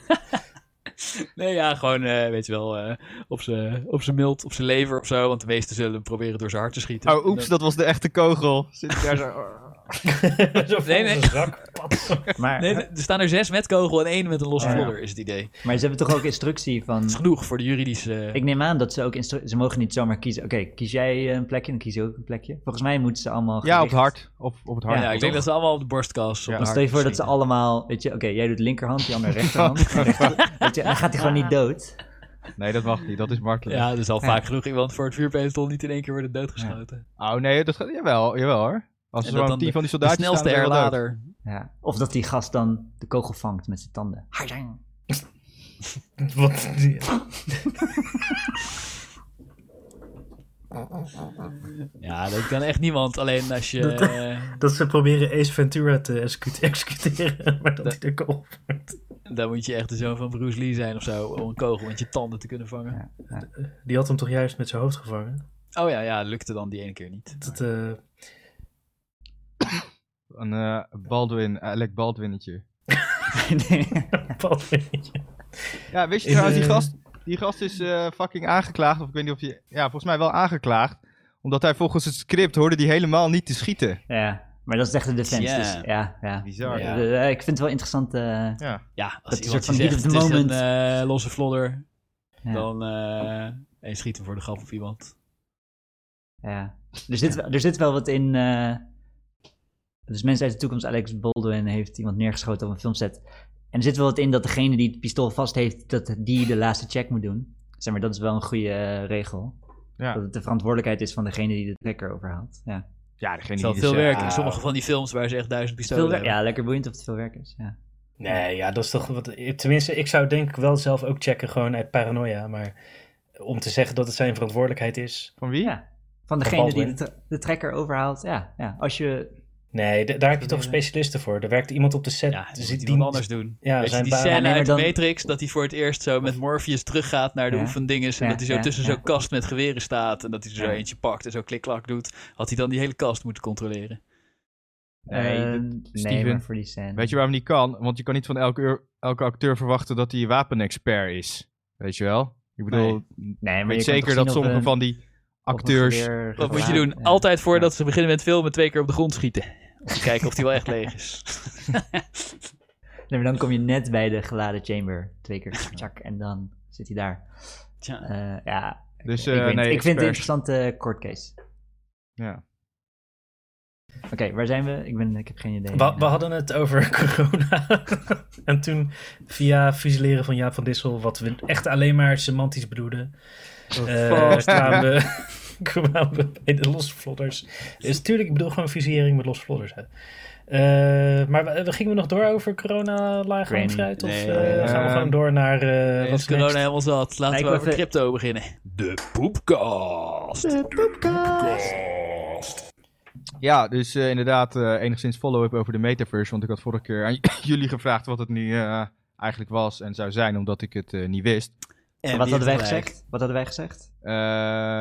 Speaker 2: Nee, ja, gewoon, eh, weet je wel, eh, op zijn op zijn mild, op zijn lever of zo. Want de meesten zullen proberen door zijn hart te schieten.
Speaker 3: Oh, oeps, dat was de echte kogel. Zit ik daar zo... [LAUGHS] [LAUGHS]
Speaker 1: Zo
Speaker 2: Nee, nee.
Speaker 1: zak. [LAUGHS]
Speaker 4: Maar,
Speaker 2: Nee, er staan er zes met kogel en één met een losse
Speaker 4: ja.
Speaker 2: vlodder, is het idee.
Speaker 4: maar ze hebben toch ook instructie van...
Speaker 2: Dat is genoeg voor de juridische...
Speaker 4: Ik neem aan dat ze ook instru- ze mogen niet zomaar kiezen. Oké, kies jij een plekje, dan kies je ook een plekje. Volgens mij moeten ze allemaal.
Speaker 3: Ja, op het hart. Of op het hart.
Speaker 2: ja, ik denk dat ze allemaal op de borstkas.
Speaker 3: Ja.
Speaker 2: op
Speaker 4: stel je voor dat ze allemaal, weet je, oké, jij doet linkerhand, die andere [LAUGHS] rechterhand. Rechter- weet je, dan gaat hij gewoon niet dood.
Speaker 3: Nee, dat mag niet. Dat is martelen.
Speaker 2: Ja, er zal
Speaker 4: Ja.
Speaker 2: vaak genoeg iemand voor het vuurpeloton niet in één keer worden doodgeschoten.
Speaker 3: Oh nee, dat gaat... Jawel, jawel hoor. Als er
Speaker 2: dat
Speaker 3: zo'n van die
Speaker 2: De
Speaker 3: soldaten
Speaker 2: snelste
Speaker 3: wel dood.
Speaker 2: erlader.
Speaker 4: Ja. Of dat die gast dan de kogel vangt met zijn tanden. Hardang. [LAUGHS]
Speaker 1: Wat? [LAUGHS]
Speaker 2: Ja, dat kan echt niemand. Alleen als je...
Speaker 1: Dat-
Speaker 2: eh,
Speaker 1: Dat ze proberen Ace Ventura te execu- [LAUGHS] executeren, maar dat
Speaker 2: Dat-
Speaker 1: hij de kogel vangt.
Speaker 2: dan moet je echt de zoon van Bruce Lee zijn of zo. Om een kogel met je tanden te kunnen vangen.
Speaker 1: Die had hem toch juist met zijn hoofd gevangen?
Speaker 2: Oh ja, ja, lukte dan die ene keer niet.
Speaker 1: Dat, eh,
Speaker 3: Een eh, Baldwin, Alec Baldwinnetje. [LAUGHS]
Speaker 4: Nee.
Speaker 1: niet.
Speaker 3: Ja, weet je
Speaker 1: In,
Speaker 3: trouwens, die
Speaker 1: eh,
Speaker 3: gast, die gast is eh, fucking aangeklaagd. Of ik weet niet of je... Ja, volgens mij wel aangeklaagd. Omdat hij volgens het script hoorde die helemaal niet te schieten.
Speaker 4: ja, maar dat is echt de defense.
Speaker 2: Ja.
Speaker 4: Dus, ja, ja.
Speaker 3: Bizar.
Speaker 2: Ja.
Speaker 4: Eh, ik vind het wel interessant. eh,
Speaker 3: Ja.
Speaker 2: Ja, als
Speaker 4: Dat is
Speaker 2: iemand
Speaker 4: een
Speaker 2: je
Speaker 4: soort
Speaker 2: zegt
Speaker 4: van heat
Speaker 2: is
Speaker 4: of
Speaker 2: een
Speaker 4: the
Speaker 2: eh, losse vlodder,
Speaker 4: ja,
Speaker 2: dan eh en je schiet hem voor de grap op iemand.
Speaker 4: ja. Er, zit, er zit wel wat in. Dus mensen uit de toekomst, Alex Baldwin heeft iemand neergeschoten op een filmset. En er zit wel wat in dat degene die het pistool vast heeft, dat die de laatste check moet doen. Zeg maar, dat is wel een goede eh, regel.
Speaker 3: Ja,
Speaker 4: Dat het de verantwoordelijkheid is van degene die de trekker overhaalt. Ja.
Speaker 3: ja degene
Speaker 2: Het is
Speaker 3: die
Speaker 2: wel
Speaker 3: dus,
Speaker 2: veel
Speaker 3: eh,
Speaker 2: werk in sommige van die films waar ze echt duizend pistolen hebben.
Speaker 4: ja, lekker boeiend of het veel werk is. Ja.
Speaker 1: Nee, ja, dat is toch wat. Tenminste, ik zou denk ik wel zelf ook checken, gewoon uit paranoia. Maar om te zeggen dat het zijn verantwoordelijkheid is.
Speaker 3: Van wie?
Speaker 4: Ja. Van degene die de, de trekker overhaalt. Ja, ja. Als je.
Speaker 1: Nee, daar heb je toch specialisten voor. Er werkt iemand op de set.
Speaker 2: Ja,
Speaker 1: dus
Speaker 2: moet
Speaker 1: die
Speaker 2: iemand anders doen.
Speaker 1: Ja, zijn
Speaker 2: die scène
Speaker 4: nee,
Speaker 2: uit de
Speaker 4: dan-
Speaker 2: Matrix, dat hij voor het eerst zo met Morpheus teruggaat naar de
Speaker 4: Ja.
Speaker 2: oefendinges. En
Speaker 4: Ja,
Speaker 2: dat hij zo
Speaker 4: ja,
Speaker 2: tussen
Speaker 4: ja.
Speaker 2: zo'n kast met geweren staat. En dat hij er zo
Speaker 4: Ja.
Speaker 2: eentje pakt en zo klik-klak doet. Had hij dan die hele kast moeten controleren.
Speaker 3: Nee,
Speaker 4: eh, nee,
Speaker 3: Steven,
Speaker 4: maar voor die scène.
Speaker 3: Weet je waarom niet kan? Want je kan niet van elke, elke acteur verwachten dat hij wapenexpert is. Weet je wel? Ik bedoel,
Speaker 4: Nee, maar je
Speaker 3: weet zeker dat sommige
Speaker 4: een-
Speaker 3: van die acteurs...
Speaker 4: geweer
Speaker 2: Wat moet je doen?
Speaker 4: ja.
Speaker 2: Altijd voordat ze beginnen met filmen twee keer op de grond schieten. Om te kijken of die wel echt leeg is. [LAUGHS]
Speaker 4: Nee, maar dan kom je net bij de geladen chamber. Twee keer tjak, en dan zit hij daar.
Speaker 2: Tja.
Speaker 4: Eh, ja, ik-
Speaker 3: Dus,
Speaker 4: ik,
Speaker 3: eh,
Speaker 4: weet-
Speaker 3: nee,
Speaker 4: ik vind het een interessante court case.
Speaker 3: Ja.
Speaker 4: Oké, waar zijn we? Ik, ben, ik heb geen idee.
Speaker 1: We, we hadden het over [LAUGHS] corona. en toen via fusileren van Jaap van Dissel, wat we echt alleen maar semantisch bedoelden, eh, kwamen, we, kwamen [LAUGHS] we bij de losse vlodders. Dus natuurlijk, ik bedoel gewoon fusillering met losse vlodders. Hè. Eh, maar we, we gingen we nog door over corona lager en fruit? Of
Speaker 2: Nee,
Speaker 1: eh, gaan we gewoon door naar uh,
Speaker 2: Nee,
Speaker 1: wat
Speaker 2: is corona
Speaker 1: next?
Speaker 2: helemaal zat. Laten we over crypto beginnen. De poepkast.
Speaker 3: Ja, dus eh, inderdaad eh, enigszins follow-up over de metaverse. Want ik had vorige keer aan [LAUGHS] jullie gevraagd wat het nu eh, eigenlijk was en zou zijn, omdat ik het eh, niet wist.
Speaker 2: En
Speaker 4: Wat hadden wij gezegd? Wat hadden wij gezegd?
Speaker 3: Eh,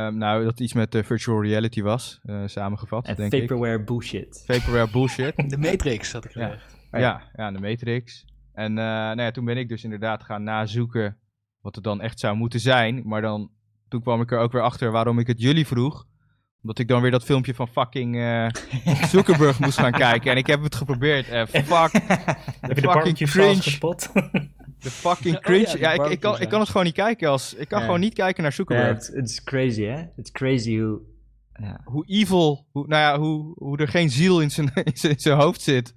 Speaker 3: nou, dat het iets met eh, virtual reality was, eh, samengevat,
Speaker 4: En
Speaker 3: denk ik.
Speaker 4: vaporware bullshit.
Speaker 3: Vaporware bullshit. [LAUGHS]
Speaker 2: De Matrix, had ik
Speaker 3: Ja.
Speaker 2: gezegd.
Speaker 4: ja.
Speaker 3: ja, ja, de Matrix. En eh, nou ja, toen ben ik dus inderdaad gaan nazoeken wat het dan echt zou moeten zijn. Maar dan, toen kwam ik er ook weer achter waarom ik het jullie vroeg. Omdat ik dan weer dat filmpje van fucking eh, [LAUGHS] Zuckerberg moest gaan kijken. En ik heb het geprobeerd. En [LAUGHS] fuck,
Speaker 1: Heb je de
Speaker 3: cringe.
Speaker 1: gespot?
Speaker 3: De fucking
Speaker 2: Oh ja,
Speaker 3: cringe. ja, ik, ik, kan, ik kan het gewoon niet kijken als... Ik kan
Speaker 4: Ja.
Speaker 3: gewoon niet kijken naar Zuckerberg.
Speaker 4: het is crazy, hè? Het is crazy hoe... Ja.
Speaker 3: Hoe evil, hoe, nou ja, hoe, hoe er geen ziel in zijn, in zijn, in zijn hoofd zit.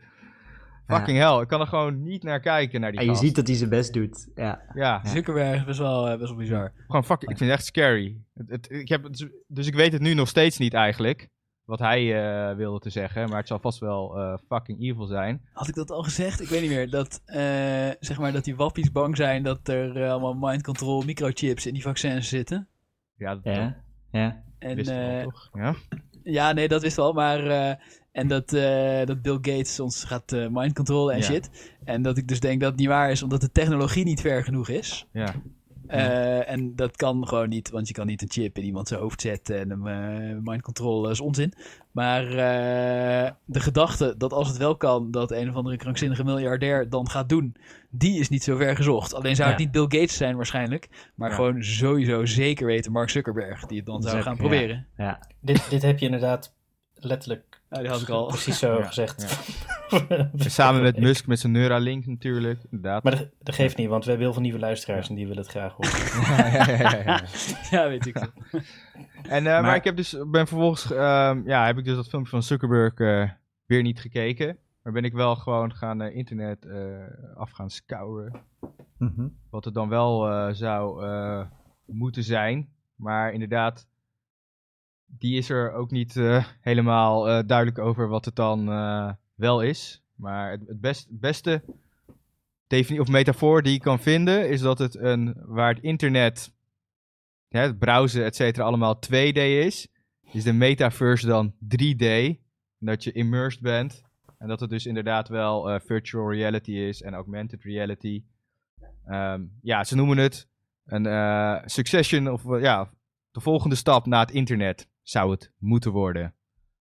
Speaker 3: Fucking hell, ik kan er gewoon niet naar kijken, naar die
Speaker 4: En je
Speaker 3: gast.
Speaker 4: ziet dat hij zijn best doet. Ja.
Speaker 3: Ja,
Speaker 2: Zuckerberg is best wel, eh, best wel bizar.
Speaker 3: gewoon fuck, ik vind het echt scary. Het, het- ik heb, het- dus ik weet het nu nog steeds niet eigenlijk, wat hij eh, wilde te zeggen. Maar het zal vast wel eh, fucking evil zijn.
Speaker 2: Had ik dat al gezegd? Ik weet niet meer. Dat, eh, zeg maar dat die wappies bang zijn dat er allemaal mind control microchips in die vaccins zitten.
Speaker 3: Ja, dat,
Speaker 4: Ja. Ja.
Speaker 3: dat
Speaker 2: En,
Speaker 3: wisten we
Speaker 2: eh,
Speaker 3: al, toch? Ja?
Speaker 2: Ja, nee, dat wist wel. Maar, eh, en dat, eh, dat Bill Gates ons gaat eh mind controllen en
Speaker 3: Ja.
Speaker 2: shit. En dat ik dus denk dat het niet waar is, omdat de technologie niet ver genoeg is.
Speaker 3: Ja.
Speaker 2: Eh, en dat kan gewoon niet, want je kan niet een chip in iemand zijn hoofd zetten en hem eh, mind control is onzin. Maar eh, de gedachte dat als het wel kan, dat een of andere krankzinnige miljardair dan gaat doen, die is niet zo ver gezocht. Alleen zou het
Speaker 4: Ja.
Speaker 2: niet Bill Gates zijn waarschijnlijk, maar
Speaker 3: Ja.
Speaker 2: gewoon sowieso zeker weten Mark Zuckerberg, die het dan zou
Speaker 4: Zuck-
Speaker 2: gaan
Speaker 4: ja.
Speaker 2: proberen.
Speaker 4: Ja.
Speaker 1: dit, dit heb je inderdaad letterlijk
Speaker 2: Nou, die had ik al.
Speaker 1: precies zo [LAUGHS]
Speaker 3: Ja,
Speaker 1: gezegd. [LAUGHS]
Speaker 3: En Samen met Musk met zijn Neuralink natuurlijk, inderdaad.
Speaker 1: Maar dat, dat geeft niet, want we hebben heel veel nieuwe luisteraars en die willen het graag horen. [LAUGHS]
Speaker 3: ja, ja, ja, ja.
Speaker 2: Ja, weet ik wel.
Speaker 3: En, eh, maar,
Speaker 4: Maar-
Speaker 3: ik heb dus, ben vervolgens, ehm, ja, heb ik dus dat filmpje van Zuckerberg eh, weer niet gekeken. Maar ben ik wel gewoon gaan eh, internet eh, af gaan scouren.
Speaker 4: Mhm.
Speaker 3: Wat het dan wel eh, zou eh, moeten zijn. Maar inderdaad, die is er ook niet eh, helemaal eh, duidelijk over wat het dan eh, wel is. Maar het, het best, beste defini- of metafoor die ik kan vinden, is dat het een, waar het internet, hè, het browsen, et cetera, allemaal 2D is, is de metaverse dan 3D. En dat je immersed bent. En dat het dus inderdaad wel virtual reality is en augmented reality. Ehm, ja, ze noemen het een succession of ja, de volgende stap na het internet zou het moeten worden.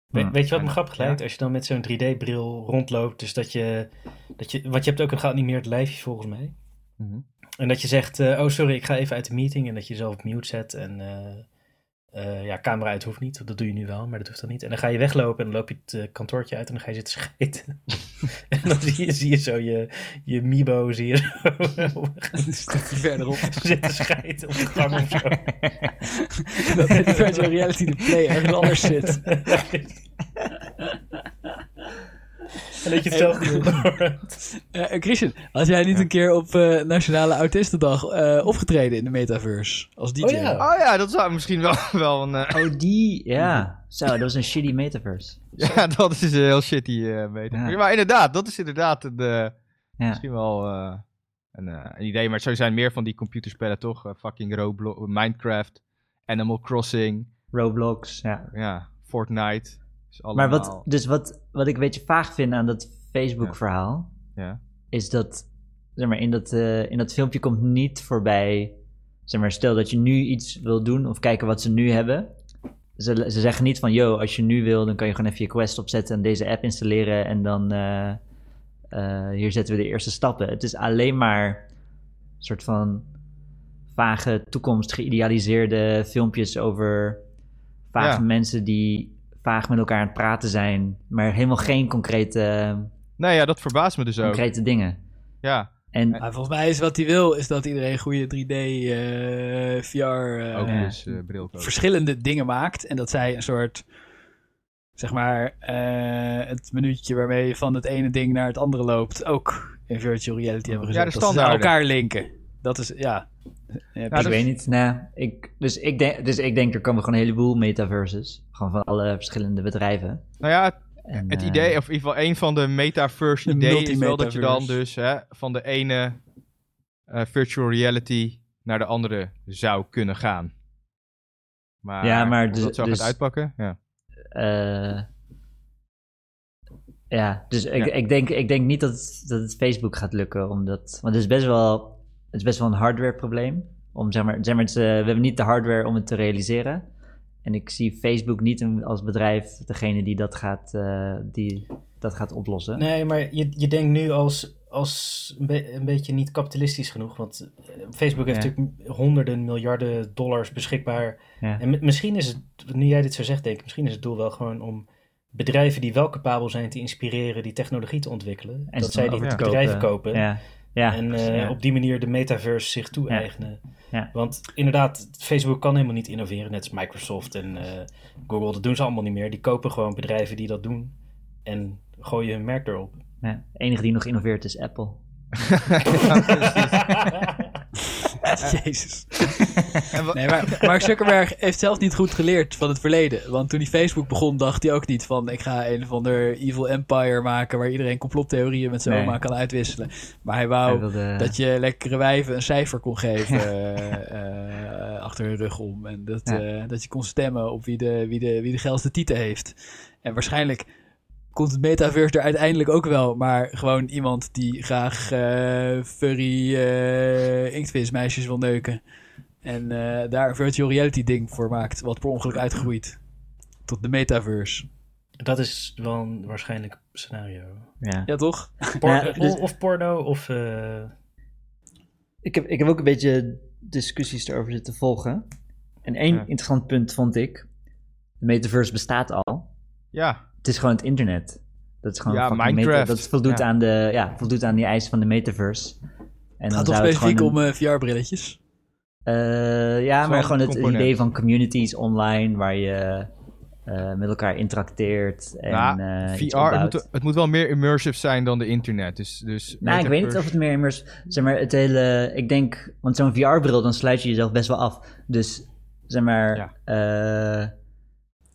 Speaker 1: We-
Speaker 4: Hmm.
Speaker 1: weet je wat me grappig
Speaker 3: ja.
Speaker 1: lijkt? Als je dan met zo'n 3D-bril rondloopt, dus dat je, dat je... Want je hebt ook een geanimeerd lijfje volgens mij.
Speaker 3: Mhm.
Speaker 1: En dat je zegt, eh, oh sorry, ik ga even uit de meeting. En dat je jezelf op mute zet. En eh, eh, ja, camera uit hoeft niet. Dat doe je nu wel, maar dat hoeft dan niet. En dan ga je weglopen en dan loop je het eh, kantoortje uit en dan ga je zitten scheten. [LAUGHS] en dan zie je, zie je zo je, je Mibo, zie je zo
Speaker 2: Een stukje verderop. [LAUGHS]
Speaker 1: zitten schijten op de gang of zo. [LAUGHS]
Speaker 2: dat het virtual reality de play ergens anders zit.
Speaker 1: En dat je het zelf niet hoort. [LAUGHS]
Speaker 2: Christian, had jij niet
Speaker 3: Ja.
Speaker 2: een keer op eh, Nationale Autistendag eh, opgetreden in de metaverse als DJ?
Speaker 1: Oh ja.
Speaker 3: Oh ja, dat zou misschien wel, [LAUGHS] wel een... eh,
Speaker 4: Oh, die, ja. [LAUGHS] Zo, dat was een shitty metaverse.
Speaker 3: ja, dat is een heel shitty eh metaverse.
Speaker 4: Ja.
Speaker 3: Maar inderdaad, dat is inderdaad een, eh,
Speaker 4: Ja.
Speaker 3: misschien wel eh, een, eh, een idee. Maar zo zijn meer van die computerspellen toch? Fucking Roblox, Minecraft, Animal Crossing,
Speaker 4: Roblox, ja.
Speaker 3: ja, Fortnite. Is
Speaker 4: Maar wat, dus wat, wat ik een beetje vaag vind aan dat Facebook-verhaal,
Speaker 3: Ja.
Speaker 4: is dat, zeg maar, in dat, eh, in dat filmpje komt niet voorbij, zeg maar, stel dat je nu iets wil doen of kijken wat ze nu hebben. Ze, ze zeggen niet van, yo, als je nu wil, dan kan je gewoon even je Quest opzetten en deze app installeren en dan, eh, eh, hier zetten we de eerste stappen. Het is alleen maar een soort van vage toekomst, geïdealiseerde filmpjes over vage
Speaker 3: Ja.
Speaker 4: mensen die vaag met elkaar aan het praten zijn, maar helemaal geen concrete,
Speaker 3: Nee, ja, dat verbaast me dus ook.
Speaker 4: concrete dingen.
Speaker 3: Ja,
Speaker 4: En
Speaker 2: Maar volgens mij is wat hij wil, is dat iedereen goede 3D, eh, VR, eh,
Speaker 3: ook
Speaker 4: Ja.
Speaker 3: dus eh bril
Speaker 2: verschillende dingen maakt. En dat zij een soort, zeg maar, eh, het minuutje waarmee je van het ene ding naar het andere loopt, ook in virtual reality hebben gezet.
Speaker 3: de
Speaker 2: dat ze aan
Speaker 3: standaarden.
Speaker 2: elkaar linken. Dat is, ja. Ja,
Speaker 4: ik
Speaker 3: dat
Speaker 4: weet niet, nee, ik, dus, ik denk, dus ik denk er komen gewoon een heleboel metaverses, gewoon van alle verschillende bedrijven.
Speaker 3: Nou ja,
Speaker 4: En,
Speaker 3: het
Speaker 4: eh,
Speaker 3: idee, of in ieder geval een van de metaverse [LAUGHS]
Speaker 2: De
Speaker 3: ideeën is wel dat je dan dus hè, van de ene eh, virtual reality naar de andere zou kunnen gaan. Maar,
Speaker 4: Ja, maar
Speaker 3: hoe
Speaker 4: dus-
Speaker 3: dat zou
Speaker 4: dus-
Speaker 3: gaat uitpakken, ja.
Speaker 4: eh, ja, dus ik,
Speaker 3: Ja.
Speaker 4: Ik, denk, ik denk niet dat het, dat het Facebook gaat lukken, omdat, want het is best wel, het is best wel een hardwareprobleem. Om, zeg maar, zeg maar, het, eh, we hebben niet de hardware om het te realiseren. En ik zie Facebook niet als bedrijf degene die dat gaat, eh, die dat gaat oplossen.
Speaker 1: Nee, maar je, je denkt nu als, als een, be- een beetje niet kapitalistisch genoeg. Want eh, Facebook heeft
Speaker 4: Ja.
Speaker 1: natuurlijk honderden miljarden dollars beschikbaar.
Speaker 4: Ja.
Speaker 1: En mi- misschien is het, nu jij dit zo zegt, denk ik, misschien is het doel wel gewoon om bedrijven die wel capabel zijn te inspireren die technologie te ontwikkelen.
Speaker 4: En
Speaker 1: dat zij die bedrijven kopen.
Speaker 4: Ja,
Speaker 1: en eh,
Speaker 4: ja.
Speaker 1: op die manier de metaverse zich toe-eigenen.
Speaker 4: Ja.
Speaker 1: Want inderdaad, Facebook kan helemaal niet innoveren, net als Microsoft en eh, Google. Dat doen ze allemaal niet meer. Die kopen gewoon bedrijven die dat doen en gooien hun merk erop.
Speaker 4: Ja. De enige die nog innoveert is Apple. [LAUGHS] [LAUGHS] [LAUGHS]
Speaker 2: Jezus. Nee, maar Mark Zuckerberg heeft zelf niet goed geleerd van het verleden. Want toen hij Facebook begon, dacht hij ook niet van... ik ga een of ander evil empire maken... waar iedereen complottheorieën met
Speaker 4: Nee.
Speaker 2: oma kan uitwisselen. Maar hij wou
Speaker 4: Hij wilde-
Speaker 2: dat je lekkere wijven een cijfer kon geven [LAUGHS] eh, eh, achter hun rug om. En dat,
Speaker 4: Ja.
Speaker 2: eh, dat je kon stemmen op wie de, wie, de, wie de geilste titel heeft. En waarschijnlijk komt het metaverse er uiteindelijk ook wel. Maar gewoon iemand die graag eh, furry eh inktvismeisjes wil neuken. En eh, daar een virtual reality ding voor maakt. Wat per ongeluk uitgroeit. Tot de metaverse.
Speaker 1: dat is wel een waarschijnlijk scenario.
Speaker 4: ja.
Speaker 2: Ja, toch?
Speaker 1: Por-
Speaker 4: Ja, dus-
Speaker 1: of, porno of... eh,
Speaker 4: Ik, heb, ik heb ook een beetje discussies erover zitten volgen. En één
Speaker 3: Ja.
Speaker 4: interessant punt vond ik. De metaverse bestaat al.
Speaker 3: Ja,
Speaker 4: Het is gewoon het internet. Dat is gewoon
Speaker 3: Ja, Minecraft.
Speaker 4: meta- dat voldoet,
Speaker 3: Ja.
Speaker 4: aan de, ja, voldoet aan die eisen van de metaverse. En
Speaker 2: Het gaat toch specifiek
Speaker 4: gewoon
Speaker 2: om eh, VR-brilletjes?
Speaker 4: Eh, ja, maar gewoon het
Speaker 3: component.
Speaker 4: idee van communities online waar je eh, met elkaar interacteert. En,
Speaker 3: nou, VR, het moet, het moet wel meer immersive zijn dan de internet. Dus, dus
Speaker 4: Nou, ik weet niet of het meer immers... Zeg maar, het hele... Ik denk... Want zo'n VR-bril, dan sluit je jezelf best wel af. Dus, zeg maar...
Speaker 3: Ja.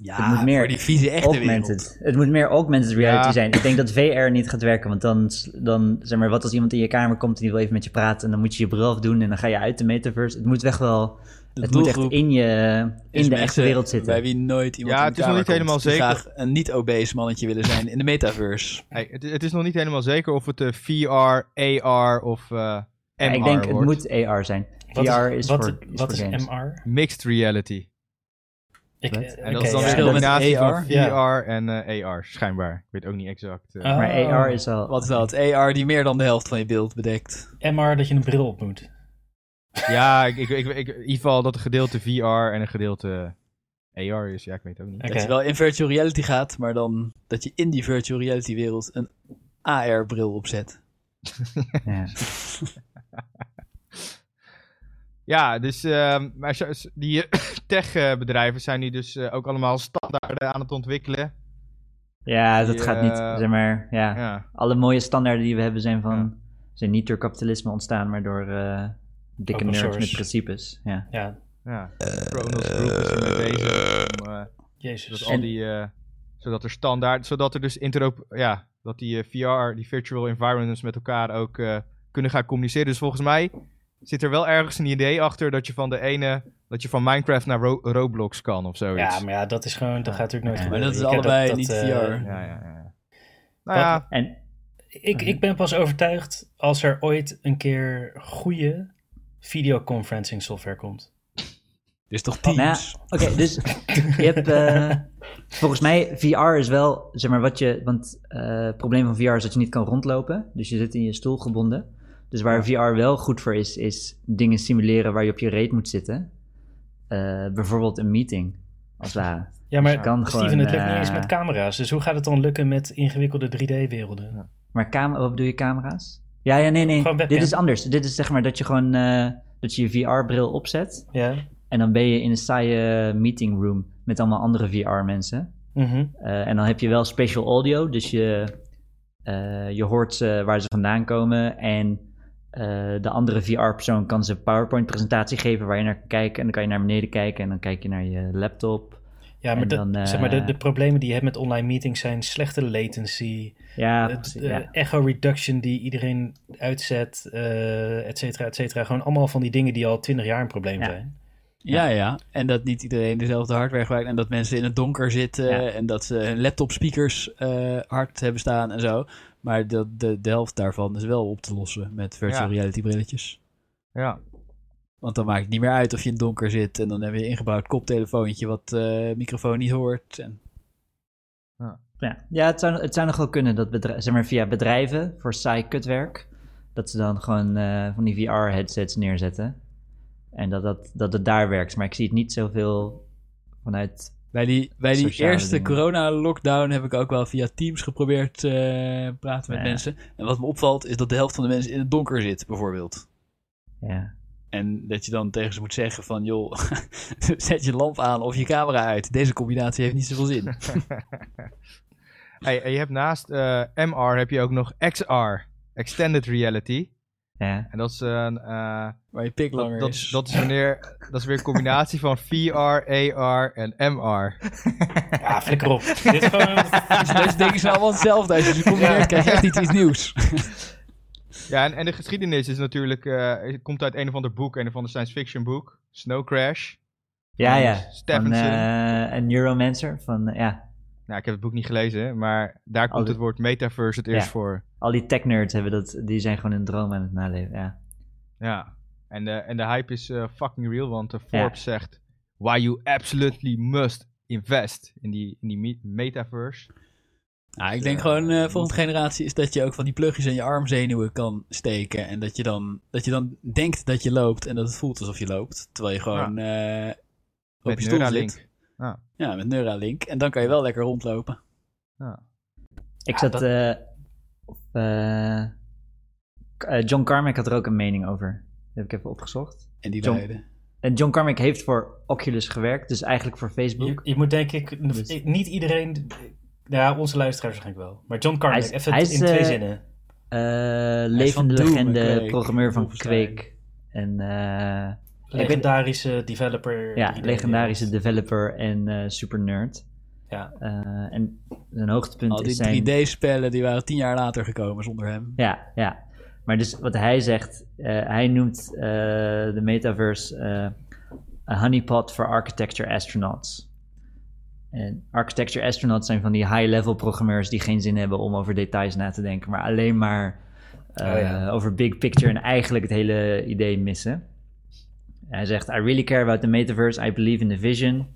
Speaker 4: Eh,
Speaker 2: Ja,
Speaker 4: Het moet meer
Speaker 2: voor die vieze echte wereld.
Speaker 4: augmented. Het moet meer augmented reality
Speaker 3: Ja.
Speaker 4: zijn. Ik denk dat VR niet gaat werken. Want dan, dan... Zeg maar, wat als iemand in je kamer komt en die wil even met je praten... En dan moet je je bril afdoen en dan ga je uit de metaverse. Het moet echt wel...
Speaker 2: De
Speaker 4: het moet echt in, je, in de echte wereld zitten.
Speaker 2: Bij wie nooit iemand
Speaker 3: Ja,
Speaker 2: in
Speaker 3: het is nog niet helemaal
Speaker 2: komt,
Speaker 3: zeker.
Speaker 2: graag een niet-obese mannetje willen zijn in de metaverse. [LAUGHS]
Speaker 3: Hey, het, het is nog niet helemaal zeker of het eh, VR, AR of eh MR
Speaker 4: Ja, ik denk het moet AR zijn.
Speaker 1: wat
Speaker 4: VR
Speaker 1: is,
Speaker 4: is,
Speaker 1: wat,
Speaker 4: voor, is
Speaker 1: wat
Speaker 4: voor
Speaker 1: is
Speaker 4: games.
Speaker 1: MR?
Speaker 3: Mixed reality.
Speaker 1: Ik, eh,
Speaker 3: En dat is dan
Speaker 1: ja.
Speaker 3: weer een
Speaker 2: met
Speaker 3: combinatie van VR
Speaker 1: Ja.
Speaker 3: en eh, AR, schijnbaar. Ik weet ook niet exact. eh.
Speaker 1: Ah.
Speaker 4: Maar
Speaker 1: Oh.
Speaker 4: AR is al...
Speaker 2: Wat is dat? AR die meer dan de helft van je beeld bedekt.
Speaker 1: MR dat je een bril op moet. [LAUGHS]
Speaker 3: Ja, ik, ik, ik, ik- in ieder geval dat een gedeelte VR en een gedeelte AR is. Ja, ik weet het ook niet.
Speaker 1: Oké.
Speaker 2: Dat je wel in virtual reality gaat, maar dan dat je in die virtual reality wereld een AR-bril opzet. [LAUGHS]
Speaker 4: Ja. [LAUGHS]
Speaker 3: Ja, dus ehm, maar die tech-bedrijven zijn nu dus eh, ook allemaal standaarden aan het ontwikkelen.
Speaker 4: Ja, dat
Speaker 3: Die,
Speaker 4: gaat
Speaker 3: eh,
Speaker 4: niet, zeg maar, ja.
Speaker 3: Ja.
Speaker 4: Alle mooie standaarden die we hebben zijn van,
Speaker 3: Ja.
Speaker 4: zijn niet door kapitalisme ontstaan, maar door eh, dikke
Speaker 1: Open
Speaker 4: nerds
Speaker 1: source.
Speaker 4: met principes. Ja.
Speaker 1: Ja,
Speaker 3: Ja, Kronos Group is ermee bezig om, eh,
Speaker 1: jezus.
Speaker 3: zodat, al die, eh, zodat er standaard, zodat er dus interop, ja, dat die eh, VR, die virtual environments met elkaar ook eh, kunnen gaan communiceren. Dus volgens mij zit er wel ergens een idee achter dat je van de ene, dat je van Minecraft naar Ro- Roblox kan of zoiets.
Speaker 1: Ja, maar ja, dat is gewoon, dat gaat natuurlijk nooit
Speaker 4: Ja,
Speaker 1: gebeuren.
Speaker 2: maar dat is
Speaker 1: Je
Speaker 2: allebei
Speaker 1: dat,
Speaker 2: niet
Speaker 1: eh,
Speaker 2: VR.
Speaker 3: ja, ja. ja. Nou ja,
Speaker 4: En
Speaker 1: Ik, ik ben pas overtuigd als er ooit een keer goede videoconferencing software komt.
Speaker 2: Dus toch
Speaker 4: nou ja,
Speaker 2: Teams?
Speaker 4: oké, dus je hebt, eh, [LAUGHS] volgens mij, VR is wel, zeg maar, wat je, want eh, het probleem van VR is dat je niet kan rondlopen. Dus je zit in je stoel gebonden. Dus waar VR wel goed voor is, is dingen simuleren waar je op je reet moet zitten. Eh, bijvoorbeeld een meeting, als het ware.
Speaker 1: Ja, maar
Speaker 4: je kan
Speaker 1: Steven,
Speaker 4: gewoon,
Speaker 1: het lukt niet
Speaker 4: eh,
Speaker 1: eens met camera's. Dus hoe gaat het dan lukken met ingewikkelde 3D-werelden?
Speaker 4: Maar wat bedoel je, camera's? Ja, ja, nee, nee. Dit is anders. Dit is zeg maar dat je gewoon eh, dat je je VR-bril opzet.
Speaker 1: Ja.
Speaker 4: En dan ben je in een saaie meeting room met allemaal andere VR-mensen.
Speaker 1: Mhm.
Speaker 4: Eh, en dan heb je wel special audio, dus je, eh, je hoort ze waar ze vandaan komen. En eh, de andere VR-persoon kan ze een PowerPoint-presentatie geven waar je naar kan kijken. En dan kan je naar beneden kijken en dan kijk je naar je laptop.
Speaker 1: Ja, maar,
Speaker 4: En
Speaker 1: de,
Speaker 4: dan, eh,
Speaker 1: zeg maar de, de problemen die je hebt met online meetings zijn slechte latency,
Speaker 4: Ja,
Speaker 1: eh,
Speaker 4: ja.
Speaker 1: echo reduction die iedereen uitzet, eh et cetera, et cetera. Gewoon allemaal van die dingen die al twintig jaar een probleem
Speaker 4: Ja.
Speaker 1: zijn.
Speaker 2: Ja, ja. En dat niet iedereen dezelfde hardware gebruikt. En dat mensen in het donker zitten.
Speaker 4: Ja.
Speaker 2: En dat ze hun laptop speakers eh, hard hebben staan en zo. Maar de, de, de helft daarvan is wel op te lossen met virtual
Speaker 3: Ja.
Speaker 2: reality brilletjes.
Speaker 3: ja.
Speaker 2: Want dan maakt het niet meer uit of je in het donker zit. En dan heb je een ingebouwd koptelefoontje wat eh microfoon niet hoort. En
Speaker 4: Ja, ja het, zou, het zou nog wel kunnen dat zeg maar via bedrijven voor saai kutwerk, dat ze dan gewoon eh, van die VR-headsets neerzetten. En dat, dat, dat het daar werkt. Maar ik zie het niet zoveel vanuit...
Speaker 2: Bij die, bij die
Speaker 4: Sociale
Speaker 2: eerste corona-lockdown heb ik ook wel via Teams geprobeerd eh praten met
Speaker 4: Ja.
Speaker 2: mensen. En wat me opvalt is dat de helft van de mensen in het donker zit, bijvoorbeeld.
Speaker 4: Ja,
Speaker 2: En dat je dan tegen ze moet zeggen van, joh, [LAUGHS] zet je lamp aan of je camera uit. Deze combinatie heeft niet zoveel zin. [LAUGHS]
Speaker 3: Hey, je hebt naast eh, MR heb je ook nog XR, Extended Reality.
Speaker 4: Ja.
Speaker 3: En dat is een... eh,
Speaker 2: Waar je pik langer
Speaker 3: dat, dat,
Speaker 2: is.
Speaker 3: dat is wanneer... [LAUGHS] Dat is weer een combinatie van VR, AR en MR. [LAUGHS]
Speaker 1: Ja, flikker op. Dit is gewoon...
Speaker 2: Dus [LAUGHS] deze dingen zijn allemaal hetzelfde. Als je ze combineert, krijg je echt iets, iets nieuws.
Speaker 3: Ja, en, en de geschiedenis is natuurlijk... eh, het komt uit een of ander boek, een of ander science fiction boek. Snow Crash.
Speaker 4: Ja,
Speaker 3: Van
Speaker 4: ja. Van,
Speaker 3: Stephenson.
Speaker 4: eh, een Neuromancer. Van, eh, ja.
Speaker 3: Nou, ik heb het boek niet gelezen, maar daar komt
Speaker 4: de-
Speaker 3: het woord metaverse het eerst
Speaker 4: Ja.
Speaker 3: voor.
Speaker 4: Al die tech-nerds hebben dat, die zijn gewoon een droom aan het naleven. Ja.
Speaker 3: Ja. En de, en de hype is eh, fucking real, want eh,
Speaker 4: Ja.
Speaker 3: Forbes zegt... Why you absolutely must invest in die, in die me- metaverse.
Speaker 2: Nou, ik denk gewoon, eh volgende generatie is dat je ook van die plugjes in je armzenuwen kan steken. En dat je, dan, dat je dan denkt dat je loopt en dat het voelt alsof je loopt. Terwijl je gewoon eh, op
Speaker 3: Met
Speaker 2: je stoel
Speaker 3: Neuralink.
Speaker 2: zit. Ja, met Neuralink. En dan kan je wel lekker rondlopen.
Speaker 4: Ik
Speaker 1: Ja,
Speaker 4: zat...
Speaker 1: dat-
Speaker 4: eh, op, eh, eh, John Carmack had er ook een mening over. Dat heb ik even opgezocht.
Speaker 2: En die
Speaker 4: John-
Speaker 2: leiden.
Speaker 4: En John Carmack heeft voor Oculus gewerkt, dus eigenlijk voor Facebook.
Speaker 1: je moet denk ik...
Speaker 4: Dus-
Speaker 1: Niet iedereen... Ja, onze luisteraars waarschijnlijk wel. Maar John Carmack,
Speaker 4: Hij is-
Speaker 1: even
Speaker 4: hij is,
Speaker 1: in twee zinnen.
Speaker 4: Eh,
Speaker 2: van
Speaker 4: levende legende, programmeur van. Quake. En eh,
Speaker 1: Legendarische developer.
Speaker 4: ja, legendarische developer en eh, super nerd.
Speaker 1: Ja.
Speaker 4: Eh, en zijn hoogtepunt
Speaker 2: Al
Speaker 4: is zijn...
Speaker 2: die 3D-spellen die waren tien jaar later gekomen zonder hem.
Speaker 4: Ja, ja. Maar dus wat hij zegt, eh, hij noemt eh, de metaverse eh a honeypot for architecture astronauts. En architecture astronauts zijn van die high-level programmeurs die geen zin hebben om over details na te denken, maar alleen maar eh,
Speaker 1: Oh ja.
Speaker 4: over big picture en eigenlijk het hele idee missen. Hij zegt, I really care about the metaverse, I believe in the vision,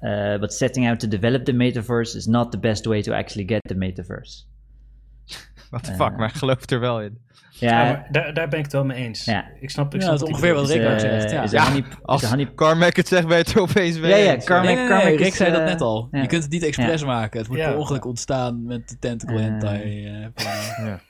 Speaker 4: uh, but setting out to develop the metaverse is not the best way to actually get the metaverse. [LAUGHS]
Speaker 3: What the
Speaker 4: Eh.
Speaker 3: fuck, maar geloof er wel in.
Speaker 1: Ja, daar, daar ben ik het wel mee eens.
Speaker 4: Ja.
Speaker 1: Ik snap, ik
Speaker 2: Ja,
Speaker 1: snap
Speaker 2: dat is
Speaker 1: wat
Speaker 2: ongeveer wat. Rick ook
Speaker 4: eh,
Speaker 2: zegt, ja.
Speaker 4: honey-
Speaker 3: Als
Speaker 4: honey-
Speaker 3: Carmack het zegt, ben je het er opeens mee
Speaker 4: Ja, ja. Carmack-
Speaker 2: Nee, nee, nee,
Speaker 4: Carmack
Speaker 2: Rick
Speaker 4: is,
Speaker 2: zei dat
Speaker 4: eh,
Speaker 2: net al. Je kunt het niet expres maken. Het moet per ongeluk ontstaan met de tentacle
Speaker 4: Eh.
Speaker 2: hentai. eh, [LAUGHS] plannen.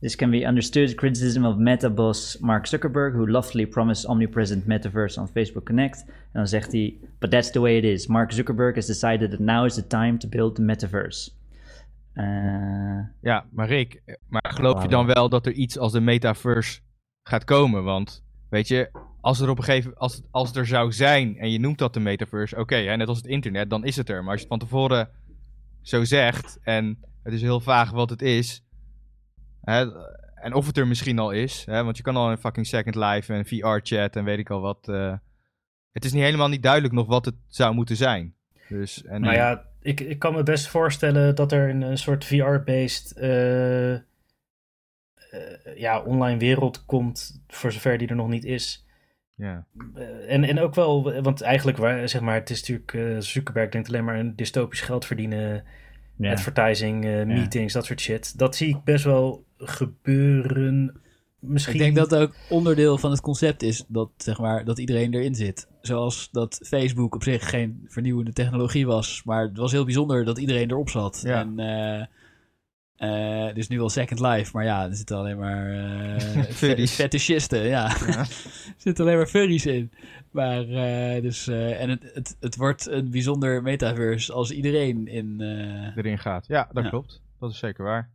Speaker 4: This can be understood criticism of Meta boss Mark Zuckerberg, who loftily promised omnipresent metaverse on Facebook Connect. En dan zegt hij, but that's the way it is. Mark Zuckerberg has decided that now is the time to build the metaverse. Eh,
Speaker 3: Ja, maar Rick, maar geloof je dan wel dat er iets als de metaverse gaat komen? Want, weet je, als er op een gegeven als, als het er zou zijn en je noemt dat de metaverse, oké, hè, net als het internet, dan is het er. Maar als je het van tevoren zo zegt en het is heel vaag wat het is, hè, en of het er misschien al is, hè, want je kan al een fucking Second Life en VR-chat en weet ik al wat. eh, het is niet helemaal niet duidelijk nog wat het zou moeten zijn. Dus, en,
Speaker 1: Nou ja, ik, ik kan me best voorstellen dat er een, eh, soort VR-based eh, eh, ja, online wereld komt, voor zover die er nog niet is.
Speaker 3: ja.
Speaker 1: Eh, en, en ook wel, want eigenlijk, waar- zeg maar, het is natuurlijk, eh Zuckerberg denkt alleen maar aan dystopisch geld verdienen,
Speaker 4: ja.
Speaker 1: advertising, eh, meetings, dat soort shit. Dat zie ik best wel gebeuren. Misschien.
Speaker 2: Ik denk dat ook onderdeel van het concept is dat, zeg maar, dat iedereen erin zit. Zoals dat Facebook op zich geen vernieuwende technologie was. Maar het was heel bijzonder dat iedereen erop zat.
Speaker 3: Ja.
Speaker 2: En is nu al Second Life, maar ja, er zitten alleen maar eh [LAUGHS]
Speaker 3: Furries.
Speaker 2: fe- fetischisten. Ja,
Speaker 3: Ja. [LAUGHS]
Speaker 2: er zitten alleen maar furries in. Maar, dus, en het, het, het wordt een bijzonder metaverse als iedereen in...
Speaker 3: erin gaat. Ja, dat
Speaker 2: Ja.
Speaker 3: klopt. Dat is zeker waar.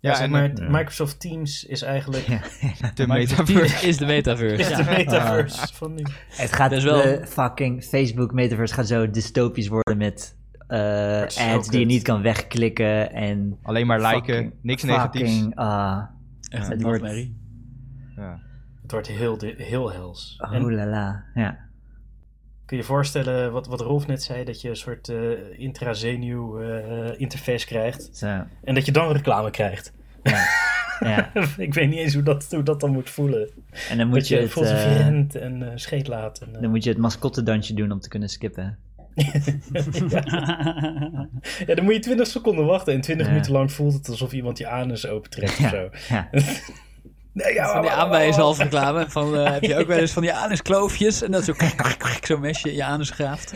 Speaker 1: Ja, zeg maar, Microsoft Teams is eigenlijk
Speaker 4: Ja. [LAUGHS]
Speaker 3: de metaverse.
Speaker 2: Is de metaverse.
Speaker 1: is de metaverse van nu.
Speaker 4: Het gaat
Speaker 2: is wel-
Speaker 4: de fucking Facebook metaverse gaat zo dystopisch worden met eh, ads die je niet kan wegklikken en
Speaker 3: Alleen maar liken,
Speaker 4: fucking-
Speaker 3: niks
Speaker 4: fucking,
Speaker 3: negatiefs.
Speaker 4: ah,
Speaker 2: Echt
Speaker 4: Het wordt-.
Speaker 3: Ja.
Speaker 1: Het wordt heel, heel hels. En
Speaker 4: oh la la, ja.
Speaker 1: Kun je voorstellen wat, wat Rolf net zei, dat je een soort eh intrazenuw eh, interface krijgt
Speaker 4: Zo,
Speaker 1: en dat je dan reclame krijgt.
Speaker 4: ja. ja. [LAUGHS]
Speaker 1: ik weet niet eens hoe dat, hoe dat dan moet voelen.
Speaker 4: En dan moet
Speaker 1: dat
Speaker 4: je
Speaker 1: je
Speaker 4: het,
Speaker 1: volgens
Speaker 4: eh,
Speaker 1: en scheet laat. En, eh,
Speaker 4: dan moet je het mascottedansje doen om te kunnen skippen. [LAUGHS]
Speaker 1: Ja, dan moet je 20 seconden wachten en 20
Speaker 4: Ja.
Speaker 1: minuten lang voelt het alsof iemand je anus opentrekt of
Speaker 4: Ja.
Speaker 1: zo. [LAUGHS] Nee, ja,
Speaker 2: Van die
Speaker 1: maar-
Speaker 2: aanwijzhalf reclame. Van, eh, heb je ook wel eens van die [LAUGHS] anuskloofjes? En dat zo zo'n mesje in je anus graaft.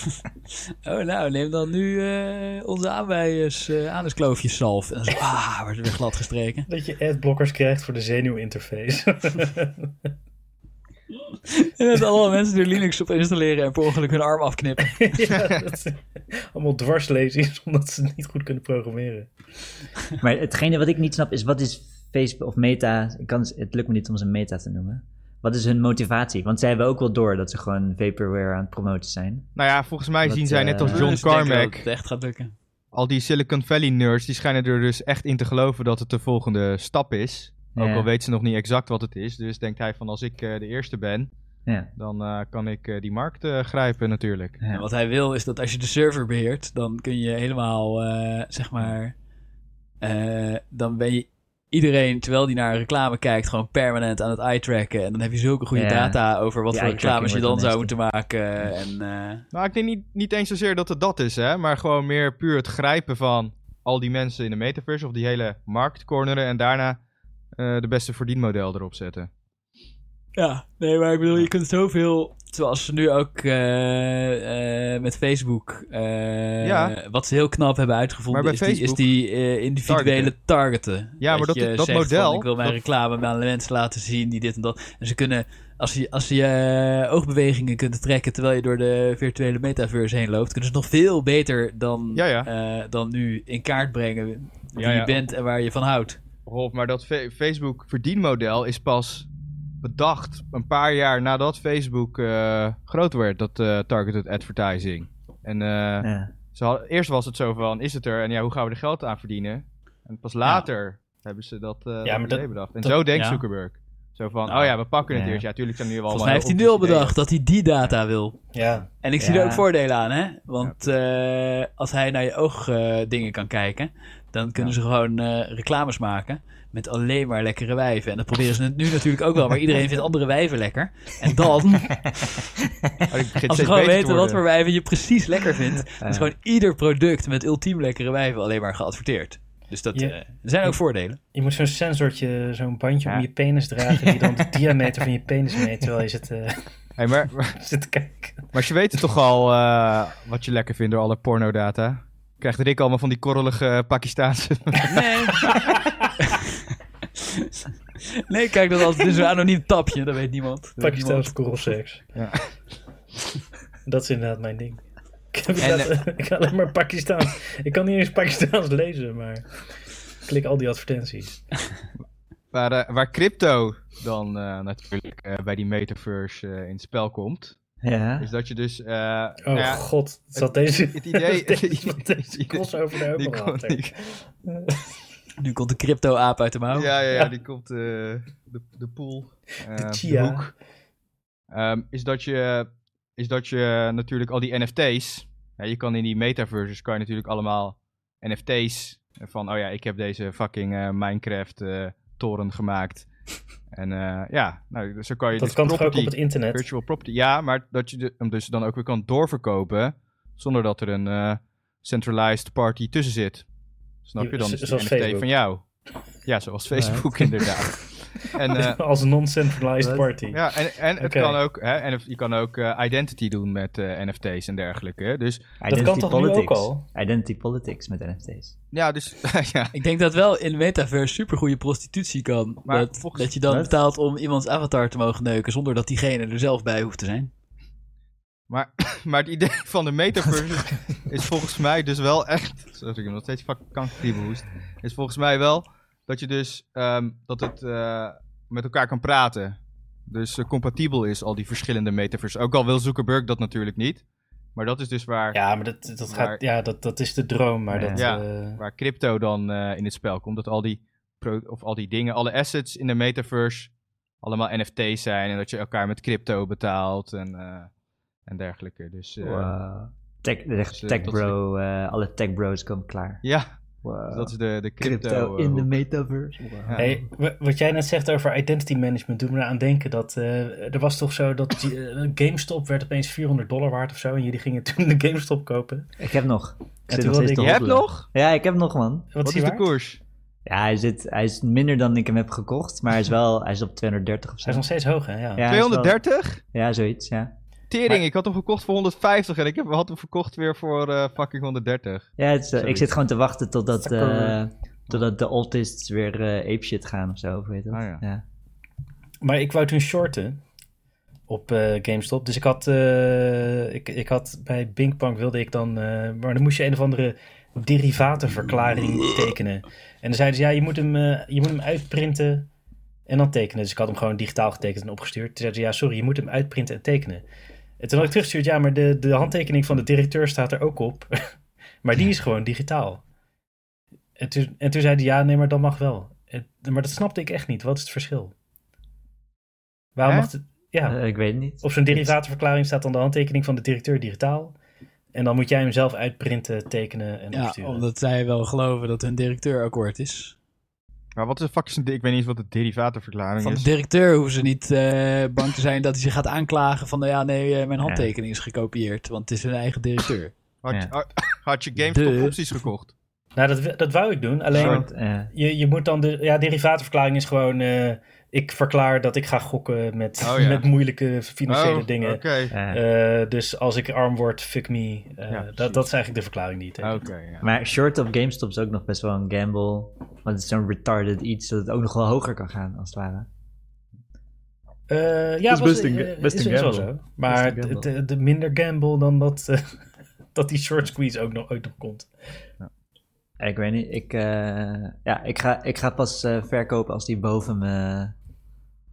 Speaker 2: [LAUGHS] oh, nou, neem dan nu eh, onze aanwijers uh, anuskloofjes zalf. En dan zo, ah, wordt er weer glad gestreken.
Speaker 1: Dat je adblockers krijgt voor de zenuwinterface. [LAUGHS]
Speaker 2: En dat allemaal mensen er Linux op installeren en per ongeluk hun arm afknippen.
Speaker 1: ja, allemaal dwarslezies omdat ze niet goed kunnen programmeren.
Speaker 4: Maar hetgene wat ik niet snap is, wat is Facebook of Meta? Ik kan, het lukt me niet om ze Meta te noemen. Wat is hun motivatie? Want zij hebben ook wel door dat ze gewoon vaporware aan het promoten zijn.
Speaker 3: Nou ja, volgens mij zien zij net als
Speaker 4: eh,
Speaker 3: John
Speaker 2: Dus
Speaker 3: Carmack,
Speaker 2: dat het echt gaat lukken.
Speaker 3: al die Silicon Valley nerds, die schijnen er dus echt in te geloven dat het de volgende stap is. Ook
Speaker 4: Ja.
Speaker 3: al weten ze nog niet exact wat het is. Dus denkt hij van als ik eh, de eerste ben,
Speaker 4: Ja.
Speaker 3: dan eh, kan ik eh, die markt eh, grijpen natuurlijk.
Speaker 2: En wat hij wil is dat als je de server beheert, dan kun je helemaal, eh, zeg maar, eh, dan ben je iedereen, terwijl die naar een reclame kijkt, gewoon permanent aan het eye-tracken. En dan heb je zulke goede
Speaker 4: Ja.
Speaker 2: data over wat
Speaker 4: Die
Speaker 2: voor reclames je dan zou moeten maken. En, eh,
Speaker 3: Nou, ik denk niet, niet eens zozeer dat het dat is, hè. Maar gewoon meer puur het grijpen van al die mensen in de metaverse of die hele markt corneren en daarna eh, de beste verdienmodel erop zetten.
Speaker 2: Ja, nee, maar ik bedoel, je kunt zoveel, zoals ze nu ook eh, eh, met Facebook, eh,
Speaker 3: Ja.
Speaker 2: wat ze heel knap hebben uitgevonden,
Speaker 3: Maar bij
Speaker 2: is, die, is
Speaker 3: Facebook
Speaker 2: die individuele targeten.
Speaker 3: Ja, maar dat- dat
Speaker 2: zegt
Speaker 3: model,
Speaker 2: van, ik wil mijn
Speaker 3: dat-
Speaker 2: reclame aan de mensen laten zien die dit en dat. En ze kunnen, als je, als je oogbewegingen kunt trekken terwijl je door de virtuele metaverse heen loopt, kunnen ze nog veel beter dan,
Speaker 3: Ja, ja.
Speaker 2: dan nu in kaart brengen wie je bent en waar je van houdt.
Speaker 3: Rob, maar dat Fe- Facebook verdienmodel is pas bedacht een paar jaar nadat Facebook eh, groot werd, dat eh, targeted advertising. En eh,
Speaker 4: Ja.
Speaker 3: ze hadden- eerst was het zo van, is het er en ja, hoe gaan we er geld aan verdienen? En pas later hebben ze dat, eh
Speaker 1: Ja,
Speaker 3: dat
Speaker 1: dat-
Speaker 3: bedacht. En
Speaker 1: dat-
Speaker 3: zo denkt
Speaker 2: ja.
Speaker 3: Zuckerberg. Zo van,
Speaker 2: Nou,
Speaker 3: oh ja, we pakken het
Speaker 4: ja.
Speaker 3: eerst. Ja, tuurlijk zijn nu wel
Speaker 2: Volgens mij heeft hij nu al bedacht dat hij die data wil.
Speaker 1: Ja,
Speaker 2: En ik zie er ook voordelen aan, hè? Want eh, als hij naar je oogdingen dingen kan kijken, dan kunnen ze gewoon eh, reclames maken met alleen maar lekkere wijven. En dat proberen ze nu natuurlijk ook wel, maar iedereen vindt andere wijven lekker. En dan, [LAUGHS]
Speaker 3: Oh,
Speaker 2: als we gewoon weten wat voor wijven je precies lekker vindt,
Speaker 4: Ja.
Speaker 2: is gewoon ieder product met ultiem lekkere wijven alleen maar geadverteerd. Dus dat, eh, er zijn ook voordelen.
Speaker 1: je moet zo'n sensortje, zo'n bandje
Speaker 3: Ja.
Speaker 1: om je penis dragen die dan de [LAUGHS] diameter van je penis meet terwijl je zit, eh,
Speaker 3: Hey, maar, maar, [LAUGHS]
Speaker 1: zit te kijken.
Speaker 3: maar ze weten toch al eh, wat je lekker vindt door alle pornodata? Krijgt Rick allemaal van die korrelige Pakistaanse...
Speaker 2: Nee. [LAUGHS] nee, kijk, dat altijd is een anoniem tapje, dat weet niemand. Dat weet
Speaker 1: Pakistaanse korrelseks.
Speaker 3: Ja.
Speaker 1: Dat is inderdaad mijn ding. Ik, heb
Speaker 3: En,
Speaker 1: inderdaad- [LAUGHS] ik kan alleen maar Pakistaans. Ik kan niet eens Pakistaans lezen, maar ik klik al die advertenties. [LAUGHS]
Speaker 3: Waar, eh, waar crypto dan eh, natuurlijk eh, bij die metaverse eh, in het spel komt,
Speaker 4: Ja.
Speaker 3: is dat je dus... eh,
Speaker 1: Oh
Speaker 3: nou ja,
Speaker 1: god, zat deze,
Speaker 3: het idee- [LAUGHS]
Speaker 1: deze, deze crossover daar ook al
Speaker 2: Nu komt de crypto-aap uit de mouw.
Speaker 3: ja, ja, ja,
Speaker 1: Ja.
Speaker 3: die komt eh, de, de pool. eh,
Speaker 1: De chia.
Speaker 3: hoek. Ehm, is, dat je, is dat je natuurlijk al die NFT's... Ja, je kan in die metaverses kan je natuurlijk allemaal NFT's van... Oh ja, ik heb deze fucking eh, Minecraft eh, toren gemaakt. [LAUGHS] En eh, ja, nou, zo kan je
Speaker 1: Dat
Speaker 3: dus
Speaker 1: kan toch ook op het internet?
Speaker 3: Virtual property, ja, maar dat je de- hem dus dan ook weer kan doorverkopen zonder dat er een eh, centralized party tussen zit. Snap je? Dan is
Speaker 1: zoals
Speaker 3: de NFT
Speaker 1: Facebook.
Speaker 3: van jou. Ja, zoals Facebook [LAUGHS] inderdaad. [LAUGHS] En, eh,
Speaker 1: Als een non-centralized party.
Speaker 3: ja, en, en het kan ook, hè, en je kan ook eh, identity doen met eh, NFT's en dergelijke. hè. Dus
Speaker 4: Identity
Speaker 1: kan toch nu
Speaker 4: politics.
Speaker 1: ook al?
Speaker 4: Identity politics met NFT's.
Speaker 3: ja, dus [LAUGHS] ja.
Speaker 2: Ik denk dat wel in de metaverse supergoeie prostitutie kan.
Speaker 3: Maar
Speaker 2: dat,
Speaker 3: volgens-
Speaker 2: dat je dan
Speaker 4: Wat?
Speaker 2: betaalt om iemands avatar te mogen neuken zonder dat diegene er zelf bij hoeft te zijn.
Speaker 3: Maar, [LAUGHS] maar het idee van de metaverse is volgens mij dus wel echt. Sorry, ik heb nog steeds fucking kankerfieberhoest. Is volgens mij wel dat je dus ehm, dat het eh, met elkaar kan praten. Dus eh, compatibel is, al die verschillende metaverses. Ook al wil Zuckerberg dat natuurlijk niet. Maar dat is dus waar,
Speaker 1: Ja, maar dat, dat, gaat, ja, dat, dat is de droom. Maar
Speaker 4: Ja.
Speaker 1: dat,
Speaker 3: Ja.
Speaker 1: eh,
Speaker 3: waar crypto dan eh, in het spel komt. Dat al die, pro- of al die dingen, alle assets in de metaverse allemaal NFT's zijn. En dat je elkaar met crypto betaalt en, eh, en dergelijke. Dus eh,
Speaker 4: Wow. Tech, de
Speaker 3: dus,
Speaker 4: tech bro, eh, alle tech bros komen klaar.
Speaker 3: ja,
Speaker 4: Wow.
Speaker 3: Dus dat is de, de crypto,
Speaker 4: crypto
Speaker 3: eh,
Speaker 4: in de metaverse. Wow.
Speaker 3: Ja.
Speaker 1: Hey, wa- wat jij net zegt over identity management doet me eraan denken dat eh, er was toch zo dat eh, GameStop werd opeens 400 dollar waard of zo en jullie gingen toen de GameStop kopen.
Speaker 4: Ik heb nog. Ik nog
Speaker 1: ik-
Speaker 3: Je hebt nog?
Speaker 4: Ja, ik heb nog, man.
Speaker 1: Wat,
Speaker 3: Wat
Speaker 1: is
Speaker 3: de koers?
Speaker 4: Ja, hij, zit, hij is minder dan ik hem heb gekocht, maar hij is wel hij is op 230 of zo.
Speaker 1: Hij is nog steeds hoog, hè? Ja.
Speaker 4: Ja, hij is wel-
Speaker 3: 230?
Speaker 4: Ja, zoiets, ja.
Speaker 3: Tering,
Speaker 1: Maar-
Speaker 3: ik had hem gekocht voor 150 en ik heb, had hem verkocht weer voor eh, fucking 130.
Speaker 4: Ja, het eh, ik zit gewoon te wachten totdat, eh, totdat de altists weer eh apeshit gaan of zo, of weet je?
Speaker 3: Ah, ja.
Speaker 4: ja.
Speaker 1: Maar ik wou toen shorten op eh, GameStop. Dus ik had, eh, ik, ik had bij Binkbank wilde ik dan, eh, maar dan moest je een of andere derivatenverklaring tekenen. En dan zeiden ze, ja, je moet hem, je moet hem uitprinten en dan tekenen. Dus ik had hem gewoon digitaal getekend en opgestuurd. Toen zeiden ze, ja, sorry, je moet hem uitprinten en tekenen. En toen had ik teruggestuurd, ja, maar de, de handtekening van de directeur staat er ook op. [LAUGHS] maar die is gewoon digitaal. En toen, en toen zeiden ze, ja, nee, maar dat mag wel. En- maar dat snapte ik echt niet. Wat is het verschil? Waarom
Speaker 3: Hè?
Speaker 1: mag het... Ja,
Speaker 4: Eh, ik weet het niet.
Speaker 1: op zo'n derivatenverklaring staat dan de handtekening van de directeur digitaal. En dan moet jij hem zelf uitprinten, tekenen en
Speaker 2: Ja,
Speaker 1: opsturen.
Speaker 2: omdat zij wel geloven dat hun directeur akkoord is.
Speaker 3: Maar wat is de fuck is een... Ik weet niet eens wat de derivatenverklaring
Speaker 2: Van de
Speaker 3: is.
Speaker 2: directeur hoeven ze niet eh, bang te zijn dat hij zich gaat aanklagen van... ja, nee, eh, mijn handtekening is gekopieerd, want het is hun eigen directeur.
Speaker 3: Had, je-
Speaker 4: Ja.
Speaker 3: had- had je GameStop
Speaker 2: De-
Speaker 3: opties gekocht?
Speaker 1: Nou, dat, dat wou ik doen. Alleen,
Speaker 4: Soort,
Speaker 1: je, je moet dan de... Ja, derivatenverklaring is gewoon... eh, ik verklaar dat ik ga gokken met,
Speaker 3: Oh, [LAUGHS] ja.
Speaker 1: met moeilijke financiële
Speaker 3: Oh,
Speaker 1: dingen.
Speaker 4: Eh.
Speaker 1: Eh, dus als ik arm word, fuck me. Eh,
Speaker 3: Ja,
Speaker 1: dat, dat is eigenlijk de verklaring die
Speaker 3: oké.
Speaker 1: tekent.
Speaker 3: ja.
Speaker 4: Maar short op GameStop is ook nog best wel een gamble. Want het is zo'n retarded iets dat het ook nog wel hoger kan gaan, als het ware.
Speaker 1: Eh, ja,
Speaker 4: is
Speaker 1: was,
Speaker 4: best een- best
Speaker 1: is,
Speaker 4: een
Speaker 1: is wel
Speaker 4: gamble.
Speaker 1: zo. Maar
Speaker 4: Best een
Speaker 1: de, de, de minder gamble dan dat, [LAUGHS] dat die short squeeze ook nog, nog komt.
Speaker 4: Ik weet niet, ik, eh, ja, ik, ga, ik ga pas eh, verkopen als die boven mijn,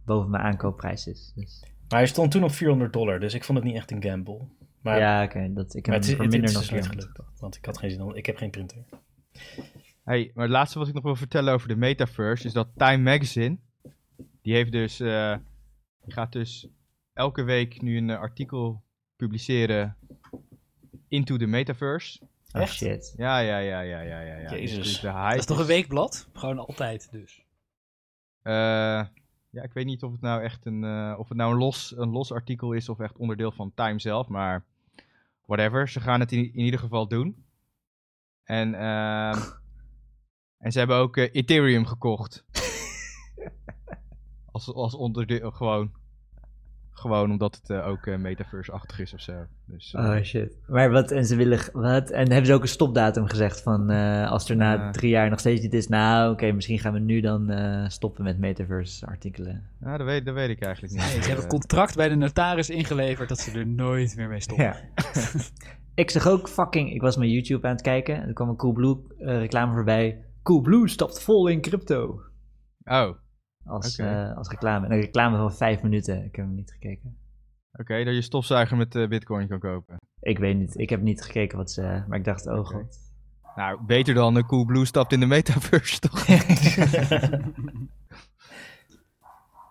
Speaker 4: boven mijn aankoopprijs is. Dus,
Speaker 1: Maar hij stond toen op 400 dollar, dus ik vond het niet echt een gamble. Maar,
Speaker 4: ja, oké, dat ik heb
Speaker 1: het, is,
Speaker 4: hem voor
Speaker 1: het,
Speaker 4: minder
Speaker 1: het is nooit
Speaker 4: 400.
Speaker 1: gelukt. Want ik had geen zin om, ik heb geen printer.
Speaker 3: Hey, maar het laatste wat ik nog wil vertellen over de metaverse is dat Time Magazine, die heeft dus, eh, die gaat dus elke week nu een eh, artikel publiceren into the metaverse.
Speaker 4: Oh
Speaker 1: Echt?
Speaker 4: shit.
Speaker 3: Ja, ja, ja, ja, ja, ja. ja.
Speaker 1: Jezus.
Speaker 3: Dus de hype
Speaker 2: Dat is toch een weekblad? Gewoon altijd dus.
Speaker 3: Eh, ja, ik weet niet of het nou echt een, eh, of het nou een los, een los artikel is of echt onderdeel van Time zelf, maar whatever. Ze gaan het in, in ieder geval doen. En, ehm, [LAUGHS] en ze hebben ook eh, Ethereum gekocht. als, als onderdeel, gewoon. Gewoon omdat het eh, ook eh, metaverse-achtig is of zo. Dus, eh,
Speaker 4: Oh shit. Maar wat, en ze willen, wat? En hebben ze ook een stopdatum gezegd van eh, als er na drie jaar nog steeds niet is, nou oké, misschien gaan we nu dan eh, stoppen met metaverse artikelen.
Speaker 3: ja, dat, weet, dat weet ik eigenlijk niet.
Speaker 2: Nee, ze hebben contract bij de notaris ingeleverd dat ze er nooit meer mee stoppen.
Speaker 4: Ja. [LAUGHS] ik zag ook fucking, ik was mijn YouTube aan het kijken en er kwam een Coolblue eh, reclame voorbij. Coolblue stapt vol in crypto.
Speaker 3: oh.
Speaker 4: Als,
Speaker 3: Oké.
Speaker 4: eh, als reclame. En een reclame van vijf minuten. Ik heb hem niet gekeken.
Speaker 3: dat je stofzuiger met eh, bitcoin kan kopen.
Speaker 4: Ik weet niet. Ik heb niet gekeken wat ze. Maar ik dacht, oh
Speaker 3: Oké.
Speaker 4: god.
Speaker 3: Nou, beter dan een Coolblue stapt in de metaverse, toch? [LAUGHS] [LAUGHS]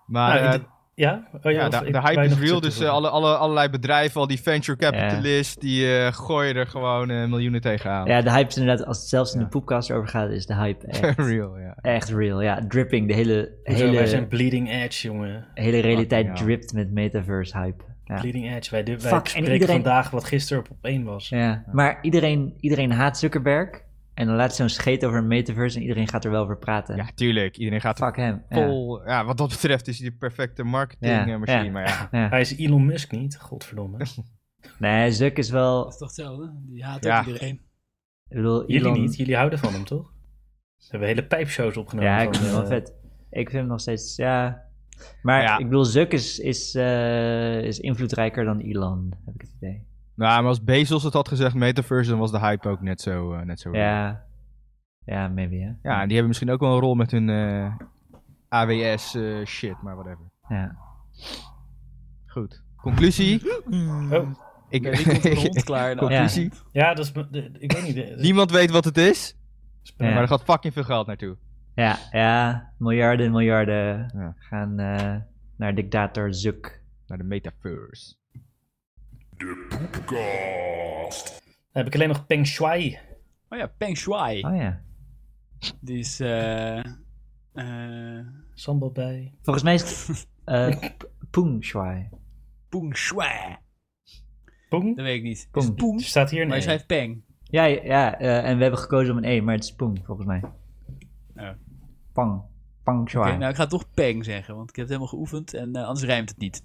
Speaker 3: maar
Speaker 1: Nou,
Speaker 3: eh,
Speaker 1: Ja? Oh,
Speaker 3: ja,
Speaker 1: of
Speaker 3: de, de hype is real, dus eh, alle, alle, allerlei bedrijven, al die venture capitalists, die eh, gooien er gewoon eh, miljoenen tegenaan.
Speaker 4: Ja, de hype is inderdaad, als het zelfs in
Speaker 3: Ja.
Speaker 4: de poepkast over gaat, is de hype [LAUGHS] echt,
Speaker 3: real, ja.
Speaker 4: echt real. Ja, dripping. De hele,
Speaker 1: Hoezo, wij zijn
Speaker 4: hele,
Speaker 1: bleeding edge, jongen.
Speaker 4: hele realiteit dript met metaverse hype. Ja.
Speaker 1: Bleeding edge. Wij, wij
Speaker 4: Fuck,
Speaker 1: spreken
Speaker 4: iedereen-
Speaker 1: vandaag wat gisteren op, op één was.
Speaker 4: Ja, maar iedereen, iedereen haat Zuckerberg. En dan laat hij zo'n scheet over een metaverse en iedereen gaat er wel over praten.
Speaker 3: Ja, tuurlijk. Iedereen gaat
Speaker 4: Fuck hem. Ja.
Speaker 3: vol... Ja. wat dat betreft is hij de perfecte marketingmachine.
Speaker 4: Ja, ja.
Speaker 3: Maar ja,
Speaker 4: Ja.
Speaker 1: Hij is Elon Musk niet, godverdomme. [LAUGHS]
Speaker 4: Nee, Zuck is wel...
Speaker 2: Dat is toch hetzelfde? Die haat
Speaker 3: Ja.
Speaker 2: ook iedereen.
Speaker 4: Ik bedoel,
Speaker 1: Jullie niet, jullie houden van hem toch? Ze hebben hele pijpshows opgenomen.
Speaker 4: Ja, ik vind hem wel
Speaker 1: eh,
Speaker 4: vet. Ik vind hem nog steeds, ja... Maar
Speaker 3: Ja.
Speaker 4: ik bedoel, Zuck is, is, eh, is invloedrijker dan Elon, heb ik het idee.
Speaker 3: Nou, maar als Bezos het had gezegd, metaverse, dan was de hype ook net zo, eh, net zo.
Speaker 4: Ja, ja, maybe, hè.
Speaker 3: Ja, en die hebben misschien ook wel een rol met hun eh, AWS eh, shit, maar whatever.
Speaker 4: Ja.
Speaker 3: Goed. Conclusie?
Speaker 1: Oh,
Speaker 3: Ik,
Speaker 2: de [LAUGHS] hond klaar.
Speaker 3: Conclusie?
Speaker 1: ja, dat is... Ik weet niet.
Speaker 3: Niemand weet wat het is,
Speaker 4: Ja.
Speaker 3: maar er gaat fucking veel geld naartoe.
Speaker 4: Ja, ja, miljarden en miljarden
Speaker 3: Ja.
Speaker 4: gaan eh, naar dictator Zuck.
Speaker 3: Naar de metaverse.
Speaker 1: Dan heb ik alleen nog Peng Shui.
Speaker 2: Oh ja, Peng Shui.
Speaker 4: Oh ja.
Speaker 2: Die is... eh eh
Speaker 1: Sambal bij.
Speaker 4: Volgens mij is het [LAUGHS] eh, Pung Shuai.
Speaker 2: Pung Shui.
Speaker 1: Pong.
Speaker 2: Dat weet ik niet.
Speaker 4: Pung?
Speaker 1: Er staat hier een
Speaker 2: Maar je
Speaker 1: E.
Speaker 2: schrijft Peng.
Speaker 4: Ja, ja eh, en we hebben gekozen om een E, maar het is Pung volgens mij.
Speaker 2: Ja.
Speaker 4: Pang. Pang Shuai.
Speaker 2: nou ik ga toch Peng zeggen, want ik heb het helemaal geoefend en eh, anders rijmt het niet.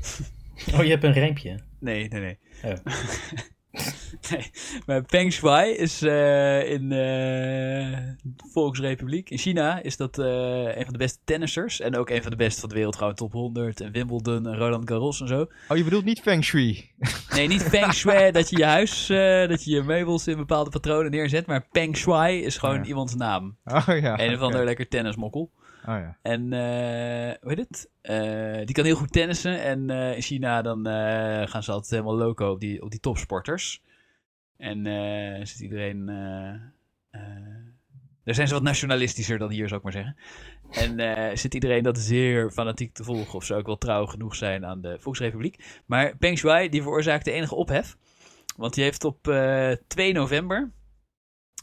Speaker 2: [LAUGHS]
Speaker 1: Oh, je hebt een rijmpje.
Speaker 2: Nee, nee, nee.
Speaker 1: Oh. [LAUGHS]
Speaker 2: nee. Maar Peng Shuai is eh, in eh, de Volksrepubliek. In China is dat eh, een van de beste tennissers. En ook een van de beste van de wereld. Gewoon top 100 en Wimbledon en Roland Garros en zo.
Speaker 3: Oh, je bedoelt niet Feng Shui? [LAUGHS]
Speaker 2: Nee, niet Peng Shui dat je je huis, eh, dat je je meubels in bepaalde patronen neerzet. Maar Peng Shuai is gewoon
Speaker 3: Ja.
Speaker 2: iemands naam.
Speaker 3: Oh ja.
Speaker 2: een of ander lekker tennismokkel.
Speaker 3: Oh ja.
Speaker 2: En eh, hoe heet het? Eh, die kan heel goed tennissen. En eh, in China dan gaan ze altijd helemaal loco op die, op die topsporters. En zit iedereen. daar zijn ze wat nationalistischer dan hier, zou ik maar zeggen. En eh, zit iedereen dat zeer fanatiek te volgen. Of zou ook wel trouw genoeg zijn aan de Volksrepubliek. Maar Peng Shuai die veroorzaakte enige ophef. Want die heeft op eh 2 november.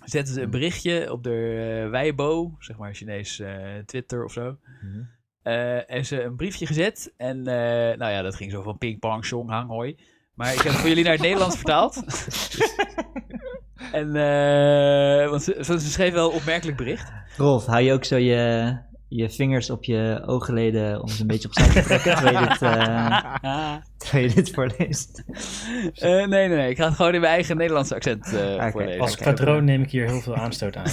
Speaker 2: Zetten ze een berichtje op de uh, Weibo, zeg maar Chinees eh, Twitter of zo.
Speaker 3: Mhm.
Speaker 2: Eh, en ze een briefje gezet. En eh, nou ja, dat ging zo van ping pong, shong, hang, hoi. Maar ik heb het voor jullie naar het Nederlands [LAUGHS] vertaald. en, eh, want ze, ze schreef wel een opmerkelijk bericht.
Speaker 4: Rolf, hou je ook zo je, je vingers op je oogleden om ze een beetje opzij te trekken terwijl je dit, [LAUGHS] terwijl je dit voorleest?
Speaker 2: Eh, nee, nee, nee. Ik ga het gewoon in mijn eigen Nederlandse accent eh voorlezen.
Speaker 1: Als patroon neem ik hier heel veel aanstoot aan.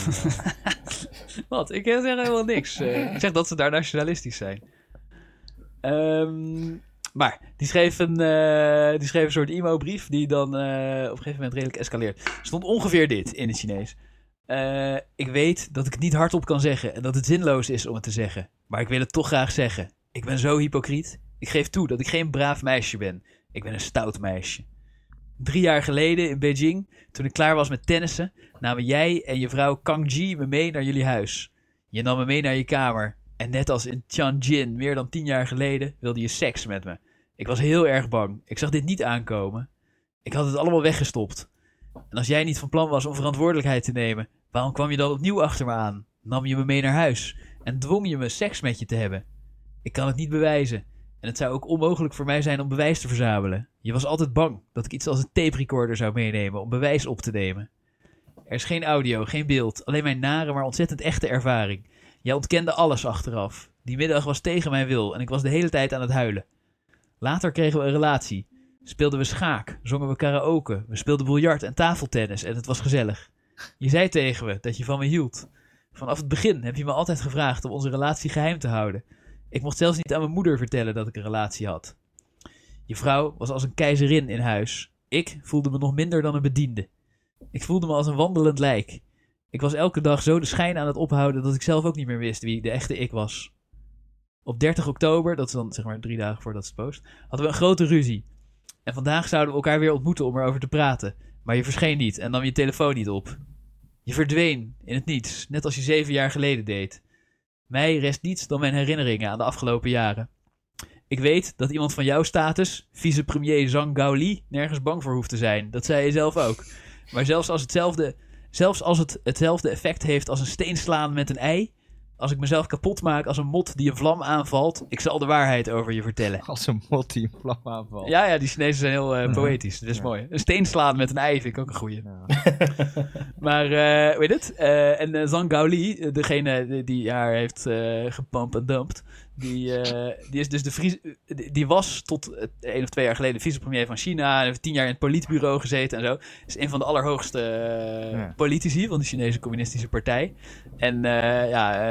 Speaker 1: [LAUGHS]
Speaker 2: Wat? Ik zeg helemaal niks. Ik zeg dat ze daar nationalistisch zijn. Ehm, maar die schreef, een, eh, die schreef een soort e-mailbrief die dan eh, op een gegeven moment redelijk escaleert. Er stond ongeveer dit in het Chinees. Eh, ik weet dat ik het niet hardop kan zeggen en dat het zinloos is om het te zeggen. Maar ik wil het toch graag zeggen. Ik ben zo hypocriet. Ik geef toe dat ik geen braaf meisje ben. Ik ben een stout meisje. Drie jaar geleden in Beijing, toen ik klaar was met tennissen, namen jij en je vrouw Kang Ji me mee naar jullie huis. Je nam me mee naar je kamer. En net als in Tianjin, meer dan tien jaar geleden, wilde je seks met me. Ik was heel erg bang. Ik zag dit niet aankomen. Ik had het allemaal weggestopt. En als jij niet van plan was om verantwoordelijkheid te nemen, waarom kwam je dan opnieuw achter me aan? Nam je me mee naar huis en dwong je me seks met je te hebben? Ik kan het niet bewijzen. En het zou ook onmogelijk voor mij zijn om bewijs te verzamelen. Je was altijd bang dat ik iets als een tape recorder zou meenemen om bewijs op te nemen. Er is geen audio, geen beeld, alleen mijn nare maar ontzettend echte ervaring. Jij ontkende alles achteraf. Die middag was tegen mijn wil en ik was de hele tijd aan het huilen. Later kregen we een relatie. Speelden we schaak, zongen we karaoke, we speelden biljart en tafeltennis en het was gezellig. Je zei tegen me dat je van me hield. Vanaf het begin heb je me altijd gevraagd om onze relatie geheim te houden. Ik mocht zelfs niet aan mijn moeder vertellen dat ik een relatie had. Je vrouw was als een keizerin in huis. Ik voelde me nog minder dan een bediende. Ik voelde me als een wandelend lijk. Ik was elke dag zo de schijn aan het ophouden dat ik zelf ook niet meer wist wie de echte ik was. Op 30 oktober, dat is dan zeg maar drie dagen voordat ze post, hadden we een grote ruzie. En vandaag zouden we elkaar weer ontmoeten om erover te praten. Maar je verscheen niet en nam je telefoon niet op. Je verdween in het niets, net als je zeven jaar geleden deed. Mij rest niets dan mijn herinneringen aan de afgelopen jaren. Ik weet dat iemand van jouw status, vicepremier Zhang Gaoli, nergens bang voor hoeft te zijn. Dat zei je zelf ook. Maar zelfs als, hetzelfde, zelfs als het hetzelfde effect heeft als een steen slaan met een ei, als ik mezelf kapot maak als een mot die een vlam aanvalt, ik zal de waarheid over je vertellen.
Speaker 3: Als een mot die een vlam aanvalt.
Speaker 2: Ja, ja, die Chinezen zijn heel eh, poëtisch. Dat is
Speaker 3: Ja.
Speaker 2: mooi. Een steen slaan met een ei vind ik ook een goeie.
Speaker 3: Ja. [LAUGHS]
Speaker 2: Maar, eh weet het? Eh, en eh, Zhang Gaoli, eh, degene die, haar heeft eh gepumpt en dumpt, die, eh, die is dus de die, was tot eh, één of twee jaar geleden vicepremier van China. En heeft tien jaar in het politbureau gezeten en zo. Is een van de allerhoogste eh,
Speaker 3: Ja.
Speaker 2: politici van de Chinese Communistische Partij. En ja,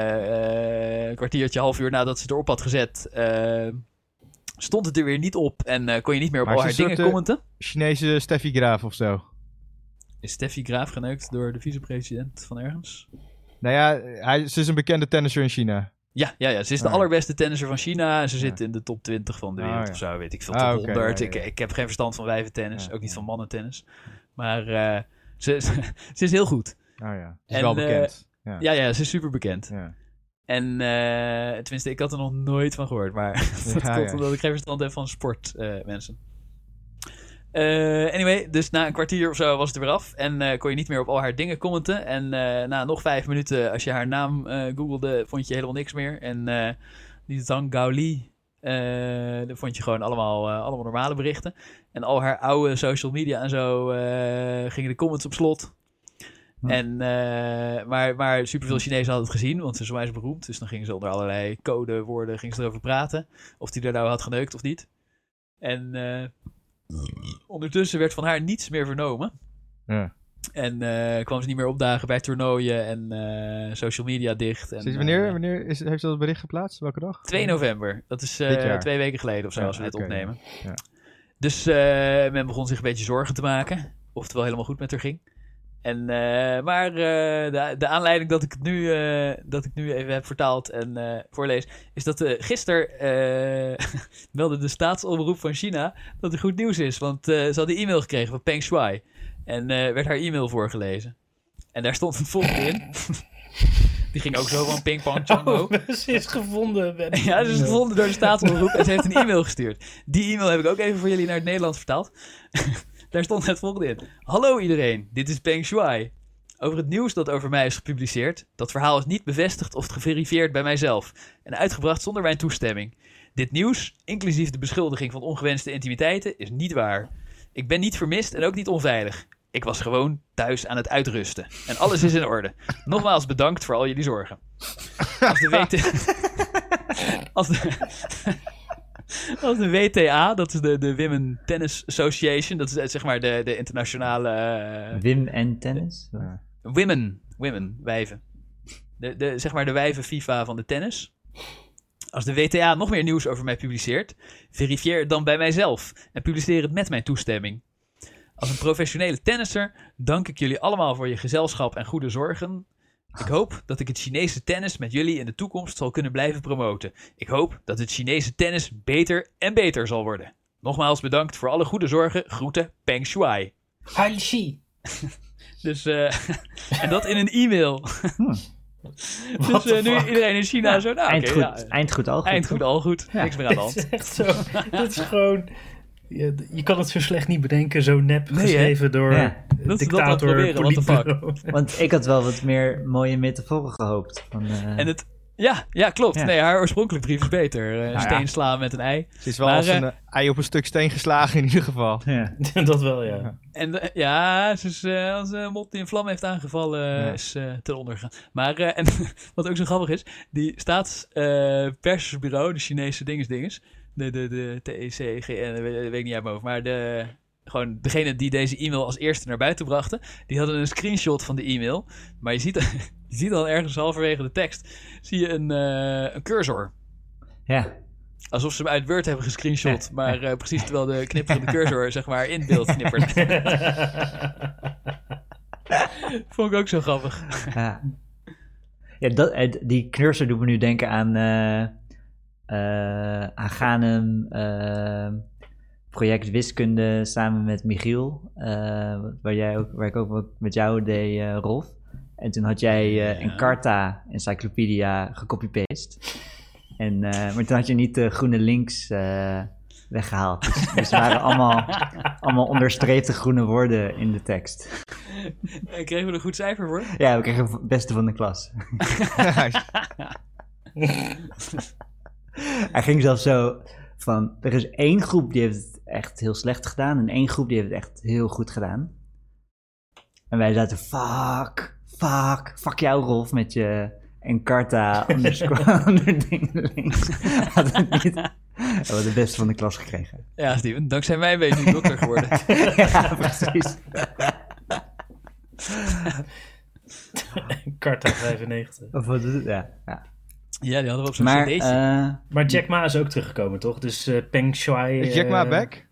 Speaker 2: een kwartiertje, half uur nadat ze het erop had gezet, stond het er weer niet op. En kon je niet meer op
Speaker 3: Maar
Speaker 2: al haar dingen commenten.
Speaker 3: Chinese Steffi Graaf of zo.
Speaker 2: Is Steffi Graaf geneukt door de vicepresident van ergens?
Speaker 3: Nou ja, hij, ze is een bekende tennisser in China.
Speaker 2: Ja, ja, ja, ze is de
Speaker 3: Ah,
Speaker 2: allerbeste tennisser van China. En ze zit in de top 20 van de
Speaker 3: Ah,
Speaker 2: wereld
Speaker 3: ja.
Speaker 2: of zo, weet ik veel.
Speaker 3: Ah,
Speaker 2: Top
Speaker 3: oké,
Speaker 2: 100.
Speaker 3: ja, ja, ja.
Speaker 2: Ik, ik heb geen verstand van wijventennis, ook niet van mannentennis. Maar eh, ze, [LAUGHS] ze is heel goed.
Speaker 3: Oh ja, ze is
Speaker 2: En,
Speaker 3: wel
Speaker 2: eh,
Speaker 3: bekend. ja.
Speaker 2: Ja, ja, ze is super bekend.
Speaker 3: Ja.
Speaker 2: En eh, tenminste, ik had er nog nooit van gehoord. Maar [LAUGHS] dat
Speaker 3: Ja,
Speaker 2: komt omdat ik geen verstand heb van sport, eh, anyway, dus na een kwartier of zo was het er weer af. En eh, kon je niet meer op al haar dingen commenten. En eh, na nog vijf minuten, als je haar naam googelde, vond je helemaal niks meer. En die Zhang Gaoli, daar vond je gewoon allemaal, allemaal normale berichten. En al haar oude social media en zo gingen de comments op slot.
Speaker 4: Hm.
Speaker 2: En, maar, maar superveel Chinezen hadden het gezien, want ze is beroemd. Dus dan gingen ze onder allerlei codewoorden gingen ze erover praten. Of die er nou had geneukt of niet. En ondertussen werd van haar niets meer vernomen.
Speaker 3: Ja.
Speaker 2: En eh, kwam ze niet meer opdagen bij toernooien en eh, social media dicht. En,
Speaker 3: Sinds wanneer,
Speaker 2: eh,
Speaker 3: wanneer is, heeft ze dat bericht geplaatst? Welke dag?
Speaker 2: 2 november. Dat is twee weken geleden of zo,
Speaker 3: Ja,
Speaker 2: als we dit opnemen.
Speaker 3: ja.
Speaker 2: Dus men begon zich een beetje zorgen te maken. Of het wel helemaal goed met haar ging. En, eh, maar eh, de, de aanleiding dat ik het nu, eh, dat ik nu even heb vertaald en voorlees, is dat gisteren [LAUGHS] meldde de staatsomroep van China dat er goed nieuws is. Want ze hadden e-mail gekregen van Peng Shuai. En werd haar e-mail voorgelezen. En daar stond het volgende in. [LAUGHS] Die ging ook zo van ping pong chango. [LAUGHS]
Speaker 1: Oh, ze is gevonden. Ben.
Speaker 2: Ja, ze is gevonden door de staatsomroep en ze heeft een e-mail gestuurd. Die e-mail heb ik ook even voor jullie naar het Nederlands vertaald. Daar stond het volgende in. Hallo iedereen, dit is Peng Shuai. Over het nieuws dat over mij is gepubliceerd. Dat verhaal is niet bevestigd of geverifieerd bij mijzelf. En uitgebracht zonder mijn toestemming. Dit nieuws, inclusief de beschuldiging van ongewenste intimiteiten, is niet waar. Ik ben niet vermist en ook niet onveilig. Ik was gewoon thuis aan het uitrusten. En alles is in orde. Nogmaals bedankt voor al jullie zorgen. Als de [LAUGHS] WT... [LAUGHS] Als de... [LAUGHS] Als de WTA, dat is de, de Women Tennis Association, dat is eh, zeg maar de, de internationale... eh,
Speaker 4: Wim en tennis?
Speaker 2: Women, women, wijven. De, de, zeg maar de wijven FIFA van de tennis. Als de WTA nog meer nieuws over mij publiceert, verifieer het dan bij mijzelf en publiceer het met mijn toestemming. Als een professionele tennisser dank ik jullie allemaal voor je gezelschap en goede zorgen. Ik hoop dat ik het Chinese tennis met jullie in de toekomst zal kunnen blijven promoten. Ik hoop dat het Chinese tennis beter en beter zal worden. Nogmaals bedankt voor alle goede zorgen. Groeten, Peng Shuai.
Speaker 1: Haishi. [LAUGHS]
Speaker 2: Dus, eh, [LAUGHS] en dat in een e-mail. [LAUGHS]
Speaker 1: What
Speaker 2: dus eh, nu iedereen in China zo, nou, oké,
Speaker 4: Eindgoed,
Speaker 2: ja,
Speaker 4: eindgoed al goed.
Speaker 2: eindgoed,
Speaker 4: toch?
Speaker 2: al goed.
Speaker 4: Ja.
Speaker 2: Niks meer aan de hand.
Speaker 1: Het is echt zo. Dat is gewoon. Je, je kan het zo slecht niet bedenken, zo nep
Speaker 2: Nee, hè?
Speaker 1: geschreven door
Speaker 4: Ja.
Speaker 2: Dat
Speaker 1: dictator,
Speaker 2: proberen. [LAUGHS]
Speaker 4: Want ik had wel wat meer mooie metaforen gehoopt. Van, eh,
Speaker 2: En het, ja, ja, klopt.
Speaker 4: Ja.
Speaker 2: Nee, haar oorspronkelijk brief is beter.
Speaker 3: Nou ja.
Speaker 2: Steen slaan met een ei.
Speaker 3: Ze is wel
Speaker 2: Maar,
Speaker 3: als een
Speaker 2: eh,
Speaker 3: ei op een stuk steen geslagen in ieder geval.
Speaker 4: ja. [LAUGHS]
Speaker 1: dat wel, ja.
Speaker 2: En ja, ze is, eh, als een mot in vlam heeft aangevallen,
Speaker 3: Ja.
Speaker 2: is eh ten onder gegaan. Maar, eh, en [LAUGHS] wat ook zo grappig is, die staatspersbureau, de Chinese dinges-dinges, de, de, de TEC, GN, weet, weet ik niet uit mijn hoofd, maar de, gewoon degene die deze e-mail als eerste naar buiten brachten, die hadden een screenshot van de e-mail. Maar je ziet, [LAUGHS] je ziet al ergens halverwege de tekst, zie je een, eh, een cursor.
Speaker 4: ja.
Speaker 2: Alsof ze hem uit Word hebben gescreenshot,
Speaker 4: Ja.
Speaker 2: maar eh, precies terwijl de knipperende cursor [LAUGHS] zeg maar in beeld knippert. [LAUGHS] Vond ik ook zo grappig.
Speaker 4: Ja, ja dat, eh, die cursor doet me nu denken aan, eh, aan Ganem, eh, project wiskunde samen met Michiel, eh, waar, jij ook, waar ik ook wat met jou deed, eh, Rolf. En toen had jij eh. Encarta Encyclopedia gecopy-paste. En, eh, maar toen had je niet de groene links eh, weggehaald. Dus, dus er waren allemaal, allemaal onderstreepte groene woorden in de tekst.
Speaker 2: En kregen we een goed cijfer voor?
Speaker 4: Ja, we kregen het beste van de klas. [LAUGHS] [LAUGHS] [LAUGHS] Hij ging zelfs zo van, er is één groep die heeft het echt heel slecht gedaan en één groep die heeft het echt heel goed gedaan. En wij zaten, fuck, fuck, fuck jou Rolf met je Encarta [LAUGHS] underscore [LAUGHS] onder dingen links. Had het niet. We hebben de beste van de klas gekregen.
Speaker 2: Ja, Steven, dankzij mij ben je nu dokter geworden.
Speaker 4: ja, precies.
Speaker 1: Carta 95.
Speaker 4: Of wat is het? Ja, ja.
Speaker 2: Ja, die hadden we op zo'n
Speaker 4: Maar, eh,
Speaker 1: Maar Jack Ma is ook teruggekomen, toch? Dus eh, Peng Shuai...
Speaker 3: Is Jack Ma
Speaker 1: eh,
Speaker 3: back?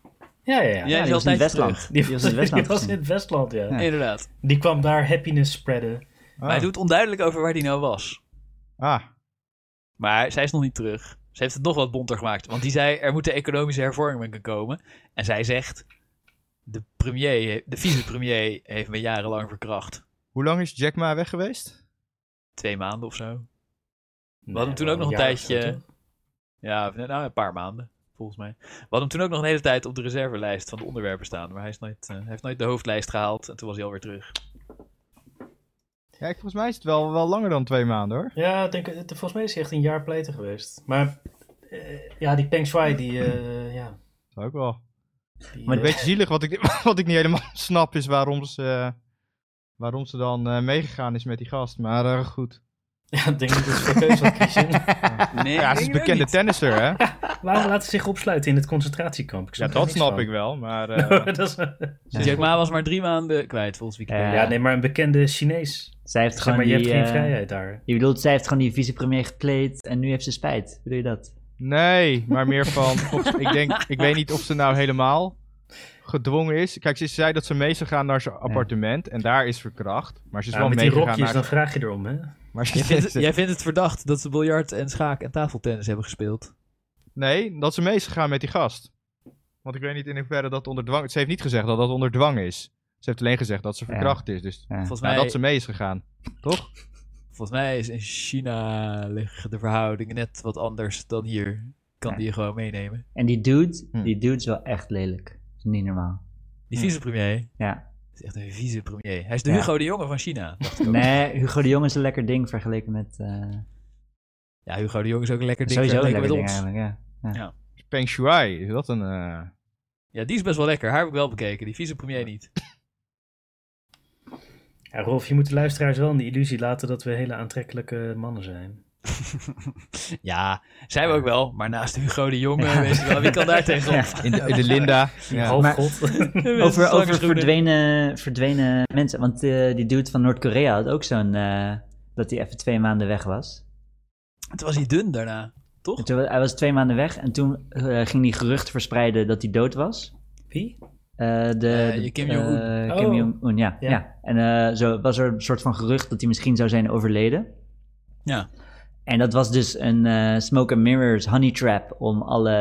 Speaker 1: Ja, ja, ja.
Speaker 2: Ja, die
Speaker 4: die was in het Westland.
Speaker 2: terug.
Speaker 1: Die,
Speaker 4: Die was in het Westland.
Speaker 1: die was in het Westland, ja.
Speaker 4: Ja.
Speaker 2: Inderdaad.
Speaker 1: Die kwam daar happiness spreaden.
Speaker 2: Maar hij doet onduidelijk over waar die nou was.
Speaker 3: Ah,
Speaker 2: Maar zij is nog niet terug. Ze heeft het nog wat bonter gemaakt. Want die zei, er moeten economische hervormingen komen. En zij zegt, de premier, de vicepremier heeft me jarenlang verkracht.
Speaker 3: hoe lang is Jack Ma weg geweest?
Speaker 2: Twee maanden of zo.
Speaker 1: We
Speaker 2: hadden toen ook nog een tijdje-? Ja, nou, een paar maanden. Volgens mij. We hadden hem toen ook nog een hele tijd op de reservelijst van de onderwerpen staan. Maar hij, is nooit, eh, heeft nooit de hoofdlijst gehaald. En toen was hij alweer terug.
Speaker 3: Ja, ik- volgens mij is het wel, wel langer dan twee maanden hoor.
Speaker 1: Ja, ik denk, het- volgens mij is hij echt een jaar pleiter geweest. Maar eh, ja, die Peng Shuai, die, eh, [CLEARS THROAT] ja.
Speaker 3: Dat ook wel.
Speaker 1: Die,
Speaker 4: Maar
Speaker 3: Een beetje zielig, wat ik, [LAUGHS] wat ik niet helemaal snap is waarom ze, waarom ze dan eh, meegegaan is met die gast. Maar goed.
Speaker 1: Ja, ik denk dat ze voor keuze had, Christian.
Speaker 2: Nee,
Speaker 3: Ja, ze is bekende tennisser hè. [LAUGHS]
Speaker 1: Waarom laten ze zich opsluiten in het concentratiekamp? Ik
Speaker 3: Ja, dat snap
Speaker 1: van.
Speaker 3: ik wel. Maar [LAUGHS] eh,
Speaker 1: dat is,
Speaker 2: Jack Ma was maar drie maanden kwijt, volgens Wikipedia.
Speaker 4: Ja.
Speaker 1: ja, nee, maar een bekende Chinees.
Speaker 4: Zij heeft
Speaker 1: Zeg
Speaker 4: gewoon
Speaker 1: maar, je
Speaker 4: die,
Speaker 1: hebt geen
Speaker 4: eh,
Speaker 1: vrijheid daar.
Speaker 4: Je bedoelt, zij heeft gewoon die vicepremier gekleed en nu heeft ze spijt. Bedoel je dat?
Speaker 3: nee, maar meer van. of- ik, denk, ik weet niet of ze nou helemaal gedwongen is. Kijk, ze zei dat ze mee zou gaan naar zijn appartement. En daar is verkracht. Maar ze is
Speaker 1: Ja,
Speaker 3: wel
Speaker 1: met die
Speaker 3: meegegaan
Speaker 1: rokjes,
Speaker 3: naar...
Speaker 1: dan vraag je erom, hè?
Speaker 3: Maar ze-
Speaker 2: Jij, vindt het, jij vindt het verdacht dat ze biljart en schaak en tafeltennis hebben gespeeld?
Speaker 3: Nee, dat ze mee is gegaan met die gast. Want ik weet niet in hoeverre dat onder dwang... Ze heeft niet gezegd dat dat onder dwang is. Ze heeft alleen gezegd dat ze verkracht is. Dus
Speaker 4: Ja.
Speaker 2: Volgens
Speaker 3: nou,
Speaker 2: mij,
Speaker 3: dat ze mee is gegaan. Toch?
Speaker 2: volgens mij is in China liggen de verhoudingen net wat anders dan hier. Kan
Speaker 4: Ja.
Speaker 2: die je gewoon meenemen.
Speaker 4: En die dude,
Speaker 3: Hm.
Speaker 4: die dude is wel echt lelijk. Dat is niet normaal.
Speaker 2: Die vicepremier
Speaker 4: Ja.
Speaker 2: is echt een vicepremier. Hij is de
Speaker 4: Ja.
Speaker 2: Hugo de Jonge van China. dacht ik ook.
Speaker 4: Nee, Hugo de Jong is een lekker ding vergeleken met... eh,
Speaker 2: Ja, Hugo de Jonge is ook een lekker ding
Speaker 4: sowieso een
Speaker 2: vergeleken
Speaker 4: lekker
Speaker 2: met
Speaker 4: ding
Speaker 2: ons.
Speaker 4: eigenlijk, ja.
Speaker 3: Peng Shuai, is dat een... eh,
Speaker 2: Ja, die is best wel lekker. Haar heb ik wel bekeken. Die vicepremier niet.
Speaker 1: Ja, Rolf, je moet de luisteraars wel in de illusie laten dat we hele aantrekkelijke mannen zijn. [LAUGHS]
Speaker 2: ja, zijn we ook wel. Maar naast Hugo de Jonge,
Speaker 4: Ja.
Speaker 2: weet je wel, wie kan daar [LAUGHS] tegenop?
Speaker 3: in, de, in de Linda. Ja.
Speaker 1: Half
Speaker 4: Maar-
Speaker 1: god. [LAUGHS]
Speaker 4: Over, over verdwenen, verdwenen mensen. Want eh, die dude van Noord-Korea had ook zo'n... eh, dat hij even twee maanden weg was.
Speaker 2: Toen was hij dun daarna.
Speaker 4: En
Speaker 2: Toch?
Speaker 4: toen, hij was twee maanden weg en toen eh, ging hij geruchten verspreiden dat hij dood was.
Speaker 1: Wie?
Speaker 4: Eh, de,
Speaker 2: Eh,
Speaker 4: de-
Speaker 2: Kim Jong-un.
Speaker 1: Oh.
Speaker 4: Kim Jong-un, ja.
Speaker 1: Ja.
Speaker 4: ja. En eh, zo was er een soort van gerucht dat hij misschien zou zijn overleden.
Speaker 2: Ja.
Speaker 4: En dat was dus een eh, smoke and mirrors honey trap om alle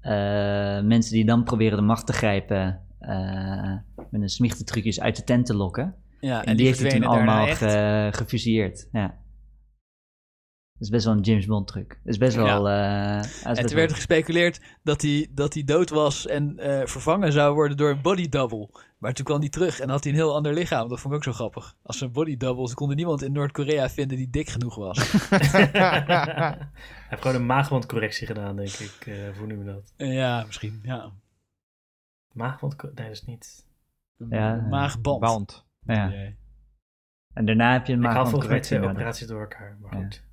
Speaker 4: eh, mensen die dan proberen de macht te grijpen eh, met een smichte trucjes uit de tent te lokken.
Speaker 2: ja
Speaker 4: En, die, heeft hij toen allemaal ge- gefusilleerd. Ja. Dat is best wel een James Bond truc. Dat is best wel... is
Speaker 2: En
Speaker 4: best
Speaker 2: toen werd er gespeculeerd dat hij, dat hij dood was en vervangen zou worden door een body double. Maar toen kwam hij terug en had hij een heel ander lichaam. Dat vond ik ook zo grappig. Als een body double, ze konden niemand in Noord-Korea vinden die dik genoeg was. [LAUGHS]
Speaker 1: Hij heeft gewoon een maagwandcorrectie gedaan, denk ik. Eh hoe noem je dat?
Speaker 2: ja, misschien. Ja.
Speaker 1: Maagwand... Nee, dat is niet...
Speaker 4: Ja,
Speaker 2: maagband.
Speaker 3: Band.
Speaker 4: Ja.
Speaker 2: Nee.
Speaker 4: En daarna heb je een
Speaker 1: Ik haal volgens mij operaties door elkaar, maar
Speaker 4: Ja.
Speaker 1: goed.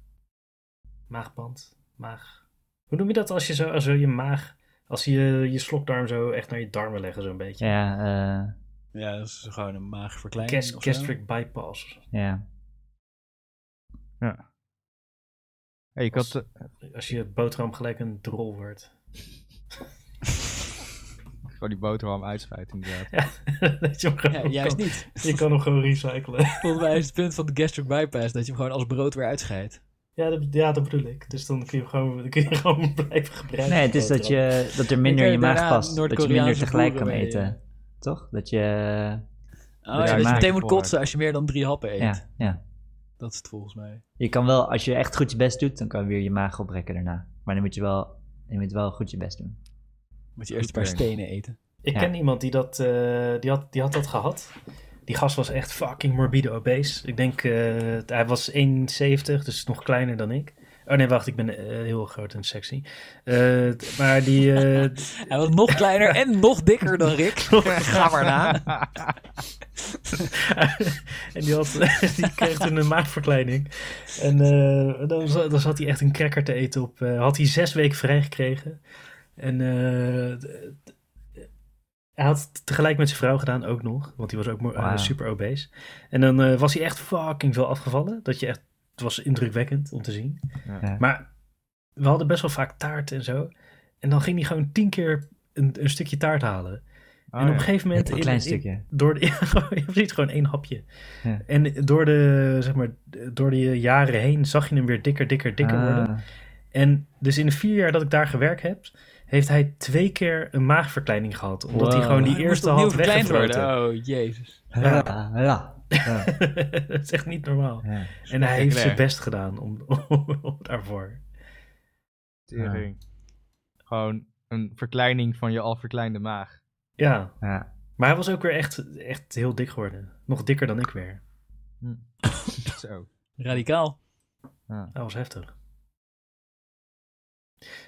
Speaker 1: Maagband, maag... Hoe noem je dat als je zo, als je je maag... Als je je slokdarm zo echt naar je darmen leggen, zo'n beetje?
Speaker 4: Ja, eh,
Speaker 2: Ja, dat is gewoon een maagverkleining.
Speaker 1: Gas-
Speaker 2: of zo.
Speaker 1: gastric bypass.
Speaker 4: ja.
Speaker 3: Hey, ik had... eh,
Speaker 1: Als je boterham gelijk een drol wordt. [LAUGHS]
Speaker 3: gewoon die boterham uitscheidt inderdaad.
Speaker 1: Ja, [LAUGHS] dat je hem gewoon
Speaker 2: Ja, juist
Speaker 1: kan-
Speaker 2: niet.
Speaker 1: Je kan hem gewoon recyclen.
Speaker 2: Volgens mij is het punt van de gastric bypass dat je hem gewoon als brood weer uitscheidt.
Speaker 1: Ja, dat, ja, dat bedoel ik. Dus dan kun je hem gewoon, dan kun je [LAUGHS] gewoon blijven gebruiken.
Speaker 4: Nee, het is dat, je, dat er minder in je maag past. Dat je minder tegelijk kan
Speaker 2: mee,
Speaker 4: eten. Toch? Dat je...
Speaker 2: Oh,
Speaker 4: Dat
Speaker 2: ja,
Speaker 4: je maag
Speaker 2: meteen moet kotsen als je meer dan drie happen eet.
Speaker 4: Ja, ja.
Speaker 2: Dat is het volgens mij.
Speaker 4: Je kan wel, als je echt goed je best doet, dan kan je weer je maag oprekken daarna. Maar dan moet je wel, je moet wel goed je best doen.
Speaker 2: Moet je eerst een paar stenen eten.
Speaker 1: Ik
Speaker 4: Ja.
Speaker 1: ken iemand die dat, eh, die, had, die had dat gehad. Die gast was echt fucking morbide obese. Ik denk, eh, hij was 1,70, dus nog kleiner dan ik. Oh nee, wacht, ik ben eh, heel groot en sexy. Eh, maar die, [LAUGHS]
Speaker 2: Hij was nog kleiner en nog dikker dan Rick. [LAUGHS] [LAUGHS] Ga maar na.
Speaker 1: en die, had, die kreeg toen een maagverkleining. En dan, dan zat hij echt een cracker te eten op. had hij zes weken vrijgekregen. En hij had het tegelijk met zijn vrouw gedaan ook nog. Want die was ook eh, super obese. En dan eh, was hij echt fucking veel afgevallen. Dat je echt, het was indrukwekkend om te zien.
Speaker 4: Ja.
Speaker 1: Maar we hadden best wel vaak taart en zo. En dan ging hij gewoon tien keer een, een stukje taart halen.
Speaker 3: Oh,
Speaker 1: en op
Speaker 3: ja.
Speaker 1: een gegeven moment...
Speaker 4: Een
Speaker 1: in-
Speaker 4: klein
Speaker 1: in-
Speaker 4: stukje.
Speaker 1: door de, [LAUGHS] je ziet gewoon één hapje.
Speaker 4: Ja.
Speaker 1: En door de, zeg maar, door de jaren heen zag je hem weer dikker, dikker, dikker
Speaker 4: Ah,
Speaker 1: worden. En dus in de vier jaar dat ik daar gewerkt heb, heeft hij twee keer een maagverkleining gehad. Omdat hij gewoon die
Speaker 2: Hij
Speaker 1: eerste had weggefroten.
Speaker 2: worden. Oh, jezus.
Speaker 4: ja, ja, ja, [LAUGHS]
Speaker 1: dat is echt niet normaal.
Speaker 4: ja.
Speaker 1: En hij heeft zijn best gedaan om, om, [LAUGHS] om daarvoor.
Speaker 3: Tering. Gewoon een verkleining van je al verkleinde maag.
Speaker 1: Ja,
Speaker 4: Ja.
Speaker 1: maar hij was ook weer echt, echt heel dik geworden. Nog dikker dan ik weer. [LAUGHS]
Speaker 3: Zo.
Speaker 2: Radicaal.
Speaker 1: Dat was heftig.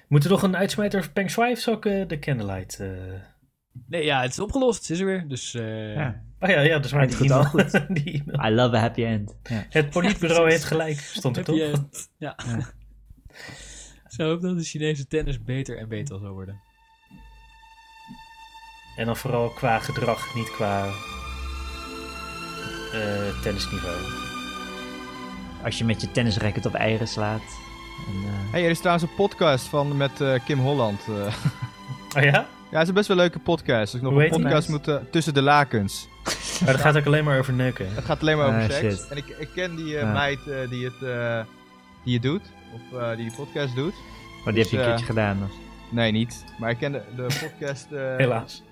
Speaker 1: Moeten we nog een uitsmijter over Peng Shui of zal ik eh, de Candlelight... eh,
Speaker 2: Nee, ja, het is opgelost. Het is er weer. Dus eh,
Speaker 4: Ja.
Speaker 1: Oh ja, ja, dat is waar.
Speaker 4: Het
Speaker 1: Die
Speaker 4: goed goed. [LAUGHS]
Speaker 1: die e-mail.
Speaker 4: I love a happy end. Ja.
Speaker 1: Het politbureau heeft gelijk, stond er toch?
Speaker 2: Ja.
Speaker 4: Ja.
Speaker 2: Zo hoop dat de Chinese tennis beter en beter zal worden.
Speaker 1: En dan vooral qua gedrag, niet qua eh, tennisniveau.
Speaker 4: Als je met je tennisracket op eieren slaat. En, eh,
Speaker 3: hey, er is trouwens een podcast van, met eh, Kim Holland. eh. [LAUGHS]
Speaker 1: Oh ja?
Speaker 3: ja, het is een best wel een leuke podcast. Als ik nog
Speaker 1: Hoe
Speaker 3: een podcast moet tussen de lakens.
Speaker 1: Maar dat gaat ook alleen maar over neuken.
Speaker 3: Het gaat alleen maar over
Speaker 4: Ah,
Speaker 3: seks.
Speaker 4: shit.
Speaker 3: En ik, ik ken die eh,
Speaker 4: Ja.
Speaker 3: meid eh, die, het, eh, die het doet. Of eh, die die podcast doet.
Speaker 4: oh, die heb je
Speaker 3: Dus,
Speaker 4: een keertje gedaan. of-
Speaker 3: Nee, niet. Maar ik ken de, de podcast... eh, [LAUGHS]
Speaker 1: Helaas.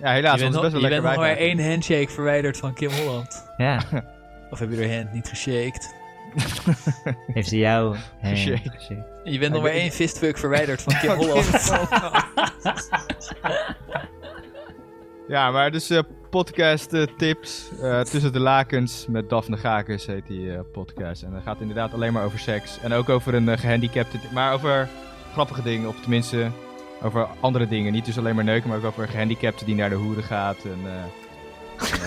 Speaker 3: Ja, helaas.
Speaker 2: je bent,
Speaker 3: want het is best
Speaker 2: nog,
Speaker 3: wel
Speaker 2: je
Speaker 3: lekker
Speaker 2: bent nog maar één handshake verwijderd van Kim Holland.
Speaker 4: Ja,
Speaker 2: Of heb je haar hand niet geshaked?
Speaker 4: Heeft ze jou [LAUGHS] eh.
Speaker 2: Je bent nog maar één fistfuck verwijderd van [LAUGHS] Kim Holland. [LAUGHS]
Speaker 3: Ja, maar dus eh, podcast eh, tips eh, tussen de lakens met Daphne Gakes heet die podcast. En dat gaat inderdaad alleen maar over seks. En ook over een eh, gehandicapte, maar over grappige dingen. Of tenminste, over andere dingen. Niet dus alleen maar neuken, maar ook over een gehandicapte die naar de hoeren gaat. En, en,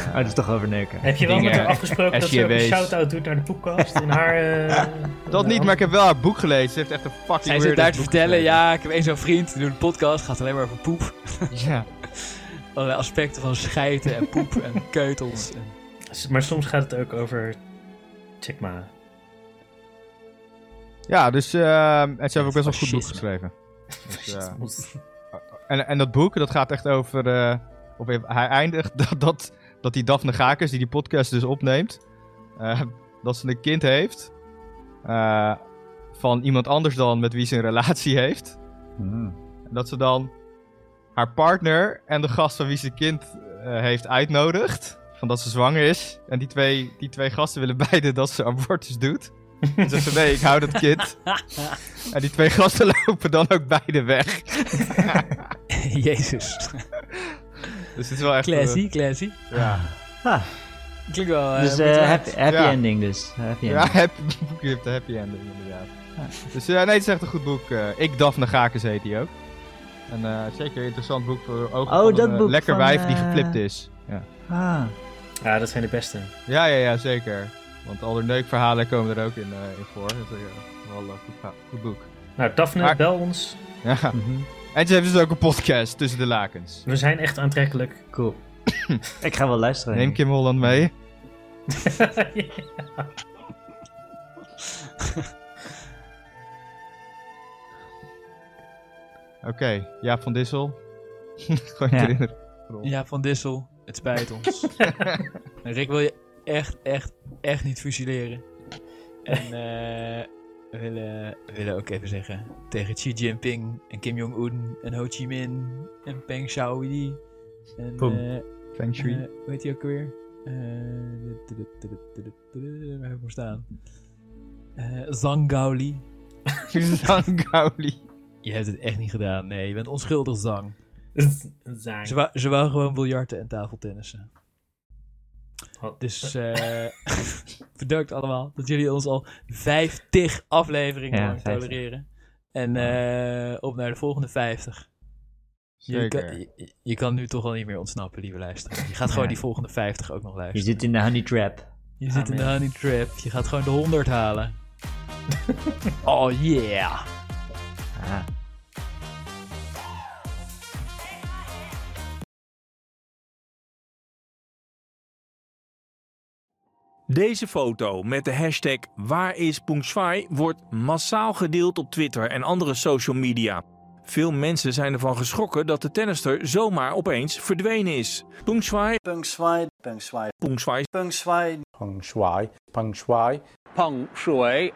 Speaker 4: Oh, dat is toch over neuken.
Speaker 1: Heb je wel met haar afgesproken dat ze ook een shout-out doet naar de podcast in haar... eh, [LAUGHS]
Speaker 3: dat niet, maar ik heb wel haar boek gelezen. Ze heeft echt een fucking
Speaker 2: Zij zit daar te vertellen, ja, ik heb één zo'n vriend, die doet een podcast, gaat alleen maar over poep. [LAUGHS]
Speaker 3: Ja. [LAUGHS]
Speaker 2: Allerlei aspecten van scheiden en poep en keutels. En...
Speaker 1: Maar soms gaat het ook over... Check maar.
Speaker 3: ja, dus eh, en ze heeft ook best wel een goed boek geschreven. Dus, eh, En, en dat boek, dat gaat echt over... eh, op, hij eindigt dat, dat, dat die Daphne Gakers, die die podcast dus opneemt... eh, dat ze een kind heeft... eh, van iemand anders dan met wie ze een relatie heeft.
Speaker 4: Hmm.
Speaker 3: En dat ze dan haar partner en de gast van wie ze kind eh, heeft uitnodigt. Van dat ze zwanger is. En die twee, die twee gasten willen [LAUGHS] beide dat ze abortus doet. En zegt ze, nee, ik hou dat kind. [LAUGHS] En die twee gasten [LAUGHS] lopen dan ook beide weg.
Speaker 2: Jezus.
Speaker 3: Dus het is wel echt...
Speaker 2: Classy, classy.
Speaker 3: eh, ja.
Speaker 4: Ah,
Speaker 2: Klinkt wel... eh,
Speaker 4: dus eh, happy, happy
Speaker 3: Ja.
Speaker 4: ending dus. Happy
Speaker 3: Ja,
Speaker 4: ending.
Speaker 3: happy, boekje heeft een happy ending inderdaad. Dus eh, nee, het is echt een goed boek. ik, Daphne Gakens heet die ook. En eh, zeker een interessant boek voor ogen
Speaker 4: Oh,
Speaker 3: van
Speaker 4: dat
Speaker 3: een
Speaker 4: boek
Speaker 3: lekker
Speaker 4: van,
Speaker 3: wijf die geflipt is. Ja.
Speaker 4: Ah,
Speaker 1: Ja, dat zijn de beste.
Speaker 3: Ja, ja, ja, zeker. Want al de neukverhalen komen er ook in, eh, in voor. Dat is wel een goed, boek.
Speaker 1: Nou, Daphne,
Speaker 3: Maar-
Speaker 1: bel ons.
Speaker 3: Ja.
Speaker 4: mhm.
Speaker 3: En ze heeft dus ook een podcast tussen de lakens.
Speaker 1: We zijn echt aantrekkelijk.
Speaker 4: cool. ik ga wel luisteren.
Speaker 3: Neem Kim Holland mee. [LAUGHS] Oké, Jaap van Dissel. [LAUGHS] Gewoon
Speaker 4: Ja.
Speaker 3: erin.
Speaker 2: Ja, Van Dissel, het spijt ons. [LAUGHS] Rick wil je echt, echt, echt niet fusileren. En eh, willen, we willen ook even zeggen tegen Xi Jinping en Kim Jong-un en Ho Chi Minh en Peng Xiaoyi en eh
Speaker 3: Feng Shui.
Speaker 2: eh, hoe heet die ook weer? Eh, waar heb ik hem staan? Eh Zhang Gaoli. [LAUGHS]
Speaker 3: Zangauli.
Speaker 2: Je hebt het echt niet gedaan. Nee, je bent onschuldig Zhang.
Speaker 1: Zijn.
Speaker 2: Ze, wou, ze wou gewoon biljarten en tafeltennissen.
Speaker 1: Wat-
Speaker 2: Dus eh [LAUGHS] bedankt allemaal dat jullie ons al 50 afleveringen
Speaker 4: Ja,
Speaker 2: lang
Speaker 4: 50.
Speaker 2: tolereren. En eh, op naar de volgende 50. Je kan, je, je kan nu toch al niet meer ontsnappen, lieve luisteraar. Je gaat gewoon
Speaker 4: Ja.
Speaker 2: die volgende 50 ook nog
Speaker 4: Je
Speaker 2: luisteren.
Speaker 4: zit in de honey trap.
Speaker 2: Je zit in de honey trap. Je gaat gewoon de 100 halen. [LAUGHS] oh yeah.
Speaker 4: Ah.
Speaker 5: Deze foto met de hashtag Waar is Peng Shui wordt massaal gedeeld op Twitter en andere social media. Veel mensen zijn ervan geschrokken dat de tennister zomaar opeens verdwenen is.
Speaker 6: Peng Shui,
Speaker 7: Peng Shui, Peng Shui,
Speaker 6: Peng Shui